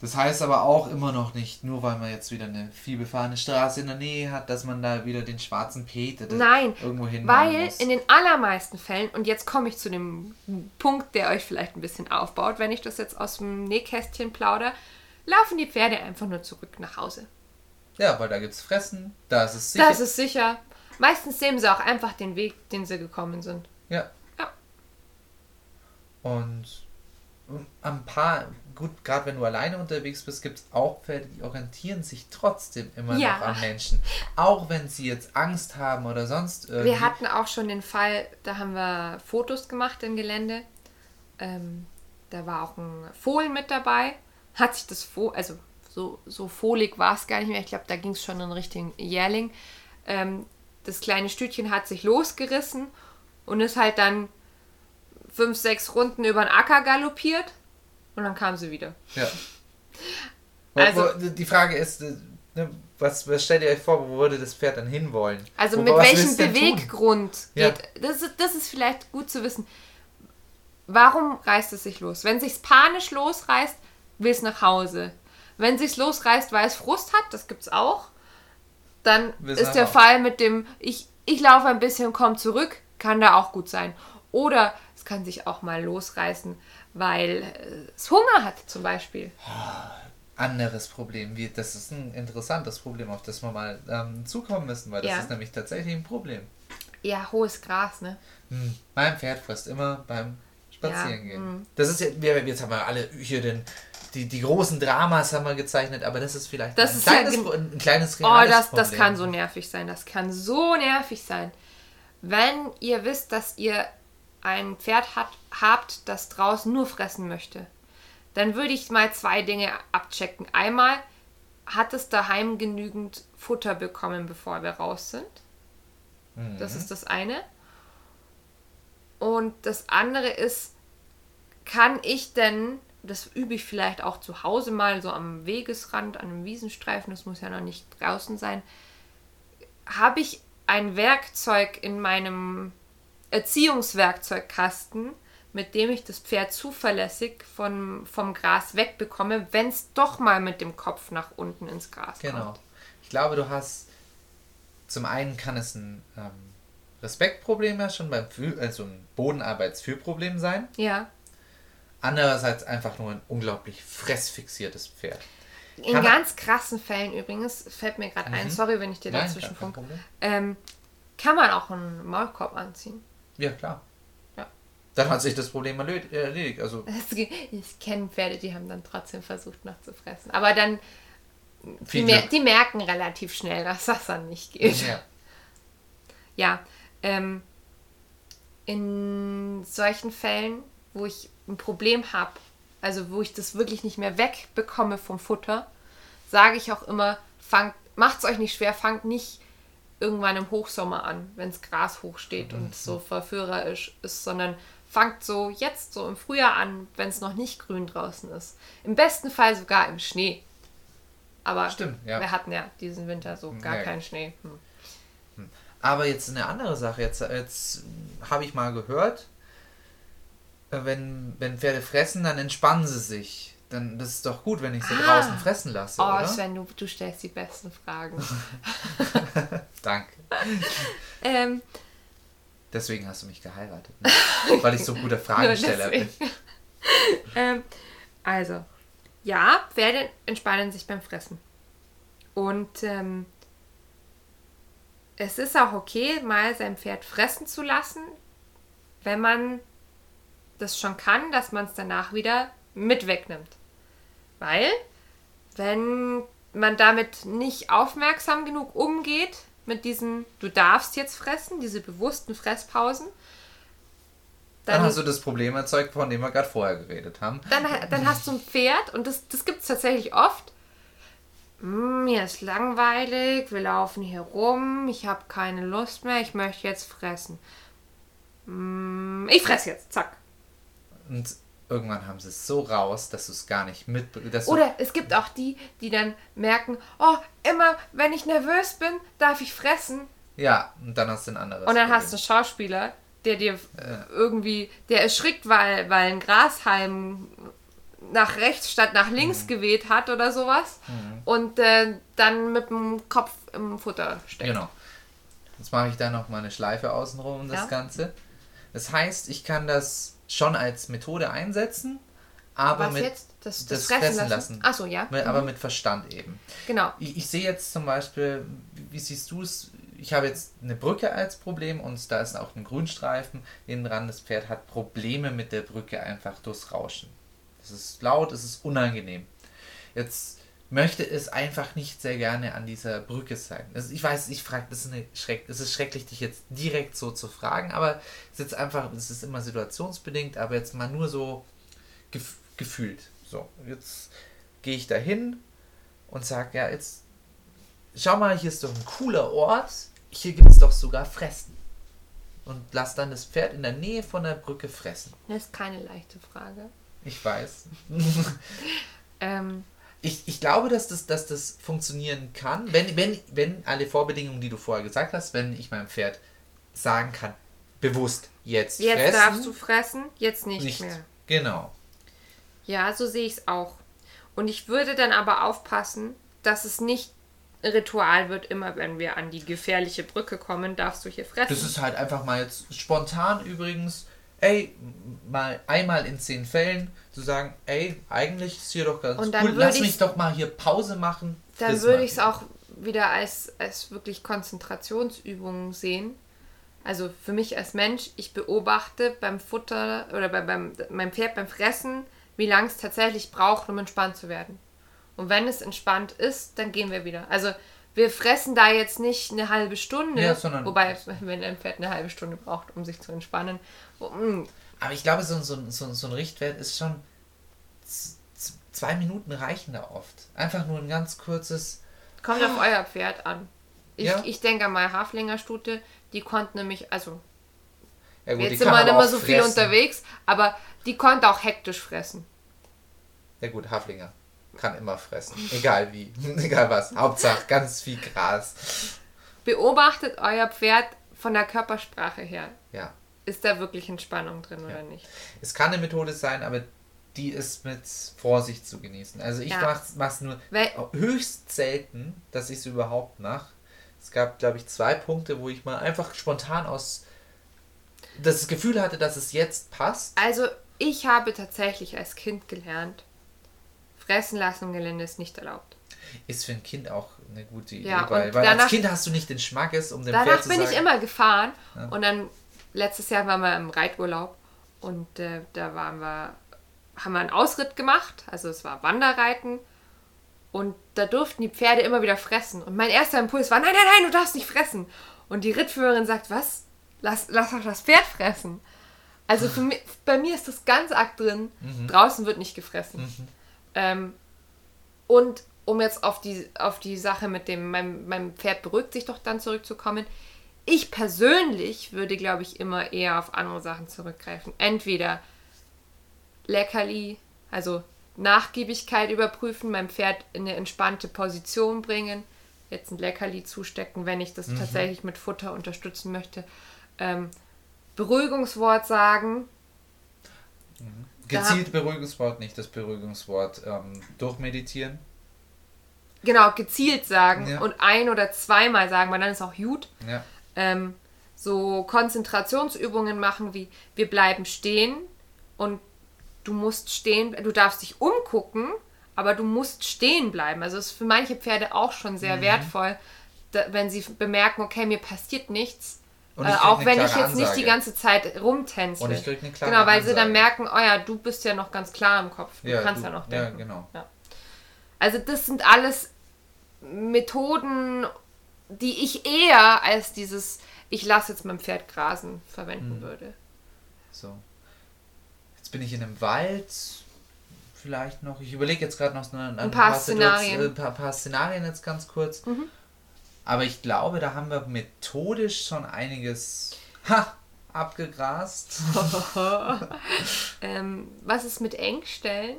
[SPEAKER 2] Das heißt aber auch immer noch nicht, nur weil man jetzt wieder eine vielbefahrene Straße in der Nähe hat, dass man da wieder den schwarzen Peter da
[SPEAKER 1] Nein,
[SPEAKER 2] irgendwo hinmachen
[SPEAKER 1] weil
[SPEAKER 2] muss.
[SPEAKER 1] in den allermeisten Fällen, und jetzt komme ich zu dem Punkt, der euch vielleicht ein bisschen aufbaut, wenn ich das jetzt aus dem Nähkästchen plaudere, laufen die Pferde einfach nur zurück nach Hause.
[SPEAKER 2] Ja, weil da gibt's Fressen, da ist es sicher.
[SPEAKER 1] Das ist sicher. Meistens nehmen sie auch einfach den Weg, den sie gekommen sind.
[SPEAKER 2] ja.
[SPEAKER 1] Ja.
[SPEAKER 2] Und ein paar, gut, gerade wenn du alleine unterwegs bist, gibt es auch Pferde, die orientieren sich trotzdem immer
[SPEAKER 1] Ja.
[SPEAKER 2] noch am Menschen. Auch wenn sie jetzt Angst haben oder sonst irgendwie.
[SPEAKER 1] Wir hatten auch schon den Fall, da haben wir Fotos gemacht im Gelände. Ähm, da war auch ein Fohlen mit dabei. Hat sich das Fohlen, also so, so fohlig war es gar nicht mehr. Ich glaube, da ging es schon in Richtung Jährling. Ähm, das kleine Stütchen hat sich losgerissen und ist halt dann fünf, sechs Runden über den Acker galoppiert und dann kam sie wieder.
[SPEAKER 2] Ja.
[SPEAKER 1] Also-
[SPEAKER 2] die Frage ist, äh, ne, was, was stellt ihr euch vor, wo würde das Pferd dann hinwollen?
[SPEAKER 1] Also
[SPEAKER 2] wo,
[SPEAKER 1] mit welchem? Beweggrund
[SPEAKER 2] Ja.
[SPEAKER 1] geht. Das, ist, das ist vielleicht gut zu wissen. Warum reißt es sich los? Wenn sich panisch losreißt, will es nach Hause. Wenn sich losreißt, weil es Frust hat, das gibt's auch, dann
[SPEAKER 2] Will's
[SPEAKER 1] ist der
[SPEAKER 2] Hause.
[SPEAKER 1] Fall mit dem ich, ich laufe ein bisschen, komm zurück, kann da auch gut sein. Oder es kann sich auch mal losreißen, weil äh, es Hunger hat zum Beispiel.
[SPEAKER 2] Anderes Problem. Wie, das ist ein interessantes Problem, auf das wir mal ähm, zukommen müssen, weil das
[SPEAKER 1] Ja.
[SPEAKER 2] ist nämlich tatsächlich ein Problem.
[SPEAKER 1] Ja, hohes Gras, ne?
[SPEAKER 2] Hm. Mein Pferd frisst immer beim Spazierengehen.
[SPEAKER 1] Ja, hm.
[SPEAKER 2] Das ist ja, wir, jetzt haben wir alle hier den, die, die großen Dramas haben wir gezeichnet, aber das ist vielleicht
[SPEAKER 1] Das
[SPEAKER 2] ein,
[SPEAKER 1] ist ja
[SPEAKER 2] kleines,
[SPEAKER 1] gen-
[SPEAKER 2] Pro- ein kleines
[SPEAKER 1] Oh, das, das
[SPEAKER 2] Problem.
[SPEAKER 1] kann so nervig sein. Das kann so nervig sein. Wenn ihr wisst, dass ihr ein Pferd hat, habt, das draußen nur fressen möchte, dann würde ich mal zwei Dinge abchecken. Einmal, hat es daheim genügend Futter bekommen, bevor wir raus sind? Das ist das eine. Und das andere ist, kann ich denn, das übe ich vielleicht auch zu Hause mal, so am Wegesrand, an einem Wiesenstreifen, das muss ja noch nicht draußen sein, habe ich ein Werkzeug in meinem Erziehungswerkzeugkasten, mit dem ich das Pferd zuverlässig von, vom Gras wegbekomme, wenn es doch mal mit dem Kopf nach unten ins Gras
[SPEAKER 2] Genau.
[SPEAKER 1] kommt.
[SPEAKER 2] Ich glaube, du hast zum einen kann es ein ähm, Respektproblem ja schon beim Fühl, also ein Bodenarbeitsfühlproblem sein.
[SPEAKER 1] Ja.
[SPEAKER 2] Andererseits einfach nur ein unglaublich fressfixiertes Pferd.
[SPEAKER 1] In
[SPEAKER 2] Kann-
[SPEAKER 1] ganz krassen Fällen übrigens, fällt mir gerade ein,
[SPEAKER 2] Mhm.
[SPEAKER 1] sorry, wenn ich dir
[SPEAKER 2] Nein,
[SPEAKER 1] dazwischen funke, ähm, kann man auch einen Maulkorb anziehen.
[SPEAKER 2] Ja, klar.
[SPEAKER 1] Ja.
[SPEAKER 2] Dann hat sich das Problem erled- erledigt. Also
[SPEAKER 1] Es Ich kenne Pferde, die haben dann trotzdem versucht nachzufressen. Aber dann, die, mer die merken relativ schnell, dass das dann nicht geht.
[SPEAKER 2] Ja.
[SPEAKER 1] Ja, ähm, in solchen Fällen, wo ich ein Problem habe, also wo ich das wirklich nicht mehr wegbekomme vom Futter, sage ich auch immer, fangt, macht's euch nicht schwer, fangt nicht irgendwann im Hochsommer an, wenns Gras hoch steht und so verführerisch ist, sondern fangt so jetzt so im Frühjahr an, wenn es noch nicht grün draußen ist. Im besten Fall sogar im Schnee. Aber
[SPEAKER 2] Stimmt, ja.
[SPEAKER 1] wir hatten ja diesen Winter so gar
[SPEAKER 2] Ja.
[SPEAKER 1] keinen Schnee. Hm.
[SPEAKER 2] Aber jetzt eine andere Sache. Jetzt, jetzt habe ich mal gehört, äh, wenn, wenn Pferde fressen, dann entspannen sie sich. Dann das ist doch gut, wenn ich sie
[SPEAKER 1] Ah.
[SPEAKER 2] draußen fressen lasse,
[SPEAKER 1] Oh,
[SPEAKER 2] oder?
[SPEAKER 1] Sven, du, du stellst die besten Fragen.
[SPEAKER 2] Danke.
[SPEAKER 1] ähm,
[SPEAKER 2] Deswegen hast du mich geheiratet. Ne? Weil ich so ein guter
[SPEAKER 1] nur
[SPEAKER 2] Fragensteller bin.
[SPEAKER 1] ähm, also, ja, Pferde entspannen sich beim Fressen. Und ähm, es ist auch okay, mal sein Pferd fressen zu lassen, wenn man das schon kann, dass man es danach wieder mit wegnimmt. Weil, wenn man damit nicht aufmerksam genug umgeht, mit diesen, du darfst jetzt fressen, diese bewussten Fresspausen,
[SPEAKER 2] Dann
[SPEAKER 1] dann,
[SPEAKER 2] hast du das Problem erzeugt, von dem wir gerade vorher geredet haben.
[SPEAKER 1] dann, dann hast du ein Pferd und das, das gibt es tatsächlich oft. "Mm, Mir ist langweilig, wir laufen hier rum, ich habe keine Lust mehr, ich möchte jetzt fressen. "Mm, Ich fress jetzt, zack.
[SPEAKER 2] Und irgendwann haben sie es so raus, dass du es gar nicht mit...
[SPEAKER 1] Oder es gibt auch die, die dann merken, oh, immer wenn ich nervös bin, darf ich fressen.
[SPEAKER 2] ja, und dann hast du ein anderes
[SPEAKER 1] Und dann
[SPEAKER 2] Problem.
[SPEAKER 1] hast du einen Schauspieler, der dir irgendwie, der erschrickt, weil, weil ein Grashalm nach rechts statt nach links
[SPEAKER 2] Mhm.
[SPEAKER 1] geweht hat oder sowas. Und äh, dann mit dem Kopf im Futter steckt.
[SPEAKER 2] Genau. Jetzt mache ich da noch mal eine Schleife außenrum um das
[SPEAKER 1] Ja.
[SPEAKER 2] Ganze. Das heißt, ich kann das schon als Methode einsetzen, aber
[SPEAKER 1] Was
[SPEAKER 2] mit,
[SPEAKER 1] jetzt? Das,
[SPEAKER 2] das
[SPEAKER 1] das, Fressen,
[SPEAKER 2] Fressen
[SPEAKER 1] lassen?
[SPEAKER 2] lassen.
[SPEAKER 1] Achso, ja.
[SPEAKER 2] mit,
[SPEAKER 1] Mhm.
[SPEAKER 2] aber mit Verstand eben.
[SPEAKER 1] genau.
[SPEAKER 2] Ich, ich sehe jetzt zum Beispiel, wie, siehst du es? Ich habe jetzt eine Brücke als Problem und da ist auch ein Grünstreifen innen dran. Das Pferd hat Probleme mit der Brücke einfach durchs Rauschen. Es ist laut, es ist unangenehm. Jetzt möchte es einfach nicht sehr gerne an dieser Brücke sein. Also ich weiß, ich frage, das ist eine schreck, es ist schrecklich, dich jetzt direkt so zu fragen, aber es ist jetzt einfach, es ist immer situationsbedingt, aber jetzt mal nur so gef gefühlt. So, jetzt gehe ich dahin und sage, ja, jetzt schau mal, hier ist doch ein cooler Ort, hier gibt es doch sogar Fressen. Und lass dann das Pferd in der Nähe von der Brücke fressen.
[SPEAKER 1] Das ist keine leichte Frage.
[SPEAKER 2] Ich weiß.
[SPEAKER 1] Ähm,
[SPEAKER 2] Ich, ich glaube, dass das, dass das funktionieren kann, wenn, wenn, wenn alle Vorbedingungen, die du vorher gesagt hast, wenn ich meinem Pferd sagen kann, bewusst jetzt,
[SPEAKER 1] jetzt
[SPEAKER 2] fressen,
[SPEAKER 1] darfst du fressen, jetzt nicht,
[SPEAKER 2] nicht.
[SPEAKER 1] mehr.
[SPEAKER 2] Genau.
[SPEAKER 1] Ja, so sehe ich es auch. Und ich würde dann aber aufpassen, dass es nicht Ritual wird, immer wenn wir an die gefährliche Brücke kommen, darfst du hier fressen.
[SPEAKER 2] Das ist halt einfach mal jetzt spontan übrigens, ey, mal einmal in zehn Fällen zu sagen, ey, eigentlich ist hier doch ganz
[SPEAKER 1] Und dann
[SPEAKER 2] cool, lass mich doch mal hier Pause machen.
[SPEAKER 1] dann würde ich es auch wieder als, als wirklich Konzentrationsübung sehen. Also für mich als Mensch, ich beobachte beim Futter oder bei, beim meinem Pferd beim Fressen, wie lange es tatsächlich braucht, um entspannt zu werden. Und wenn es entspannt ist, dann gehen wir wieder. Also wir fressen da jetzt nicht eine halbe Stunde,
[SPEAKER 2] Ja, sondern-
[SPEAKER 1] wobei wenn ein Pferd eine halbe Stunde braucht, um sich zu entspannen. Mm,
[SPEAKER 2] Aber ich glaube, so, so, so, so ein Richtwert ist schon. Zwei Minuten reichen da oft. Einfach nur ein ganz kurzes.
[SPEAKER 1] Kommt auf euer Pferd an. Ich,
[SPEAKER 2] Ja.
[SPEAKER 1] ich denke mal, Haflinger Stute, die konnte nämlich, also
[SPEAKER 2] Ja, gut,
[SPEAKER 1] Jetzt sind wir nicht mehr so viel
[SPEAKER 2] fressen.
[SPEAKER 1] unterwegs, aber die konnte auch hektisch fressen.
[SPEAKER 2] Ja, gut, Haflinger kann immer fressen. Egal wie. Egal was. Hauptsache ganz viel Gras.
[SPEAKER 1] Beobachtet euer Pferd von der Körpersprache her.
[SPEAKER 2] Ja.
[SPEAKER 1] Ist da wirklich Entspannung drin oder nicht?
[SPEAKER 2] Es kann eine Methode sein, aber die ist mit Vorsicht zu genießen. Also ich
[SPEAKER 1] Ja.
[SPEAKER 2] mach's, mach's nur
[SPEAKER 1] Weil-
[SPEAKER 2] höchst selten, dass ich es überhaupt mache. Es gab, glaube ich, zwei Punkte, wo ich mal einfach spontan aus das Gefühl hatte, dass es jetzt passt.
[SPEAKER 1] Also, ich habe tatsächlich als Kind gelernt, fressen lassen im Gelände ist nicht erlaubt.
[SPEAKER 2] Ist für ein Kind auch eine gute Idee,
[SPEAKER 1] Ja,
[SPEAKER 2] weil, weil
[SPEAKER 1] danach-
[SPEAKER 2] als Kind hast du nicht den Schmackes, um dem
[SPEAKER 1] Danach
[SPEAKER 2] Pferd zu
[SPEAKER 1] bin
[SPEAKER 2] sagen.
[SPEAKER 1] ich immer gefahren
[SPEAKER 2] Ja.
[SPEAKER 1] und dann letztes Jahr waren wir im Reiturlaub und äh, da waren wir, haben wir einen Ausritt gemacht, also es war Wanderreiten und da durften die Pferde immer wieder fressen und mein erster Impuls war, nein, nein, nein, du darfst nicht fressen und die Rittführerin sagt, was? Lass, lass doch das Pferd fressen. Also für mich, bei mir ist das ganz arg drin, draußen wird nicht gefressen. Ähm, und um jetzt auf die, auf die Sache mit dem, mein, mein Pferd beruhigt sich doch dann zurückzukommen. Ich persönlich würde, glaube ich, immer eher auf andere Sachen zurückgreifen. Entweder Leckerli, also Nachgiebigkeit überprüfen, mein Pferd in eine entspannte Position bringen, jetzt ein Leckerli zustecken, wenn ich das tatsächlich mit Futter unterstützen möchte. Ähm, Beruhigungswort sagen,
[SPEAKER 2] Gezielt Beruhigungswort, nicht das Beruhigungswort ähm, durchmeditieren.
[SPEAKER 1] Genau, gezielt sagen
[SPEAKER 2] Ja.
[SPEAKER 1] und ein- oder zweimal sagen, weil dann ist auch gut.
[SPEAKER 2] Ja.
[SPEAKER 1] Ähm, so Konzentrationsübungen machen wie wir bleiben stehen und du musst stehen, du darfst dich umgucken, aber du musst stehen bleiben. Also ist für manche Pferde auch schon
[SPEAKER 2] Mhm.
[SPEAKER 1] sehr wertvoll, da, wenn sie bemerken, okay, mir passiert nichts. Äh, auch wenn ich jetzt nicht die
[SPEAKER 2] Ansage.
[SPEAKER 1] ganze Zeit rumtänzle.
[SPEAKER 2] Und ich krieg eine klare
[SPEAKER 1] Genau, weil sie dann
[SPEAKER 2] Ansage.
[SPEAKER 1] merken, oh ja, du bist ja noch ganz klar im Kopf. Du
[SPEAKER 2] Ja,
[SPEAKER 1] kannst
[SPEAKER 2] du-
[SPEAKER 1] ja noch
[SPEAKER 2] ja,
[SPEAKER 1] denken.
[SPEAKER 2] genau.
[SPEAKER 1] Ja. Also das sind alles Methoden, die ich eher als dieses, ich lasse jetzt mein Pferd grasen, verwenden
[SPEAKER 2] Mhm.
[SPEAKER 1] würde.
[SPEAKER 2] So. Jetzt bin ich in einem Wald. Vielleicht noch. Ich überlege jetzt gerade noch so ein,
[SPEAKER 1] Ein paar
[SPEAKER 2] Situa-
[SPEAKER 1] Szenarien. Mhm.
[SPEAKER 2] Äh, paar, paar Szenarien jetzt ganz kurz. Aber ich glaube, da haben wir methodisch schon einiges ha, abgegrast.
[SPEAKER 1] Ähm, was ist mit Engstellen?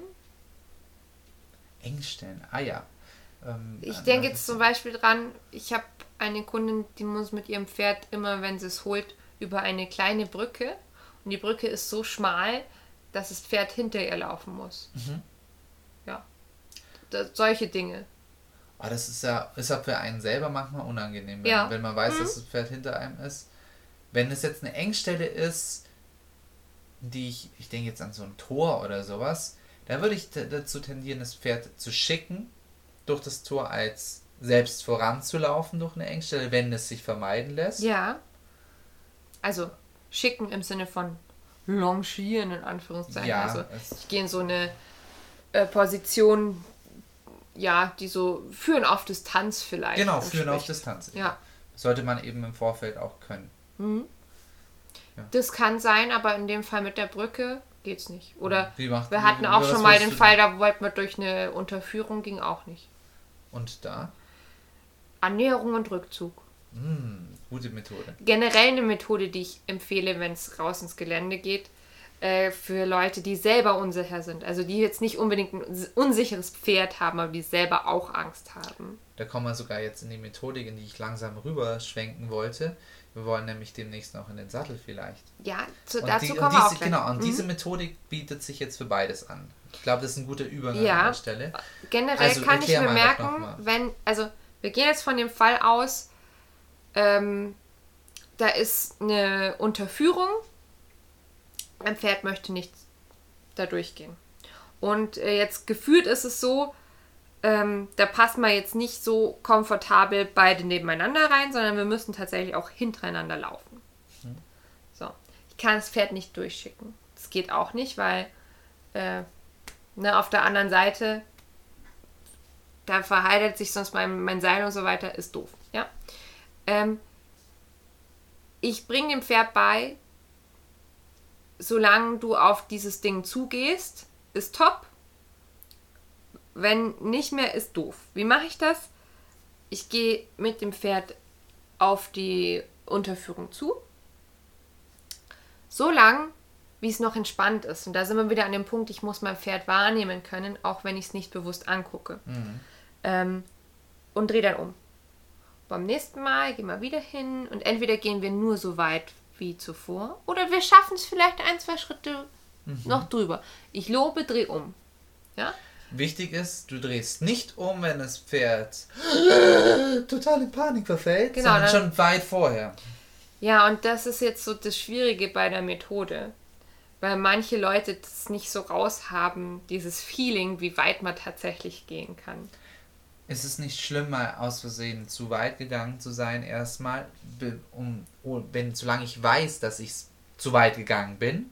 [SPEAKER 2] Engstellen. Ah ja. Ähm,
[SPEAKER 1] Ich denke
[SPEAKER 2] das-
[SPEAKER 1] jetzt zum Beispiel dran, ich habe eine Kundin, die muss mit ihrem Pferd immer, wenn sie es holt, über eine kleine Brücke. Und die Brücke ist so schmal, dass das Pferd hinter ihr laufen muss.
[SPEAKER 2] Mhm.
[SPEAKER 1] Ja. Da, solche Dinge.
[SPEAKER 2] Ah, das ist ja, ist ja für einen selber manchmal unangenehm, wenn,
[SPEAKER 1] Ja. Mhm.
[SPEAKER 2] wenn man weiß, dass das Pferd hinter einem ist. Wenn es jetzt eine Engstelle ist, die ich, ich denke jetzt an so ein Tor oder sowas, da würde ich dazu tendieren, das Pferd zu schicken, durch das Tor als selbst voranzulaufen durch eine Engstelle, wenn es sich vermeiden lässt.
[SPEAKER 1] Ja. Also schicken im Sinne von longieren in Anführungszeichen.
[SPEAKER 2] Ja,
[SPEAKER 1] also ich gehe in so eine äh, Position, ja, die so führen auf Distanz vielleicht.
[SPEAKER 2] Genau, führen auf. Distanz.
[SPEAKER 1] Ja.
[SPEAKER 2] Sollte man eben im Vorfeld auch können.
[SPEAKER 1] Das kann sein, aber in dem Fall mit der Brücke geht's nicht. Oder wir hatten auch schon mal den Fall, da wollten wir durch eine Unterführung, ging auch nicht.
[SPEAKER 2] Und da?
[SPEAKER 1] Annäherung und Rückzug.
[SPEAKER 2] Hm, gute Methode.
[SPEAKER 1] generell eine Methode, die ich empfehle, wenn es raus ins Gelände geht, äh, für Leute, die selber unsicher sind. Also die jetzt nicht unbedingt ein unsicheres Pferd haben, aber die selber auch Angst haben.
[SPEAKER 2] Da kommen wir sogar jetzt in die Methodik, in die ich langsam rüberschwenken wollte. Wir wollen nämlich demnächst noch in den Sattel vielleicht.
[SPEAKER 1] Ja, zu,
[SPEAKER 2] Und
[SPEAKER 1] dazu
[SPEAKER 2] die, und
[SPEAKER 1] kommen wir auch
[SPEAKER 2] diese,
[SPEAKER 1] gleich.
[SPEAKER 2] genau, und
[SPEAKER 1] Mhm.
[SPEAKER 2] diese Methodik bietet sich jetzt für beides an. Ich glaube, das ist ein guter Übergang
[SPEAKER 1] Ja.
[SPEAKER 2] an der Stelle.
[SPEAKER 1] Generell
[SPEAKER 2] Also,
[SPEAKER 1] kann ich mir merken, wenn, also wir gehen jetzt von dem Fall aus, ähm, da ist eine Unterführung, ein Pferd möchte nicht da durchgehen. Und äh, jetzt gefühlt ist es so, ähm, da passen wir jetzt nicht so komfortabel beide nebeneinander rein, sondern wir müssen tatsächlich auch hintereinander laufen. So, ich kann das Pferd nicht durchschicken. Das geht auch nicht, weil äh, ne, auf der anderen Seite da verheiratet sich sonst mein, mein Seil und so weiter, ist doof. Ja? Ähm, ich bringe dem Pferd bei, solange du auf dieses Ding zugehst, ist top. Wenn nicht mehr, ist doof. Wie mache ich das? Ich gehe mit dem Pferd auf die Unterführung zu. So lang, wie es noch entspannt ist. Und da sind wir wieder an dem Punkt, ich muss mein Pferd wahrnehmen können, auch wenn ich es nicht bewusst angucke. Ähm, und drehe dann um. Beim nächsten Mal gehen wir wieder hin und entweder gehen wir nur so weit wie zuvor oder wir schaffen es vielleicht ein, zwei Schritte noch drüber. Ich lobe, dreh um. Ja?
[SPEAKER 2] Wichtig ist, du drehst nicht um, wenn das Pferd total in Panik verfällt,
[SPEAKER 1] Genau,
[SPEAKER 2] sondern schon weit vorher.
[SPEAKER 1] Ja, und das ist jetzt so das Schwierige bei der Methode. Weil manche Leute das nicht so raushaben, dieses Feeling, wie weit man tatsächlich gehen kann.
[SPEAKER 2] Es ist nicht schlimm, mal aus Versehen zu weit gegangen zu sein, erstmal, um, oh, wenn, solange ich weiß, dass ich zu weit gegangen bin,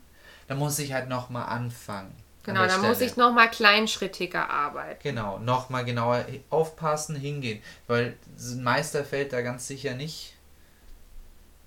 [SPEAKER 2] dann muss ich halt nochmal anfangen.
[SPEAKER 1] Genau, dann muss ich nochmal kleinschrittiger arbeiten.
[SPEAKER 2] Genau, nochmal genauer aufpassen, hingehen. Weil ein Meister fällt da ganz sicher nicht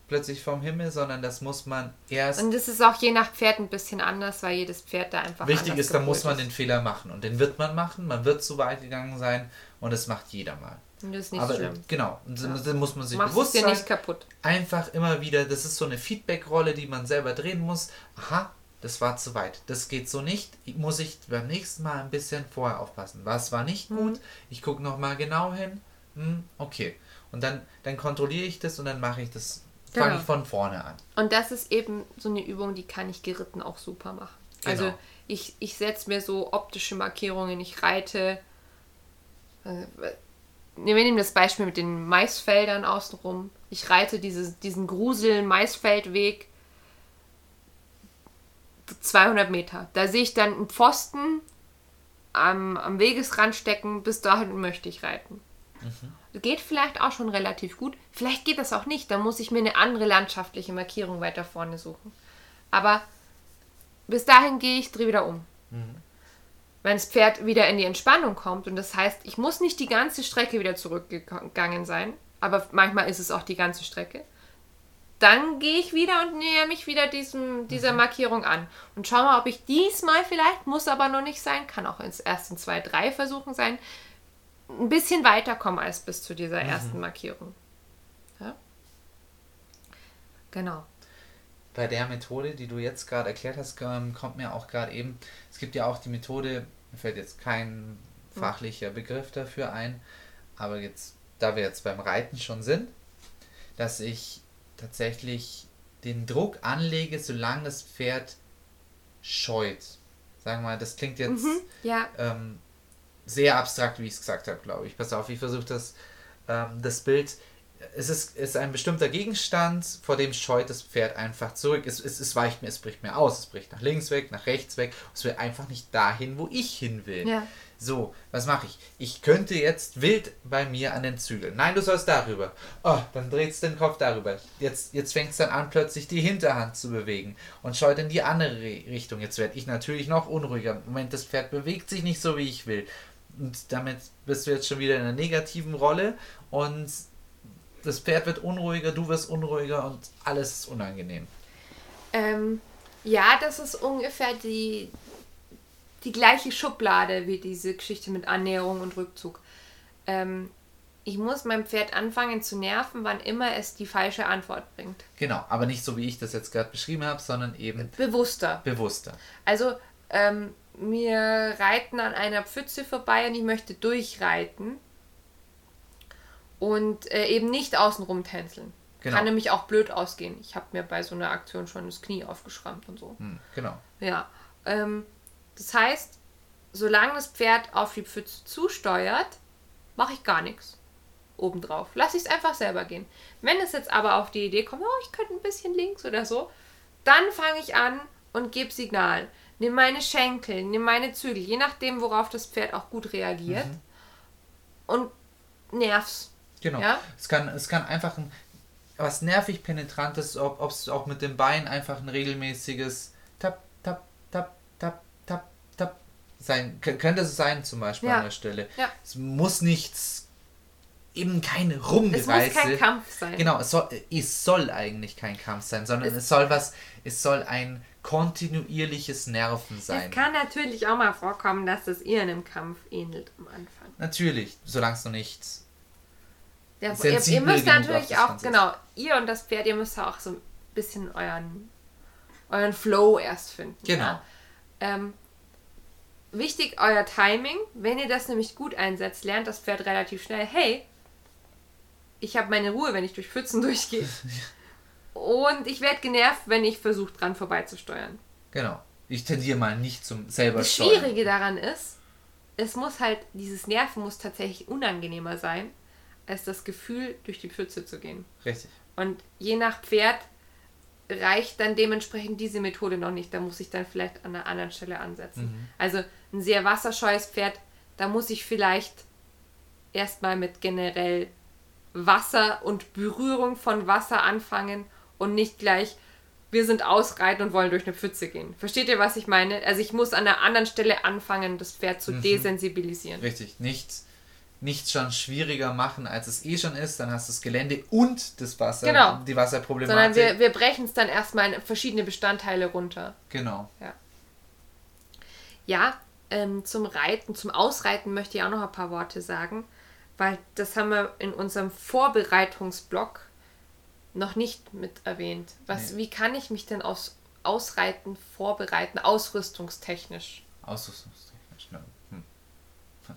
[SPEAKER 2] plötzlich vom Himmel, sondern das muss man erst.
[SPEAKER 1] Und das ist auch je nach Pferd ein bisschen anders, weil jedes Pferd da einfach
[SPEAKER 2] Wichtig ist, da muss
[SPEAKER 1] gepolt
[SPEAKER 2] man den Fehler machen. Und den wird man machen. Man wird zu weit gegangen sein. Und das macht jeder mal.
[SPEAKER 1] Und das ist nicht
[SPEAKER 2] Aber
[SPEAKER 1] schlimm.
[SPEAKER 2] genau, und
[SPEAKER 1] Ja.
[SPEAKER 2] dann muss man sich
[SPEAKER 1] Machst
[SPEAKER 2] bewusst sein.
[SPEAKER 1] nicht kaputt.
[SPEAKER 2] einfach immer wieder, das ist so eine Feedback-Rolle, die man selber drehen muss. Aha, das war zu weit. Das geht so nicht. Ich- Muss ich beim nächsten Mal ein bisschen vorher aufpassen. Was war nicht
[SPEAKER 1] Mhm.
[SPEAKER 2] gut? Ich gucke nochmal genau hin. Hm, okay. Und dann, dann kontrolliere ich das und dann mache ich das, fange
[SPEAKER 1] Genau.
[SPEAKER 2] ich von vorne an.
[SPEAKER 1] Und das ist eben so eine Übung, die kann ich geritten auch super machen. Also genau. ich, ich setze mir so optische Markierungen, ich reite. Äh, wir nehmen das Beispiel mit den Maisfeldern außenrum. Ich reite dieses, diesen Grusel-Maisfeldweg 200 Meter. Da sehe ich dann einen Pfosten am, am Wegesrand stecken, bis dahin möchte ich reiten. Mhm. Geht vielleicht auch schon relativ gut. Vielleicht geht das auch nicht. Da muss ich mir eine andere landschaftliche Markierung weiter vorne suchen. Aber bis dahin gehe ich, drehe wieder um. Mhm. Wenn das Pferd wieder in die Entspannung kommt und das heißt, ich muss nicht die ganze Strecke wieder zurückgegangen sein, aber manchmal ist es auch die ganze Strecke, dann gehe ich wieder und näher mich wieder diesem, dieser mhm. Markierung an. Und schau mal, ob ich diesmal vielleicht, muss aber noch nicht sein, kann auch ins ersten zwei, drei Versuchen sein, ein bisschen weiterkommen als bis zu dieser mhm. ersten Markierung. Ja? Genau.
[SPEAKER 2] Bei der Methode, die du jetzt gerade erklärt hast, kommt mir auch gerade eben, es gibt ja auch die Methode, mir fällt jetzt kein mhm. fachlicher Begriff dafür ein, aber jetzt, da wir jetzt beim Reiten schon sind, dass ich tatsächlich den Druck anlege, solange das Pferd scheut. Sagen wir mal, das klingt jetzt mhm, ja. ähm, sehr abstrakt, wie ich es gesagt habe, glaube ich. Pass auf, ich versuche das, ähm, das Bild. Es ist, ist ein bestimmter Gegenstand, vor dem scheut das Pferd einfach zurück. Es, es, es weicht mir, es bricht mir aus, es bricht nach links weg, nach rechts weg. Es will einfach nicht dahin, wo ich hin will. Ja. So, was mache ich? Ich könnte jetzt wild bei mir an den Zügeln. Nein, du sollst darüber. Oh, dann dreht den Kopf darüber. Jetzt, jetzt fängt es dann an, plötzlich die Hinterhand zu bewegen und scheut in die andere Richtung. Jetzt werde ich natürlich noch unruhiger. Moment, das Pferd bewegt sich nicht so, wie ich will. Und damit bist du jetzt schon wieder in einer negativen Rolle und das Pferd wird unruhiger, du wirst unruhiger und alles ist unangenehm.
[SPEAKER 1] Ähm, ja, das ist ungefähr die, die gleiche Schublade wie diese Geschichte mit Annäherung und Rückzug. Ähm, ich muss mein Pferd anfangen zu nerven, wann immer es die falsche Antwort bringt.
[SPEAKER 2] Genau, aber nicht so wie ich das jetzt gerade beschrieben habe, sondern eben
[SPEAKER 1] bewusster.
[SPEAKER 2] Bewusster.
[SPEAKER 1] Also ähm, wir reiten an einer Pfütze vorbei und ich möchte durchreiten und äh, eben nicht außenrum tänzeln. Genau. Kann nämlich auch blöd ausgehen. Ich habe mir bei so einer Aktion schon das Knie aufgeschrammt und so.
[SPEAKER 2] Hm, genau.
[SPEAKER 1] Ja. Ähm, das heißt, solange das Pferd auf die Pfütze zusteuert, mache ich gar nichts obendrauf. Lass ich es einfach selber gehen. Wenn es jetzt aber auf die Idee kommt, oh, ich könnte ein bisschen links oder so, dann fange ich an und gebe Signal. Nimm meine Schenkel, nimm meine Zügel, je nachdem, worauf das Pferd auch gut reagiert. Mhm. Und nervs.
[SPEAKER 2] Genau. Ja? Es, kann, es kann einfach ein, was nervig penetrantes, ob es auch mit dem Bein einfach ein regelmäßiges Tap, Tap, Tap, Tap, Tap, Tap sein. Könnte es sein, zum Beispiel ja. an der Stelle. Ja. Es muss nichts eben kein Rumgereize. Es muss kein Kampf sein. Genau, es soll, es soll eigentlich kein Kampf sein, sondern es, es soll was, es soll ein kontinuierliches Nerven sein.
[SPEAKER 1] Es kann natürlich auch mal vorkommen, dass es eher einem Kampf ähnelt am Anfang.
[SPEAKER 2] Natürlich, solange es noch nicht.
[SPEAKER 1] Ja, ihr, ihr müsst natürlich auch, genau, ihr und das Pferd, ihr müsst auch so ein bisschen euren, euren Flow erst finden. Genau. Ja. Ähm, wichtig, euer Timing. Wenn ihr das nämlich gut einsetzt, lernt das Pferd relativ schnell, hey, ich habe meine Ruhe, wenn ich durch Pfützen durchgehe. Und ich werde genervt, wenn ich versuche, dran vorbeizusteuern.
[SPEAKER 2] Genau. Ich tendiere mal nicht zum selber
[SPEAKER 1] Das Schwierige daran ist, es muss halt, dieses Nerven muss tatsächlich unangenehmer sein, als das Gefühl, durch die Pfütze zu gehen.
[SPEAKER 2] Richtig.
[SPEAKER 1] Und je nach Pferd reicht dann dementsprechend diese Methode noch nicht. Da muss ich dann vielleicht an einer anderen Stelle ansetzen. Mhm. Also ein sehr wasserscheues Pferd, da muss ich vielleicht erstmal mit generell Wasser und Berührung von Wasser anfangen und nicht gleich, wir sind ausreiten und wollen durch eine Pfütze gehen. Versteht ihr, was ich meine? Also ich muss an einer anderen Stelle anfangen, das Pferd zu mhm. desensibilisieren.
[SPEAKER 2] Richtig, nichts nichts schon schwieriger machen, als es eh schon ist. Dann hast du das Gelände und das Wasser, genau. die Wasserproblematik.
[SPEAKER 1] Sondern wir, wir brechen es dann erstmal in verschiedene Bestandteile runter.
[SPEAKER 2] Genau.
[SPEAKER 1] Ja, ja ähm, zum Reiten, zum Ausreiten möchte ich auch noch ein paar Worte sagen, weil das haben wir in unserem Vorbereitungsblock noch nicht mit erwähnt. Was, nee. Wie kann ich mich denn aus Ausreiten vorbereiten, ausrüstungstechnisch?
[SPEAKER 2] Ausrüstungstechnisch.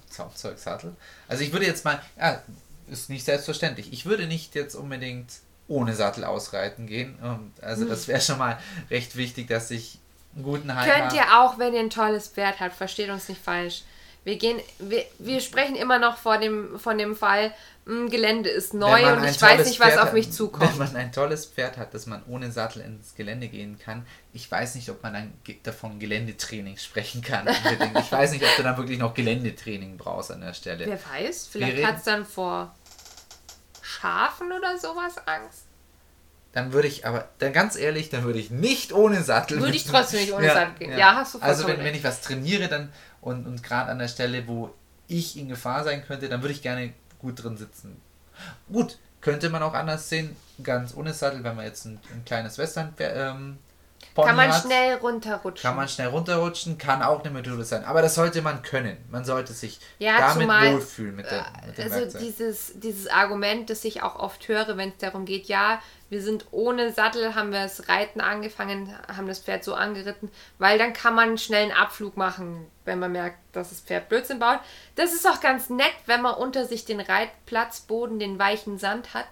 [SPEAKER 2] Zaumzeug, Sattel. Also ich würde jetzt mal, ja, ist nicht selbstverständlich. Ich würde nicht jetzt unbedingt ohne Sattel ausreiten gehen. Also das hm. wäre schon mal recht wichtig, dass ich einen guten Heim
[SPEAKER 1] Könnt ihr auch, wenn ihr ein tolles Pferd habt, versteht uns nicht falsch. Wir gehen, wir, wir sprechen immer noch vor dem, von dem Fall, mh, Gelände ist neu und ich weiß nicht, was
[SPEAKER 2] Pferd
[SPEAKER 1] auf mich zukommt.
[SPEAKER 2] Wenn man ein tolles Pferd hat, dass man ohne Sattel ins Gelände gehen kann, ich weiß nicht, ob man dann davon Geländetraining sprechen kann. ich weiß nicht, ob du dann wirklich noch Geländetraining brauchst an der Stelle.
[SPEAKER 1] Wer weiß, vielleicht hat es dann vor Schafen oder sowas Angst.
[SPEAKER 2] Dann würde ich aber, dann ganz ehrlich, dann würde ich nicht ohne Sattel.
[SPEAKER 1] Würde ich trotzdem nicht ohne Sattel gehen. Ja, hast du
[SPEAKER 2] Also
[SPEAKER 1] vollkommen
[SPEAKER 2] wenn, wenn ich was trainiere dann und, und gerade an der Stelle, wo ich in Gefahr sein könnte, dann würde ich gerne gut drin sitzen. Gut, könnte man auch anders sehen, ganz ohne Sattel, wenn man jetzt ein, ein kleines Western ähm, Pony
[SPEAKER 1] Kann man
[SPEAKER 2] hat,
[SPEAKER 1] schnell runterrutschen.
[SPEAKER 2] kann man schnell runterrutschen, kann auch eine Methode sein. Aber das sollte man können. Man sollte sich
[SPEAKER 1] Ja,
[SPEAKER 2] damit
[SPEAKER 1] zumal,
[SPEAKER 2] wohlfühlen mit, der, mit dem
[SPEAKER 1] also
[SPEAKER 2] Werkzeug.
[SPEAKER 1] dieses, dieses Argument, das ich auch oft höre, wenn es darum geht, ja, wir sind ohne Sattel, haben wir das Reiten angefangen, haben das Pferd so angeritten, weil dann kann man schnell einen Abflug machen, wenn man merkt, dass das Pferd Blödsinn baut. Das ist auch ganz nett, wenn man unter sich den Reitplatzboden, den weichen Sand hat,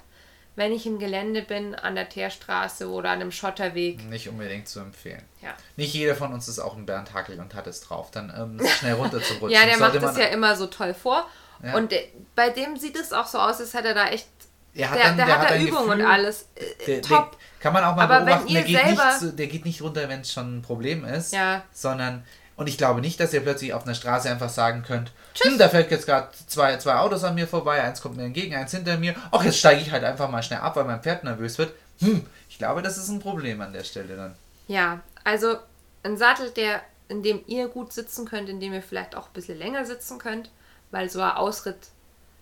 [SPEAKER 1] wenn ich im Gelände bin, an der Teerstraße oder an einem Schotterweg.
[SPEAKER 2] Nicht unbedingt zu empfehlen.
[SPEAKER 1] Ja.
[SPEAKER 2] Nicht jeder von uns ist auch ein Bernd Hackel und hat es drauf, dann ähm, schnell runter zu rutschen.
[SPEAKER 1] Ja, der macht das ja immer so toll vor.
[SPEAKER 2] Ja.
[SPEAKER 1] Und äh, bei dem sieht es auch so aus, als hätte er da echt.
[SPEAKER 2] Der hat
[SPEAKER 1] der,
[SPEAKER 2] dann-
[SPEAKER 1] der,
[SPEAKER 2] der
[SPEAKER 1] hat,
[SPEAKER 2] hat
[SPEAKER 1] da Übung
[SPEAKER 2] Gefühl,
[SPEAKER 1] und alles. Äh,
[SPEAKER 2] Der,
[SPEAKER 1] top.
[SPEAKER 2] Kann man auch mal
[SPEAKER 1] Aber
[SPEAKER 2] beobachten, der geht, nicht der geht nicht runter, wenn es schon ein Problem ist,
[SPEAKER 1] Ja.
[SPEAKER 2] sondern, und ich glaube nicht, dass ihr plötzlich auf einer Straße einfach sagen könnt, hm, da fällt jetzt gerade zwei, zwei Autos an mir vorbei, eins kommt mir entgegen, eins hinter mir, ach, jetzt steige ich halt einfach mal schnell ab, weil mein Pferd nervös wird. Hm, ich glaube, das ist ein Problem an der Stelle dann.
[SPEAKER 1] Ja, also ein Sattel, der, in dem ihr gut sitzen könnt, in dem ihr vielleicht auch ein bisschen länger sitzen könnt, weil so ein Ausritt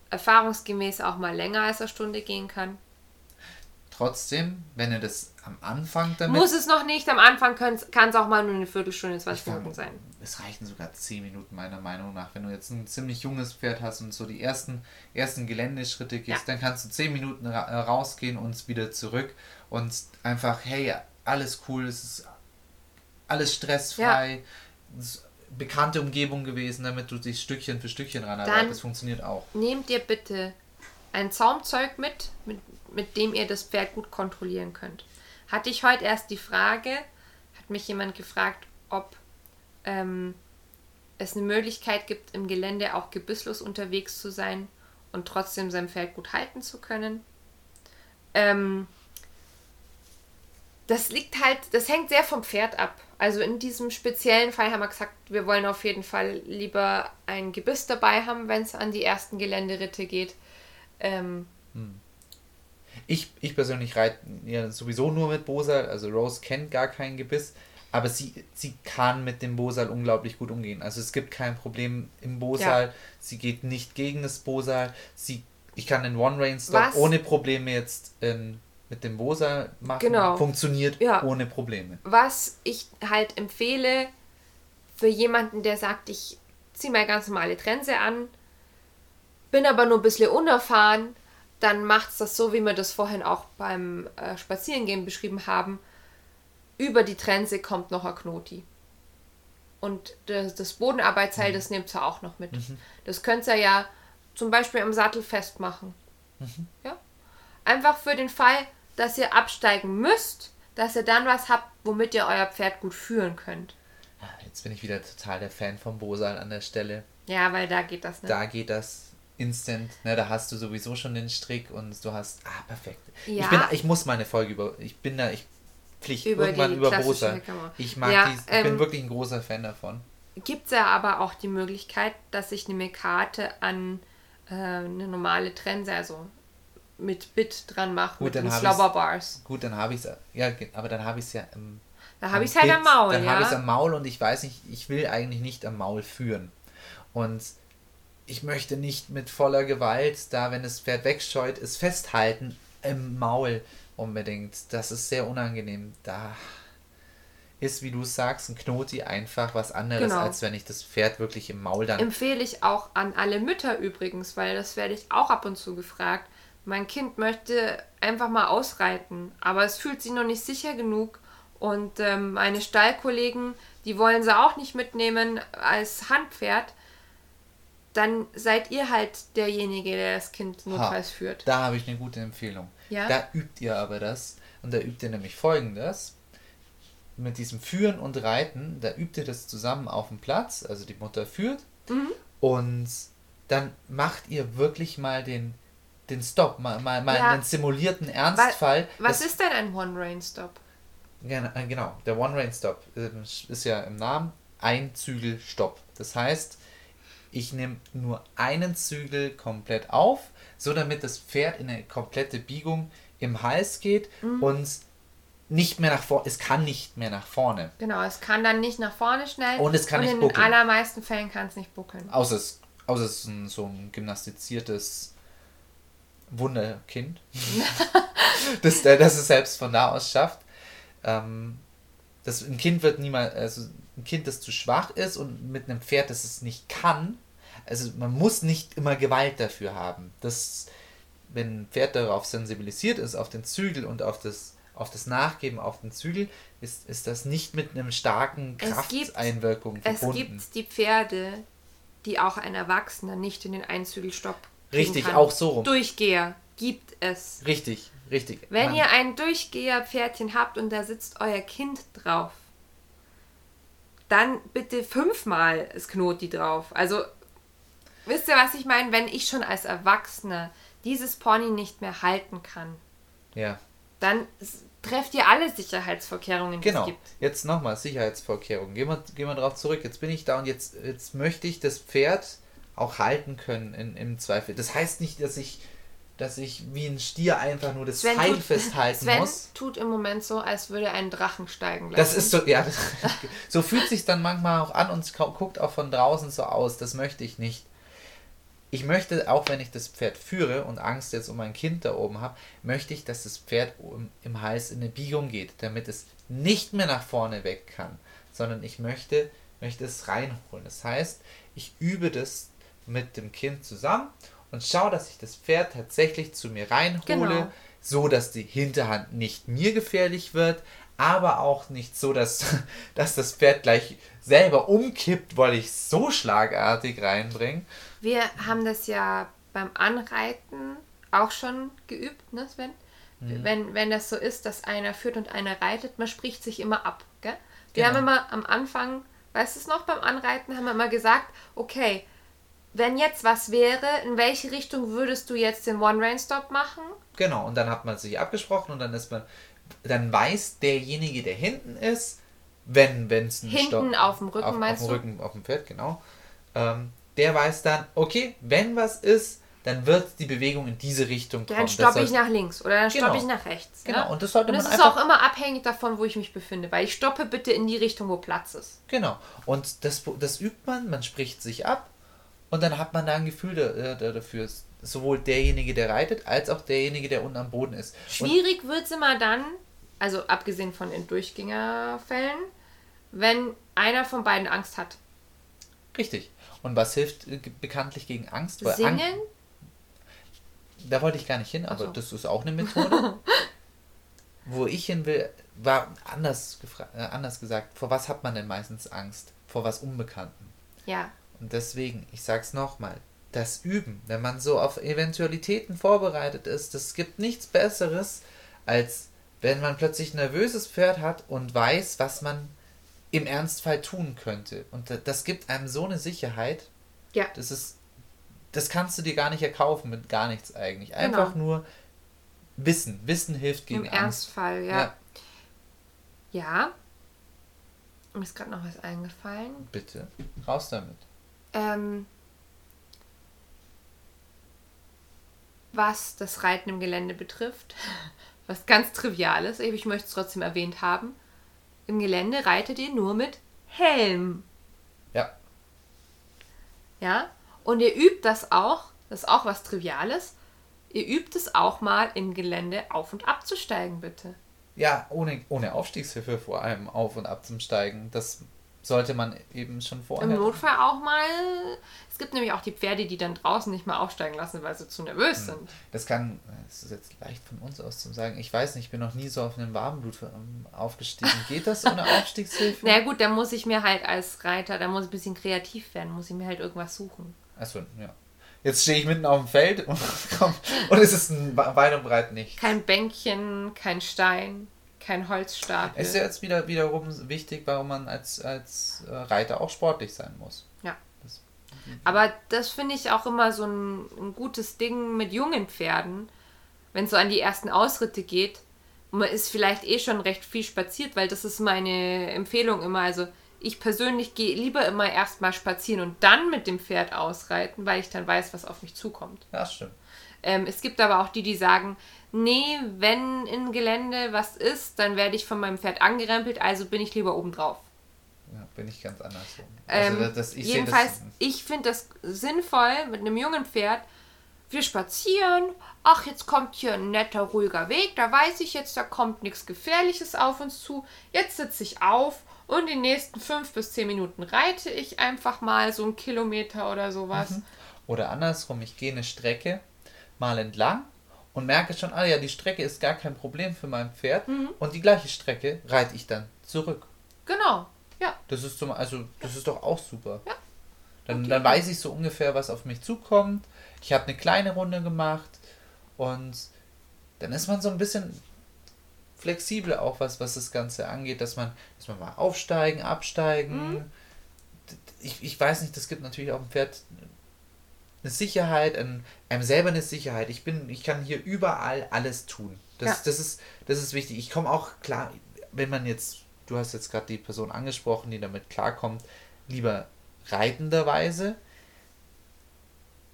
[SPEAKER 1] erfahrungsgemäß auch mal länger als eine Stunde gehen kann.
[SPEAKER 2] Trotzdem, wenn ihr das am Anfang damit...
[SPEAKER 1] Muss es noch nicht, am Anfang kann es auch mal nur eine Viertelstunde, 20 Minuten sein.
[SPEAKER 2] Es reichen sogar 10 Minuten meiner Meinung nach. Wenn du jetzt ein ziemlich junges Pferd hast und so die ersten, ersten Geländeschritte gehst,
[SPEAKER 1] Ja.
[SPEAKER 2] dann kannst du 10 Minuten ra äh, rausgehen und wieder zurück und einfach, hey, alles cool, es ist alles stressfrei, es ist bekannte Umgebung gewesen, damit du dich Stückchen für Stückchen ranarbeitest. Das funktioniert auch.
[SPEAKER 1] Nehmt ihr bitte ein Zaumzeug mit, mit, mit dem ihr das Pferd gut kontrollieren könnt. Hatte ich heute erst die Frage, hat mich jemand gefragt, ob ähm, es eine Möglichkeit gibt, im Gelände auch gebisslos unterwegs zu sein und trotzdem sein Pferd gut halten zu können. Ähm, das liegt halt, das hängt sehr vom Pferd ab. Also in diesem speziellen Fall haben wir gesagt, wir wollen auf jeden Fall lieber ein Gebiss dabei haben, wenn es an die ersten Geländeritte geht. Ähm,
[SPEAKER 2] Ich, ich persönlich reite ja sowieso nur mit Bosal, also Rose kennt gar kein Gebiss, aber sie, sie kann mit dem Bosal unglaublich gut umgehen. Also es gibt kein Problem im Bosal,
[SPEAKER 1] Ja.
[SPEAKER 2] sie geht nicht gegen das Bosal, sie, ich kann den One-Rain-Stop
[SPEAKER 1] Was?
[SPEAKER 2] ohne Probleme jetzt ähm, mit dem Bosal machen.
[SPEAKER 1] Genau.
[SPEAKER 2] Funktioniert
[SPEAKER 1] Ja.
[SPEAKER 2] ohne Probleme.
[SPEAKER 1] was ich halt empfehle für jemanden, der sagt, ich ziehe mal ganz normale Trense an, bin aber nur ein bisschen unerfahren, dann macht's das so, wie wir das vorhin auch beim äh, Spazierengehen beschrieben haben. Über die Trense kommt noch ein Knoti. Und das, das Bodenarbeitsseil, das nehmt ihr auch noch mit. Das könnt ihr ja zum Beispiel am Sattel festmachen. Ja? Einfach für den Fall, dass ihr absteigen müsst, dass ihr dann was habt, womit ihr euer Pferd gut führen könnt.
[SPEAKER 2] Ah, Jetzt bin ich wieder total der Fan vom Bosal an der Stelle.
[SPEAKER 1] Ja, weil da geht das nicht.
[SPEAKER 2] Da geht das instant, ne, da hast du sowieso schon den Strick und du hast, ah, perfekt.
[SPEAKER 1] Ja.
[SPEAKER 2] Ich, bin, ich muss meine Folge über, ich bin da, ich Pflicht,
[SPEAKER 1] Über
[SPEAKER 2] irgendwann über
[SPEAKER 1] klassische
[SPEAKER 2] Bosa.
[SPEAKER 1] Heckermauer.
[SPEAKER 2] Ich mag
[SPEAKER 1] Ja,
[SPEAKER 2] die, ich
[SPEAKER 1] ähm,
[SPEAKER 2] bin wirklich ein großer Fan davon.
[SPEAKER 1] Gibt es ja aber auch die Möglichkeit, dass ich eine Karte an äh, eine normale Trense, also mit Bit dran mache,
[SPEAKER 2] Gut,
[SPEAKER 1] mit
[SPEAKER 2] dann
[SPEAKER 1] den.
[SPEAKER 2] Gut, dann habe ich es, ja, aber dann habe ich es ja im
[SPEAKER 1] Da habe ich es halt am Maul,
[SPEAKER 2] Dann habe ich es
[SPEAKER 1] ja.
[SPEAKER 2] am Maul und ich weiß nicht, ich will eigentlich nicht am Maul führen. Und ich möchte nicht mit voller Gewalt da, wenn das Pferd wegscheut, es festhalten im Maul unbedingt. Das ist sehr unangenehm. Da ist, wie du sagst, ein Knoti einfach was anderes,
[SPEAKER 1] Genau.
[SPEAKER 2] als wenn ich das Pferd wirklich im Maul dann.
[SPEAKER 1] Empfehle ich auch an alle Mütter übrigens, weil das werde ich auch ab und zu gefragt. Mein Kind möchte einfach mal ausreiten, aber es fühlt sich noch nicht sicher genug. Und ähm, meine Stallkollegen, die wollen sie auch nicht mitnehmen als Handpferd. Dann seid ihr halt derjenige, der das Kind notfalls führt.
[SPEAKER 2] Da habe ich eine gute Empfehlung.
[SPEAKER 1] Ja?
[SPEAKER 2] Da übt ihr aber das. Und da übt ihr nämlich folgendes. mit diesem Führen und Reiten, da übt ihr das zusammen auf dem Platz, also die Mutter führt
[SPEAKER 1] Mhm.
[SPEAKER 2] und dann macht ihr wirklich mal den, den Stop, mal, mal, mal
[SPEAKER 1] Ja.
[SPEAKER 2] einen simulierten Ernstfall.
[SPEAKER 1] Was
[SPEAKER 2] Das-
[SPEAKER 1] ist denn ein One-Rain-Stop?
[SPEAKER 2] Äh, Genau, der One-Rain-Stop ähm, ist ja im Namen ein Zügel-Stopp. Das heißt, ich nehme nur einen Zügel komplett auf, so damit das Pferd in eine komplette Biegung im Hals geht
[SPEAKER 1] Mhm.
[SPEAKER 2] und nicht mehr nach vorne, es kann nicht mehr nach vorne.
[SPEAKER 1] Genau, es kann dann nicht nach vorne schnell.
[SPEAKER 2] Und es kann nicht
[SPEAKER 1] in
[SPEAKER 2] buckeln.
[SPEAKER 1] den allermeisten Fällen kann es nicht buckeln.
[SPEAKER 2] Außer es, außer es ist ein, so ein gymnastiziertes Wunderkind, das, das es selbst von da aus schafft. Ähm, das, ein Kind wird niemals, also ein Kind, das zu schwach ist und mit einem Pferd, das es nicht kann, also man muss nicht immer Gewalt dafür haben. Das, wenn ein Pferd darauf sensibilisiert ist, auf den Zügel und auf das, auf das Nachgeben auf den Zügel, ist, ist das nicht mit einem starken
[SPEAKER 1] Es
[SPEAKER 2] Krafteinwirkung
[SPEAKER 1] Es
[SPEAKER 2] verbunden.
[SPEAKER 1] gibt die Pferde, die auch ein Erwachsener nicht in den Einzügelstopp
[SPEAKER 2] Richtig,
[SPEAKER 1] kann.
[SPEAKER 2] auch so rum.
[SPEAKER 1] Durchgeher gibt es.
[SPEAKER 2] Richtig, richtig.
[SPEAKER 1] Wenn
[SPEAKER 2] Man-
[SPEAKER 1] ihr ein Durchgeher-Pferdchen habt und da sitzt euer Kind drauf, dann bitte fünfmal das Knoti drauf. Also, wisst ihr, was ich meine? Wenn ich schon als Erwachsener dieses Pony nicht mehr halten kann,
[SPEAKER 2] Ja,
[SPEAKER 1] dann trefft ihr alle Sicherheitsvorkehrungen, die
[SPEAKER 2] genau.
[SPEAKER 1] es gibt.
[SPEAKER 2] Jetzt nochmal Sicherheitsvorkehrungen. Gehen wir, gehen wir darauf zurück. Jetzt bin ich da und jetzt, jetzt möchte ich das Pferd auch halten können in, im Zweifel. Das heißt nicht, dass ich, dass ich wie ein Stier einfach nur das
[SPEAKER 1] Sven
[SPEAKER 2] Pfeil
[SPEAKER 1] tut-
[SPEAKER 2] festhalten
[SPEAKER 1] Sven
[SPEAKER 2] muss.
[SPEAKER 1] tut im Moment so, als würde ein Drachen steigen lassen.
[SPEAKER 2] Das ist so, ja, das, so fühlt sich dann manchmal auch an und guckt auch von draußen so aus. Das möchte ich nicht. Ich möchte, auch wenn ich das Pferd führe und Angst jetzt um mein Kind da oben habe, möchte ich, dass das Pferd im, im Hals in eine Biegung geht, damit es nicht mehr nach vorne weg kann, sondern ich möchte, möchte es reinholen. Das heißt, ich übe das mit dem Kind zusammen und schaue, dass ich das Pferd tatsächlich zu mir reinhole,
[SPEAKER 1] Genau.
[SPEAKER 2] so dass die Hinterhand nicht mir gefährlich wird, aber auch nicht so, dass, dass das Pferd gleich selber umkippt, weil ich so schlagartig reinbringe.
[SPEAKER 1] Wir haben das ja beim Anreiten auch schon geübt, ne Sven?
[SPEAKER 2] Mhm.
[SPEAKER 1] Wenn, wenn das so ist, dass einer führt und einer reitet, man spricht sich immer ab. Gell? Wir
[SPEAKER 2] Genau.
[SPEAKER 1] haben immer am Anfang, weißt du es noch, beim Anreiten haben wir immer gesagt, okay, wenn jetzt was wäre, in welche Richtung würdest du jetzt den One-Rain-Stop machen?
[SPEAKER 2] Genau, und dann hat man sich abgesprochen und dann ist man, dann weiß derjenige, der hinten ist, wenn es ein
[SPEAKER 1] Hinten auf dem Rücken,
[SPEAKER 2] auf,
[SPEAKER 1] meinst
[SPEAKER 2] auf dem Rücken, auf dem Pferd, genau. Ähm, der weiß dann, okay, wenn was ist, dann wird die Bewegung in diese Richtung kommen.
[SPEAKER 1] Dann stoppe ich nach links oder dann
[SPEAKER 2] Genau.
[SPEAKER 1] stoppe ich nach rechts.
[SPEAKER 2] Genau,
[SPEAKER 1] ne?
[SPEAKER 2] und das sollte
[SPEAKER 1] und das
[SPEAKER 2] man
[SPEAKER 1] ist auch immer abhängig davon, wo ich mich befinde, weil ich stoppe bitte in die Richtung, wo Platz ist.
[SPEAKER 2] Genau. Und das, das übt man, man spricht sich ab und dann hat man da ein Gefühl da, äh, da, dafür. Sowohl derjenige, der reitet, als auch derjenige, der unten am Boden ist.
[SPEAKER 1] Schwierig wird es immer dann, also abgesehen von den Durchgängerfällen, wenn einer von beiden Angst hat.
[SPEAKER 2] richtig. Und was hilft äh, bekanntlich gegen Angst? Weil Ang-
[SPEAKER 1] Singen?
[SPEAKER 2] Da wollte ich gar nicht hin, aber
[SPEAKER 1] so.
[SPEAKER 2] das ist auch eine Methode. Wo ich hin will, war anders, äh, anders gesagt, vor was hat man denn meistens Angst? Vor was Unbekannten.
[SPEAKER 1] Ja.
[SPEAKER 2] Und deswegen, ich sag's nochmal, das Üben, wenn man so auf Eventualitäten vorbereitet ist, das gibt nichts Besseres, als wenn man plötzlich ein nervöses Pferd hat und weiß, was man im Ernstfall tun könnte. Und da- das gibt einem so eine Sicherheit,
[SPEAKER 1] Ja.
[SPEAKER 2] das ist, das kannst du dir gar nicht erkaufen mit gar nichts eigentlich. Einfach
[SPEAKER 1] Genau.
[SPEAKER 2] nur Wissen. Wissen hilft gegen
[SPEAKER 1] Im
[SPEAKER 2] Angst.
[SPEAKER 1] Ernstfall, ja.
[SPEAKER 2] Ja.
[SPEAKER 1] Ja. Mir ist gerade noch was eingefallen.
[SPEAKER 2] Bitte, raus damit.
[SPEAKER 1] Ähm, was das Reiten im Gelände betrifft, was ganz Triviales, ich möchte es trotzdem erwähnt haben. Im Gelände reitet ihr nur mit Helm.
[SPEAKER 2] Ja,
[SPEAKER 1] Ja? Und ihr übt das auch, das ist auch was Triviales, ihr übt es auch mal im Gelände auf und abzusteigen, bitte.
[SPEAKER 2] Ja, ohne, ohne Aufstiegshilfe vor allem auf und ab zum Steigen. Das sollte man eben schon vorher.
[SPEAKER 1] Im Notfall auch mal. Es gibt nämlich auch die Pferde, die dann draußen nicht mal aufsteigen lassen, weil sie zu nervös sind.
[SPEAKER 2] Das kann, das ist jetzt leicht von uns aus zu sagen. Ich weiß nicht, ich bin noch nie so auf einen Warmblut ähm, aufgestiegen. Geht das ohne Aufstiegshilfe?
[SPEAKER 1] Na gut, dann muss ich mir halt als Reiter, da muss ich ein bisschen kreativ werden, muss ich mir halt irgendwas suchen.
[SPEAKER 2] Achso, ja. Jetzt stehe ich mitten auf dem Feld und, komm, und es ist ein weit und breit nicht.
[SPEAKER 1] Kein Bänkchen, kein Stein. Kein Holzstapel.
[SPEAKER 2] Es ist ja jetzt wieder wiederum wichtig, warum man als, als äh, Reiter auch sportlich sein muss.
[SPEAKER 1] Ja.
[SPEAKER 2] Das,
[SPEAKER 1] Aber das finde ich auch immer so ein, ein gutes Ding mit jungen Pferden, wenn es so an die ersten Ausritte geht. Und man ist vielleicht eh schon recht viel spaziert, weil das ist meine Empfehlung immer. Also ich persönlich gehe lieber immer erstmal spazieren und dann mit dem Pferd ausreiten, weil ich dann weiß, was auf mich zukommt.
[SPEAKER 2] ja, stimmt.
[SPEAKER 1] Ähm, es gibt aber auch die, die sagen, nee, wenn in Gelände was ist, dann werde ich von meinem Pferd angerempelt, also bin ich lieber obendrauf.
[SPEAKER 2] Ja, bin ich ganz anders. so.
[SPEAKER 1] Ähm,
[SPEAKER 2] Also, das, ich
[SPEAKER 1] jedenfalls,
[SPEAKER 2] das,
[SPEAKER 1] ich finde das sinnvoll mit einem jungen Pferd. Wir spazieren. Ach, jetzt kommt hier ein netter, ruhiger Weg. Da weiß ich jetzt, da kommt nichts Gefährliches auf uns zu. Jetzt sitze ich auf und die nächsten fünf bis zehn Minuten reite ich einfach mal so einen Kilometer oder sowas.
[SPEAKER 2] Mhm. Oder andersrum, ich gehe eine Strecke mal entlang und merke schon, ah ja, die Strecke ist gar kein Problem für mein Pferd
[SPEAKER 1] Mhm.
[SPEAKER 2] und die gleiche Strecke reite ich dann zurück.
[SPEAKER 1] Genau. Ja.
[SPEAKER 2] Das ist zum, also das ist doch auch super.
[SPEAKER 1] Ja.
[SPEAKER 2] Dann,
[SPEAKER 1] Okay.
[SPEAKER 2] dann weiß ich so ungefähr, was auf mich zukommt. Ich habe eine kleine Runde gemacht und dann ist man so ein bisschen flexibel auch, was, was das Ganze angeht, dass man, dass man mal aufsteigen, absteigen.
[SPEAKER 1] Mhm.
[SPEAKER 2] Ich, ich weiß nicht, das gibt natürlich auch dem Pferd eine Sicherheit, ein, einem selber eine Sicherheit. Ich bin, ich kann hier überall alles tun. Das,
[SPEAKER 1] Ja.
[SPEAKER 2] das, ist, das ist wichtig. Ich komme auch klar, wenn man jetzt, du hast jetzt gerade die Person angesprochen, die damit klarkommt, lieber reitenderweise.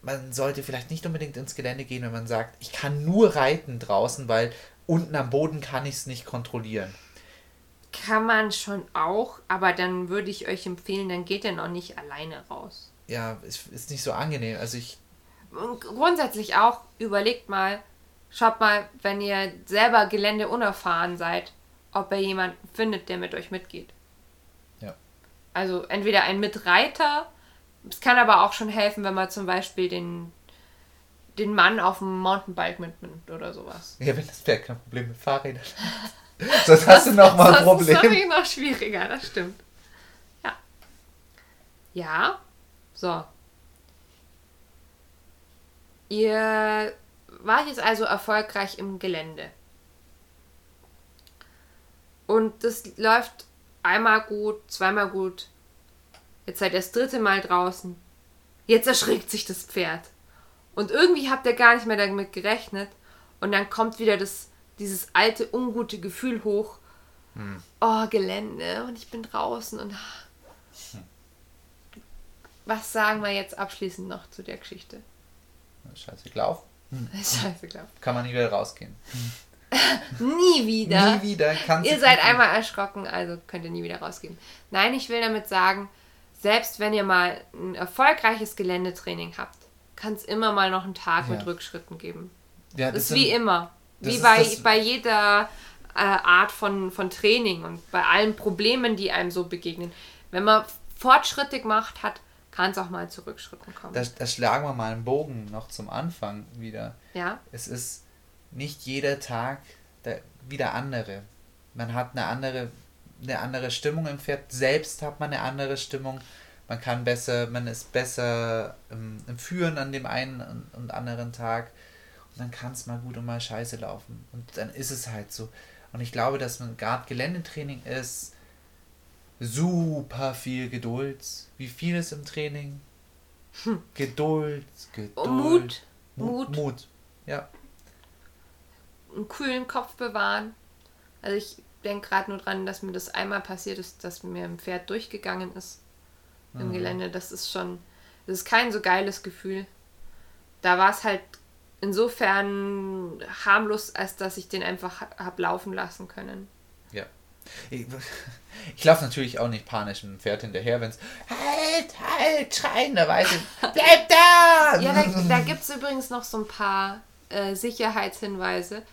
[SPEAKER 2] Man sollte vielleicht nicht unbedingt ins Gelände gehen, wenn man sagt, ich kann nur reiten draußen, weil unten am Boden kann ich es nicht kontrollieren.
[SPEAKER 1] Kann man schon auch, aber dann würde ich euch empfehlen, dann geht ihr noch nicht alleine raus.
[SPEAKER 2] Ja, es ist nicht so angenehm. Also ich,
[SPEAKER 1] Und grundsätzlich auch, überlegt mal, schaut mal, wenn ihr selber Gelände unerfahren seid, ob ihr jemanden findet, der mit euch mitgeht.
[SPEAKER 2] Ja.
[SPEAKER 1] Also entweder ein Mitreiter, es kann aber auch schon helfen, wenn man zum Beispiel den, den Mann auf dem Mountainbike mitnimmt oder sowas.
[SPEAKER 2] ja, wenn das Pferd kein Problem mit Fahrrädern hat. Sonst hast du noch mal ein
[SPEAKER 1] Das ist
[SPEAKER 2] Problem.
[SPEAKER 1] natürlich noch schwieriger, das stimmt. Ja. Ja, so. Ihr wart jetzt also erfolgreich im Gelände. Und das läuft einmal gut, zweimal gut. Jetzt seid ihr das dritte Mal draußen. Jetzt erschrickt sich das Pferd. Und irgendwie habt ihr gar nicht mehr damit gerechnet. Und dann kommt wieder das, dieses alte, ungute Gefühl hoch. Oh, Gelände. Und ich bin draußen. Und was sagen wir jetzt abschließend noch zu der Geschichte?
[SPEAKER 2] Scheiße, gelaufen.
[SPEAKER 1] Scheiße, glaub.
[SPEAKER 2] Kann man nie wieder rausgehen.
[SPEAKER 1] Nie wieder.
[SPEAKER 2] Nie wieder. Kannst
[SPEAKER 1] Ihr seid einmal erschrocken, also könnt ihr nie wieder rausgehen. Nein, ich will damit sagen, selbst wenn ihr mal ein erfolgreiches Geländetraining habt, kann es immer mal noch einen Tag mit
[SPEAKER 2] Ja.
[SPEAKER 1] Rückschritten geben.
[SPEAKER 2] Ja,
[SPEAKER 1] Das ist
[SPEAKER 2] sind-
[SPEAKER 1] wie immer.
[SPEAKER 2] das
[SPEAKER 1] Wie bei,
[SPEAKER 2] das-
[SPEAKER 1] bei jeder äh, Art von, von Training und bei allen Problemen, die einem so begegnen. Wenn man fortschrittig macht hat, kann es auch mal zu Rückschritten kommen.
[SPEAKER 2] Da, da schlagen wir mal einen Bogen noch zum Anfang wieder.
[SPEAKER 1] ja?
[SPEAKER 2] Es ist nicht jeder Tag der, wie der andere. Man hat eine andere, eine andere Stimmung im Pferd. Selbst hat man eine andere Stimmung. Man kann besser, man ist besser im, im Führen an dem einen und, und anderen Tag. Und dann kann es mal gut und mal scheiße laufen. Und dann ist es halt so. Und ich glaube, dass man gerade Geländetraining ist super viel Geduld. Wie viel ist im Training? Geduld, Geduld.
[SPEAKER 1] Und Mut.
[SPEAKER 2] Mut.
[SPEAKER 1] Mut.
[SPEAKER 2] Mut. Ja.
[SPEAKER 1] einen kühlen Kopf bewahren. Also ich denke gerade nur dran, dass mir das einmal passiert ist, dass mir ein Pferd durchgegangen ist im
[SPEAKER 2] Mhm.
[SPEAKER 1] Gelände. Das ist schon, das ist kein so geiles Gefühl. Da war es halt insofern harmlos, als dass ich den einfach hab laufen lassen können.
[SPEAKER 2] Ich, ich laufe natürlich auch nicht panisch einem Pferd hinterher, wenn es halt, halt, schreienderweise, bleib da!
[SPEAKER 1] Ja, da, da gibt es übrigens noch so ein paar äh, Sicherheitshinweise.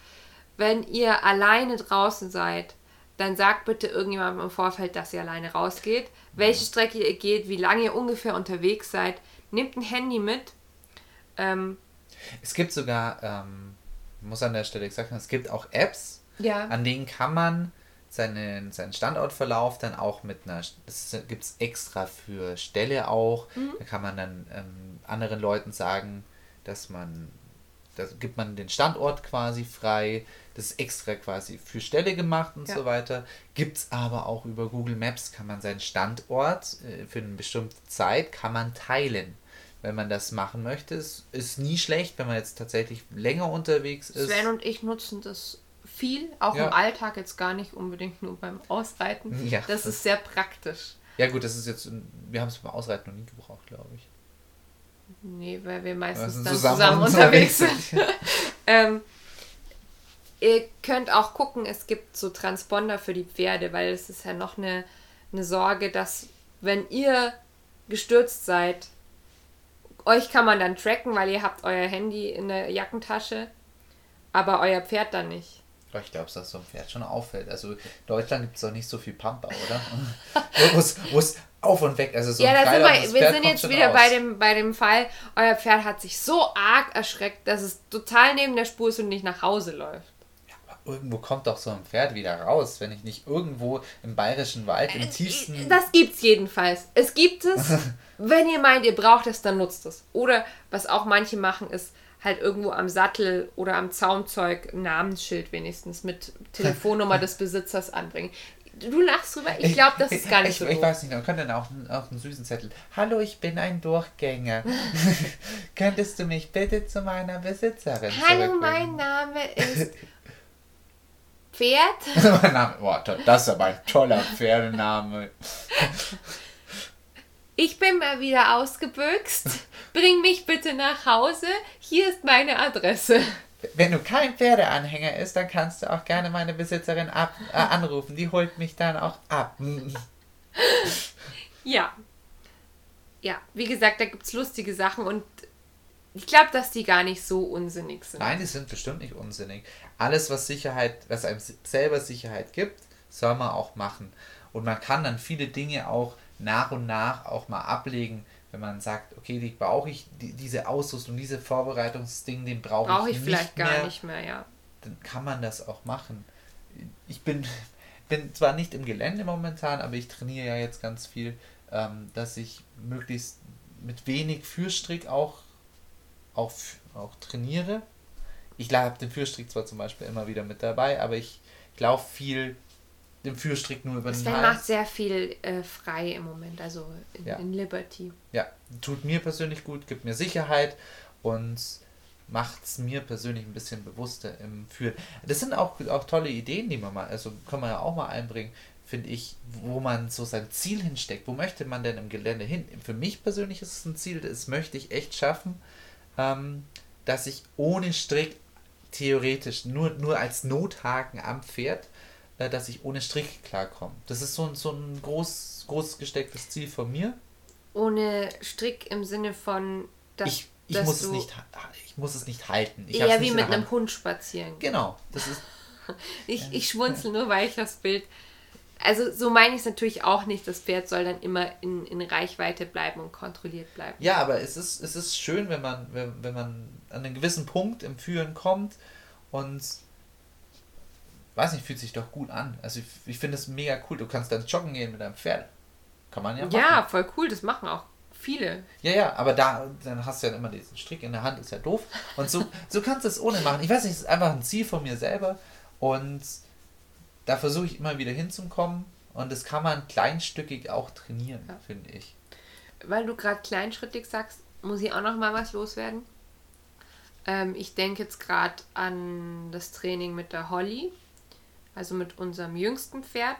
[SPEAKER 1] Wenn ihr alleine draußen seid, dann sagt bitte irgendjemandem im Vorfeld, dass ihr alleine rausgeht, welche Strecke ihr geht, wie lange ihr ungefähr unterwegs seid. Nehmt ein Handy mit. Ähm,
[SPEAKER 2] Es gibt sogar, ähm, muss an der Stelle gesagt haben, es gibt auch Apps,
[SPEAKER 1] ja.
[SPEAKER 2] an denen kann man seinen, seinen Standortverlauf dann auch mit einer, das gibt es extra für Ställe auch,
[SPEAKER 1] Mhm.
[SPEAKER 2] da kann man dann ähm, anderen Leuten sagen, dass man da gibt man den Standort quasi frei. Das ist extra quasi für Stelle gemacht und
[SPEAKER 1] Ja.
[SPEAKER 2] so weiter. Gibt es aber auch über Google Maps, kann man seinen Standort äh, für eine bestimmte Zeit kann man teilen. Wenn man das machen möchte, ist, ist nie schlecht, wenn man jetzt tatsächlich länger unterwegs ist.
[SPEAKER 1] Sven und ich nutzen das viel, auch
[SPEAKER 2] Ja.
[SPEAKER 1] im Alltag jetzt gar nicht unbedingt nur beim Ausreiten.
[SPEAKER 2] Ja.
[SPEAKER 1] Das ist sehr praktisch.
[SPEAKER 2] Ja gut, das ist jetzt, wir haben es beim Ausreiten noch nie gebraucht, glaube ich.
[SPEAKER 1] Nee, weil wir
[SPEAKER 2] Wir
[SPEAKER 1] meistens
[SPEAKER 2] sind
[SPEAKER 1] dann zusammen, unterwegs sind. Ähm, ihr könnt auch gucken, es gibt so Transponder für die Pferde, weil es ist ja noch eine, eine Sorge, dass wenn ihr gestürzt seid, euch kann man dann tracken, weil ihr habt euer Handy in der Jackentasche, aber euer Pferd dann nicht.
[SPEAKER 2] Ich glaube, dass das so ein Pferd schon auffällt. Also in Deutschland gibt es doch nicht so viel Pampa, oder? wo es- auf und weg, also so
[SPEAKER 1] ja, da sind wir, wir sind jetzt wieder bei dem, bei dem Fall, euer Pferd hat sich so arg erschreckt, dass es total neben der Spur ist und nicht nach Hause läuft.
[SPEAKER 2] Irgendwo kommt doch so ein Pferd wieder raus, wenn ich nicht irgendwo im bayerischen Wald, im tiefsten...
[SPEAKER 1] Äh, Das gibt's jedenfalls. Es gibt es. Wenn ihr meint, ihr braucht es, dann nutzt es. Oder was auch manche machen, ist halt irgendwo am Sattel oder am Zaumzeug ein Namensschild wenigstens mit Telefonnummer des Besitzers anbringen. Du lachst drüber, ich glaube, das ist gar nicht
[SPEAKER 2] ich,
[SPEAKER 1] so
[SPEAKER 2] Ich
[SPEAKER 1] doof.
[SPEAKER 2] weiß nicht, man könnte dann auch, einen- auch einen süßen Zettel. Hallo, ich bin ein Durchgänger. Könntest du mich bitte zu meiner Besitzerin
[SPEAKER 1] Hallo, mein? Name ist Pferd.
[SPEAKER 2] mein Name, boah, das ist aber ein toller Pferdename.
[SPEAKER 1] Ich bin mal wieder ausgebüxt. Bring mich bitte nach Hause. Hier ist meine Adresse.
[SPEAKER 2] Wenn du kein Pferdeanhänger ist, dann kannst du auch gerne meine Besitzerin ab, äh, anrufen. Die holt mich dann auch ab.
[SPEAKER 1] Ja. Ja, wie gesagt, da gibt es lustige Sachen und ich glaube, dass die gar nicht so unsinnig sind.
[SPEAKER 2] Nein, die sind bestimmt nicht unsinnig. Alles, was Sicherheit, was einem selber Sicherheit gibt, soll man auch machen. Und man kann dann viele Dinge auch nach und nach auch mal ablegen, wenn man sagt, okay, die brauche ich, die, diese Ausrüstung, diese Vorbereitungsding, den brauche
[SPEAKER 1] Brauche
[SPEAKER 2] ich,
[SPEAKER 1] ich vielleicht
[SPEAKER 2] nicht
[SPEAKER 1] gar
[SPEAKER 2] mehr.
[SPEAKER 1] nicht mehr, ja.
[SPEAKER 2] Dann kann man das auch machen. Ich bin, bin zwar nicht im Gelände momentan, aber ich trainiere ja jetzt ganz viel, ähm, dass ich möglichst mit wenig Führstrick auch, auch, auch trainiere. Ich habe den Führstrick zwar zum Beispiel immer wieder mit dabei, aber ich laufe viel den Führstrick nur über den
[SPEAKER 1] Sven macht
[SPEAKER 2] Hals.
[SPEAKER 1] sehr viel äh, frei im Moment, also in,
[SPEAKER 2] Ja.
[SPEAKER 1] in Liberty.
[SPEAKER 2] Ja, tut mir persönlich gut, gibt mir Sicherheit und macht es mir persönlich ein bisschen bewusster im Führen. Das sind auch, auch tolle Ideen, die man mal, also kann man ja auch mal einbringen, finde ich, wo man so sein Ziel hinsteckt. Wo möchte man denn im Gelände hin? Für mich persönlich ist es ein Ziel, das möchte ich echt schaffen, ähm, dass ich ohne Strick theoretisch nur, nur als Nothaken am Pferd, dass ich ohne Strick klarkomme. Das ist so, ein- so ein groß, groß gestecktes Ziel von mir.
[SPEAKER 1] Ohne Strick im Sinne von, dass,
[SPEAKER 2] ich, ich,
[SPEAKER 1] dass
[SPEAKER 2] muss es
[SPEAKER 1] du
[SPEAKER 2] nicht, ha- ich muss es nicht halten. Ich
[SPEAKER 1] eher
[SPEAKER 2] nicht
[SPEAKER 1] wie mit einem. Hund spazieren.
[SPEAKER 2] Genau, das ist
[SPEAKER 1] Ich, ich schmunzel nur, weil ich das Bild. Also so meine ich es natürlich auch nicht. Das Pferd soll dann immer in, in Reichweite bleiben und kontrolliert bleiben.
[SPEAKER 2] ja, aber es ist es ist schön, wenn man wenn, wenn man an einen gewissen Punkt im Führen kommt und weiß nicht, fühlt sich doch gut an. Also ich, ich finde es mega cool. Du kannst dann joggen gehen mit deinem Pferd. Kann man ja machen.
[SPEAKER 1] Ja, voll cool. Das machen auch viele.
[SPEAKER 2] Ja, ja, aber da dann hast du ja immer diesen Strick in der Hand, ist ja doof. Und so, so kannst du es ohne machen. Ich weiß nicht, es ist einfach ein Ziel von mir selber. Und da versuche ich immer wieder hinzukommen. Und das kann man kleinstückig auch trainieren,
[SPEAKER 1] Ja.
[SPEAKER 2] finde ich.
[SPEAKER 1] Weil du gerade kleinschrittig sagst, muss ich auch noch mal was loswerden. Ähm, ich denke jetzt gerade an das Training mit der Holly, also mit unserem jüngsten Pferd.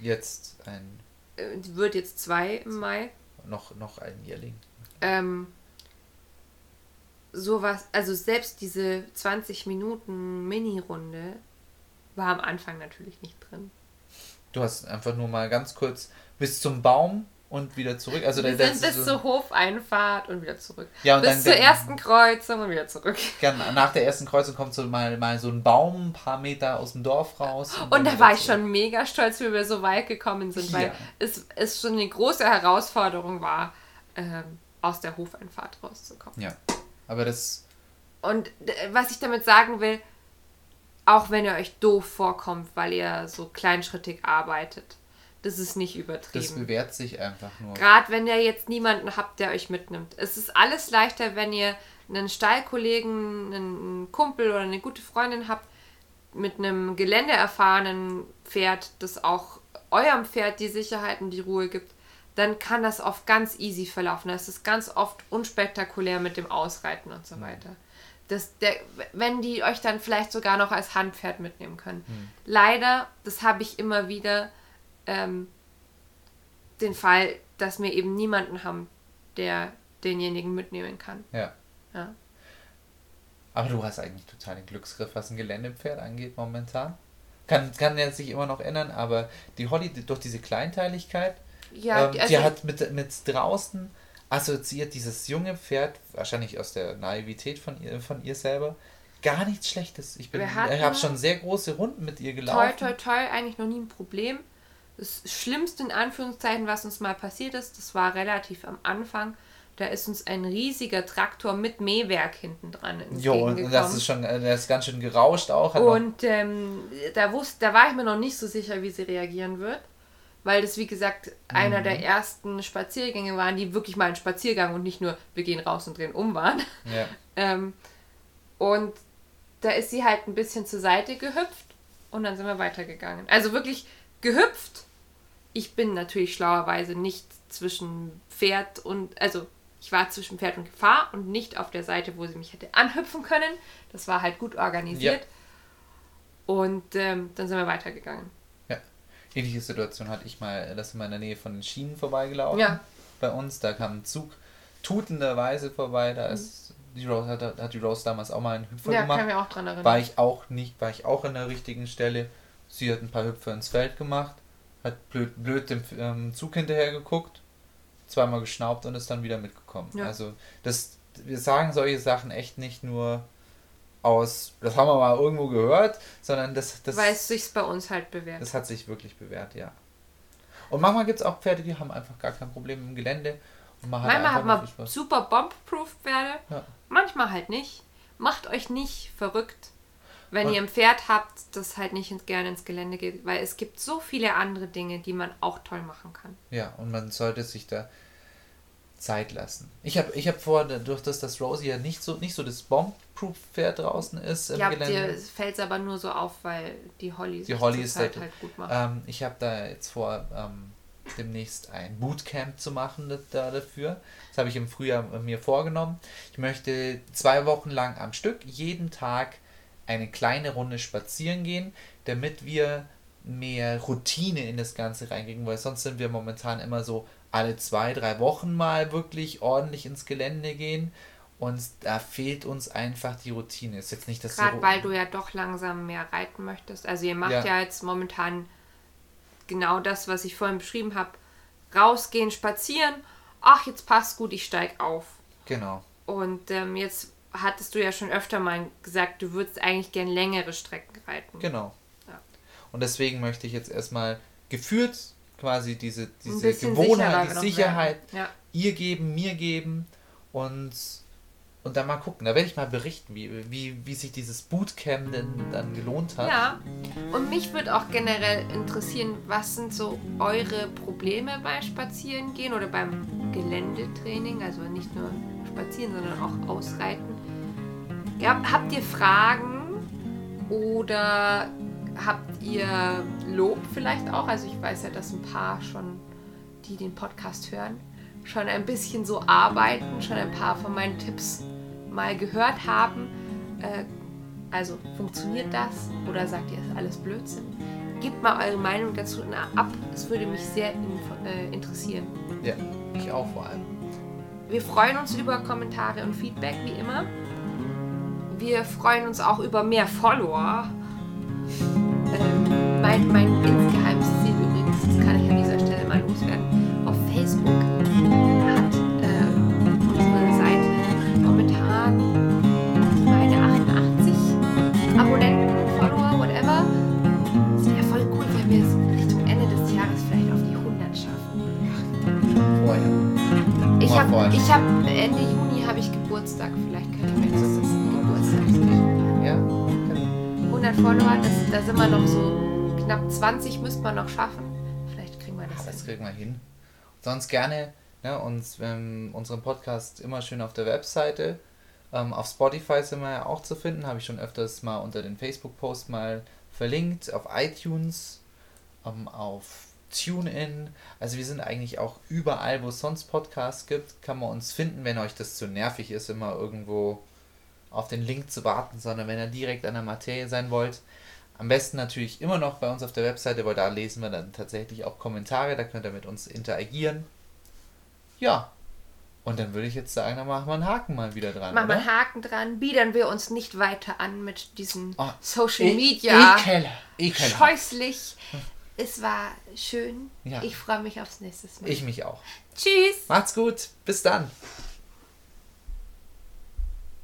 [SPEAKER 2] Jetzt ein,
[SPEAKER 1] Äh, wird jetzt zwei im Mai.
[SPEAKER 2] noch, noch ein Jährling.
[SPEAKER 1] Ähm, sowas, also selbst diese 20 Minuten Mini-Runde war am Anfang natürlich nicht drin.
[SPEAKER 2] Du hast einfach nur mal ganz kurz bis zum Baum und wieder zurück. Also
[SPEAKER 1] Wir
[SPEAKER 2] da-
[SPEAKER 1] sind bis
[SPEAKER 2] ist
[SPEAKER 1] zur Hofeinfahrt und wieder zurück.
[SPEAKER 2] Ja, und
[SPEAKER 1] bis
[SPEAKER 2] dann-
[SPEAKER 1] zur
[SPEAKER 2] dann-
[SPEAKER 1] ersten Kreuzung und wieder zurück.
[SPEAKER 2] Nach der ersten Kreuzung kommt so mal, mal so ein Baum ein paar Meter aus dem Dorf raus.
[SPEAKER 1] Und
[SPEAKER 2] dann
[SPEAKER 1] da war ich
[SPEAKER 2] zurück.
[SPEAKER 1] schon mega stolz, wie wir so weit gekommen sind, weil
[SPEAKER 2] Ja.
[SPEAKER 1] es, es schon eine große Herausforderung war, ähm, aus der Hofeinfahrt rauszukommen.
[SPEAKER 2] Ja, aber das
[SPEAKER 1] Und äh, was ich damit sagen will, auch wenn ihr euch doof vorkommt, weil ihr so kleinschrittig arbeitet, das ist nicht
[SPEAKER 2] Das
[SPEAKER 1] übertrieben.
[SPEAKER 2] bewährt sich einfach nur.
[SPEAKER 1] Gerade wenn ihr jetzt niemanden habt, der euch mitnimmt. Es ist alles leichter, wenn ihr einen Stallkollegen, einen Kumpel oder eine gute Freundin habt mit einem geländeerfahrenen Pferd, das auch eurem Pferd die Sicherheit und die Ruhe gibt, dann kann das oft ganz easy verlaufen. Das ist ganz oft unspektakulär mit dem Ausreiten und so weiter. Das, der, wenn die euch dann vielleicht sogar noch als Handpferd mitnehmen können.
[SPEAKER 2] Hm.
[SPEAKER 1] Leider, das habe ich immer wieder, ähm, den Fall, dass wir eben niemanden haben, der denjenigen mitnehmen kann.
[SPEAKER 2] Ja.
[SPEAKER 1] Ja.
[SPEAKER 2] Aber du hast eigentlich total den Glücksgriff, was ein Geländepferd angeht momentan. Kann, kann ja sich immer noch ändern, aber die Holly, die- durch diese Kleinteiligkeit,
[SPEAKER 1] Ja,
[SPEAKER 2] ähm,
[SPEAKER 1] die-
[SPEAKER 2] die
[SPEAKER 1] also-
[SPEAKER 2] hat mit, mit draußen assoziiert dieses junge Pferd, wahrscheinlich aus der Naivität von ihr, von ihr selber, gar nichts Schlechtes. Ich, bin- ich habe schon sehr große Runden mit ihr gelaufen.
[SPEAKER 1] toi, toi, eigentlich noch nie ein Problem. Das Schlimmste in Anführungszeichen, was uns mal passiert ist, das war relativ am Anfang. Da ist uns ein riesiger Traktor mit Mähwerk hinten dran
[SPEAKER 2] Jo, und das ist schon, äh, der ist ganz schön gerauscht auch.
[SPEAKER 1] Und ähm, da, wusste, da war ich mir noch nicht so sicher, wie sie reagieren wird. Weil das, wie gesagt, einer
[SPEAKER 2] Mhm.
[SPEAKER 1] der ersten Spaziergänge waren, die wirklich mal ein Spaziergang und nicht nur, wir gehen raus und drehen um waren.
[SPEAKER 2] ja.
[SPEAKER 1] Ähm, und da ist sie halt ein bisschen zur Seite gehüpft und dann sind wir weitergegangen. Also wirklich gehüpft. Ich bin natürlich schlauerweise nicht zwischen Pferd und, also ich war zwischen Pferd und Gefahr und nicht auf der Seite, wo sie mich hätte anhüpfen können. Das war halt gut organisiert. Und ähm, dann sind wir weitergegangen.
[SPEAKER 2] ja. Ähnliche Situation hatte ich mal, das in meiner Nähe von den Schienen vorbeigelaufen.
[SPEAKER 1] Ja.
[SPEAKER 2] Bei uns, da kam ein Zug tutenderweise vorbei, da ist die Rose, hat, hat die Rose damals auch mal einen Hüpfer
[SPEAKER 1] Ja,
[SPEAKER 2] gemacht.
[SPEAKER 1] kann mich auch dran erinnern.
[SPEAKER 2] War ich auch nicht, war ich auch an der richtigen Stelle. Sie hat ein paar Hüpfer ins Feld gemacht, hat blöd, blöd dem ähm, Zug hinterher geguckt, zweimal geschnaubt und ist dann wieder mitgekommen.
[SPEAKER 1] Ja.
[SPEAKER 2] Also das, wir sagen solche Sachen echt nicht nur aus, das haben wir mal irgendwo gehört, sondern das, das,
[SPEAKER 1] Weil es sich bei uns halt bewährt.
[SPEAKER 2] das hat sich wirklich bewährt, ja. Und manchmal gibt es auch Pferde, die haben einfach gar kein Problem im Gelände. Und man
[SPEAKER 1] Manchmal hat man super bomb-proof Pferde,
[SPEAKER 2] Ja.
[SPEAKER 1] manchmal halt nicht. Macht euch nicht verrückt, wenn
[SPEAKER 2] Und-
[SPEAKER 1] ihr ein Pferd habt, das halt nicht ins, gerne ins Gelände geht, weil es gibt so viele andere Dinge, die man auch toll machen kann.
[SPEAKER 2] Ja, und man sollte sich da Zeit lassen. Ich habe ich hab vor, dass das Rosie ja nicht so, nicht so das Bomb-Proof-Pferd draußen ist im
[SPEAKER 1] Ja,
[SPEAKER 2] Gelände.
[SPEAKER 1] dir fällt es aber nur so auf, weil die Holly
[SPEAKER 2] Die Holly ist halt-
[SPEAKER 1] halt gut macht.
[SPEAKER 2] Ähm, ich habe da jetzt vor, ähm, demnächst ein Bootcamp zu machen da, da dafür. Das habe ich im Frühjahr mir vorgenommen. Ich möchte zwei Wochen lang am Stück jeden Tag eine kleine Runde spazieren gehen, damit wir mehr Routine in das Ganze reinkriegen, weil sonst sind wir momentan immer so alle zwei, drei Wochen mal wirklich ordentlich ins Gelände gehen und da fehlt uns einfach die Routine. Ist jetzt nicht, dass
[SPEAKER 1] Gerade
[SPEAKER 2] so-
[SPEAKER 1] weil du ja doch langsam mehr reiten möchtest. Also ihr macht ja,
[SPEAKER 2] Ja.
[SPEAKER 1] jetzt momentan genau das, was ich vorhin beschrieben habe. Rausgehen, spazieren. Ach, jetzt passt gut, ich steig auf.
[SPEAKER 2] Genau.
[SPEAKER 1] Und ähm, jetzt hattest du ja schon öfter mal gesagt, du würdest eigentlich gern längere Strecken reiten.
[SPEAKER 2] Genau.
[SPEAKER 1] Ja.
[SPEAKER 2] Und deswegen möchte ich jetzt erstmal geführt quasi diese, diese Gewohnheit, die Sicherheit.
[SPEAKER 1] Ja.
[SPEAKER 2] ihr geben, mir geben und, und dann mal gucken. Da werde ich mal berichten, wie, wie, wie sich dieses Bootcamp denn dann gelohnt hat.
[SPEAKER 1] ja, und mich würde auch generell interessieren, was sind so eure Probleme beim Spazierengehen oder beim Geländetraining? Also nicht nur spazieren, sondern auch ausreiten. Ja, habt ihr Fragen oder habt ihr Lob vielleicht auch? Also ich weiß ja, dass ein paar schon, die den Podcast hören, schon ein bisschen so arbeiten, schon ein paar von meinen Tipps mal gehört haben. Äh, also funktioniert das oder sagt ihr, ist alles Blödsinn? Gebt mal eure Meinung dazu ab. Es würde mich sehr äh, interessieren.
[SPEAKER 2] Ja, ich auch vor allem.
[SPEAKER 1] Wir freuen uns über Kommentare und Feedback, wie immer. Wir freuen uns auch über mehr Follower. Ähm, mein, mein insgeheimes Ziel übrigens, das kann ich an dieser Stelle mal loswerden, auf Facebook hat ähm, unsere Seite momentan, ich meine 88 Abonnenten, Follower, whatever. Es wäre voll cool, wenn wir es Richtung Ende des Jahres vielleicht auf die 100 schaffen.
[SPEAKER 2] Vorher.
[SPEAKER 1] Ich habe hab, Ende Juni 100 Follower, das, da sind wir noch so knapp 20 müsste man noch schaffen. Vielleicht kriegen wir das
[SPEAKER 2] Das
[SPEAKER 1] hin.
[SPEAKER 2] kriegen wir hin. Sonst gerne ne, uns ähm, unseren Podcast immer schön auf der Webseite Ähm, auf Spotify sind wir ja auch zu finden, habe ich schon öfters mal unter den Facebook-Post mal verlinkt. Auf iTunes, ähm, auf TuneIn. Also wir sind eigentlich auch überall, wo es sonst Podcasts gibt, kann man uns finden, wenn euch das zu nervig ist, immer irgendwo auf den Link zu warten, sondern wenn ihr direkt an der Materie sein wollt. Am besten natürlich immer noch bei uns auf der Webseite, weil da lesen wir dann tatsächlich auch Kommentare, da könnt ihr mit uns interagieren. Ja. Und dann würde ich jetzt sagen, dann machen wir einen Haken mal wieder dran.
[SPEAKER 1] Machen wir einen Haken dran, biedern wir uns nicht weiter an mit diesen
[SPEAKER 2] Oh,
[SPEAKER 1] Social
[SPEAKER 2] E-
[SPEAKER 1] Media.
[SPEAKER 2] Ekel. Ekel.
[SPEAKER 1] Scheußlich. Es war schön.
[SPEAKER 2] Ja.
[SPEAKER 1] Ich freue mich aufs nächste Mal.
[SPEAKER 2] Ich mich auch.
[SPEAKER 1] Tschüss.
[SPEAKER 2] Macht's gut. Bis dann.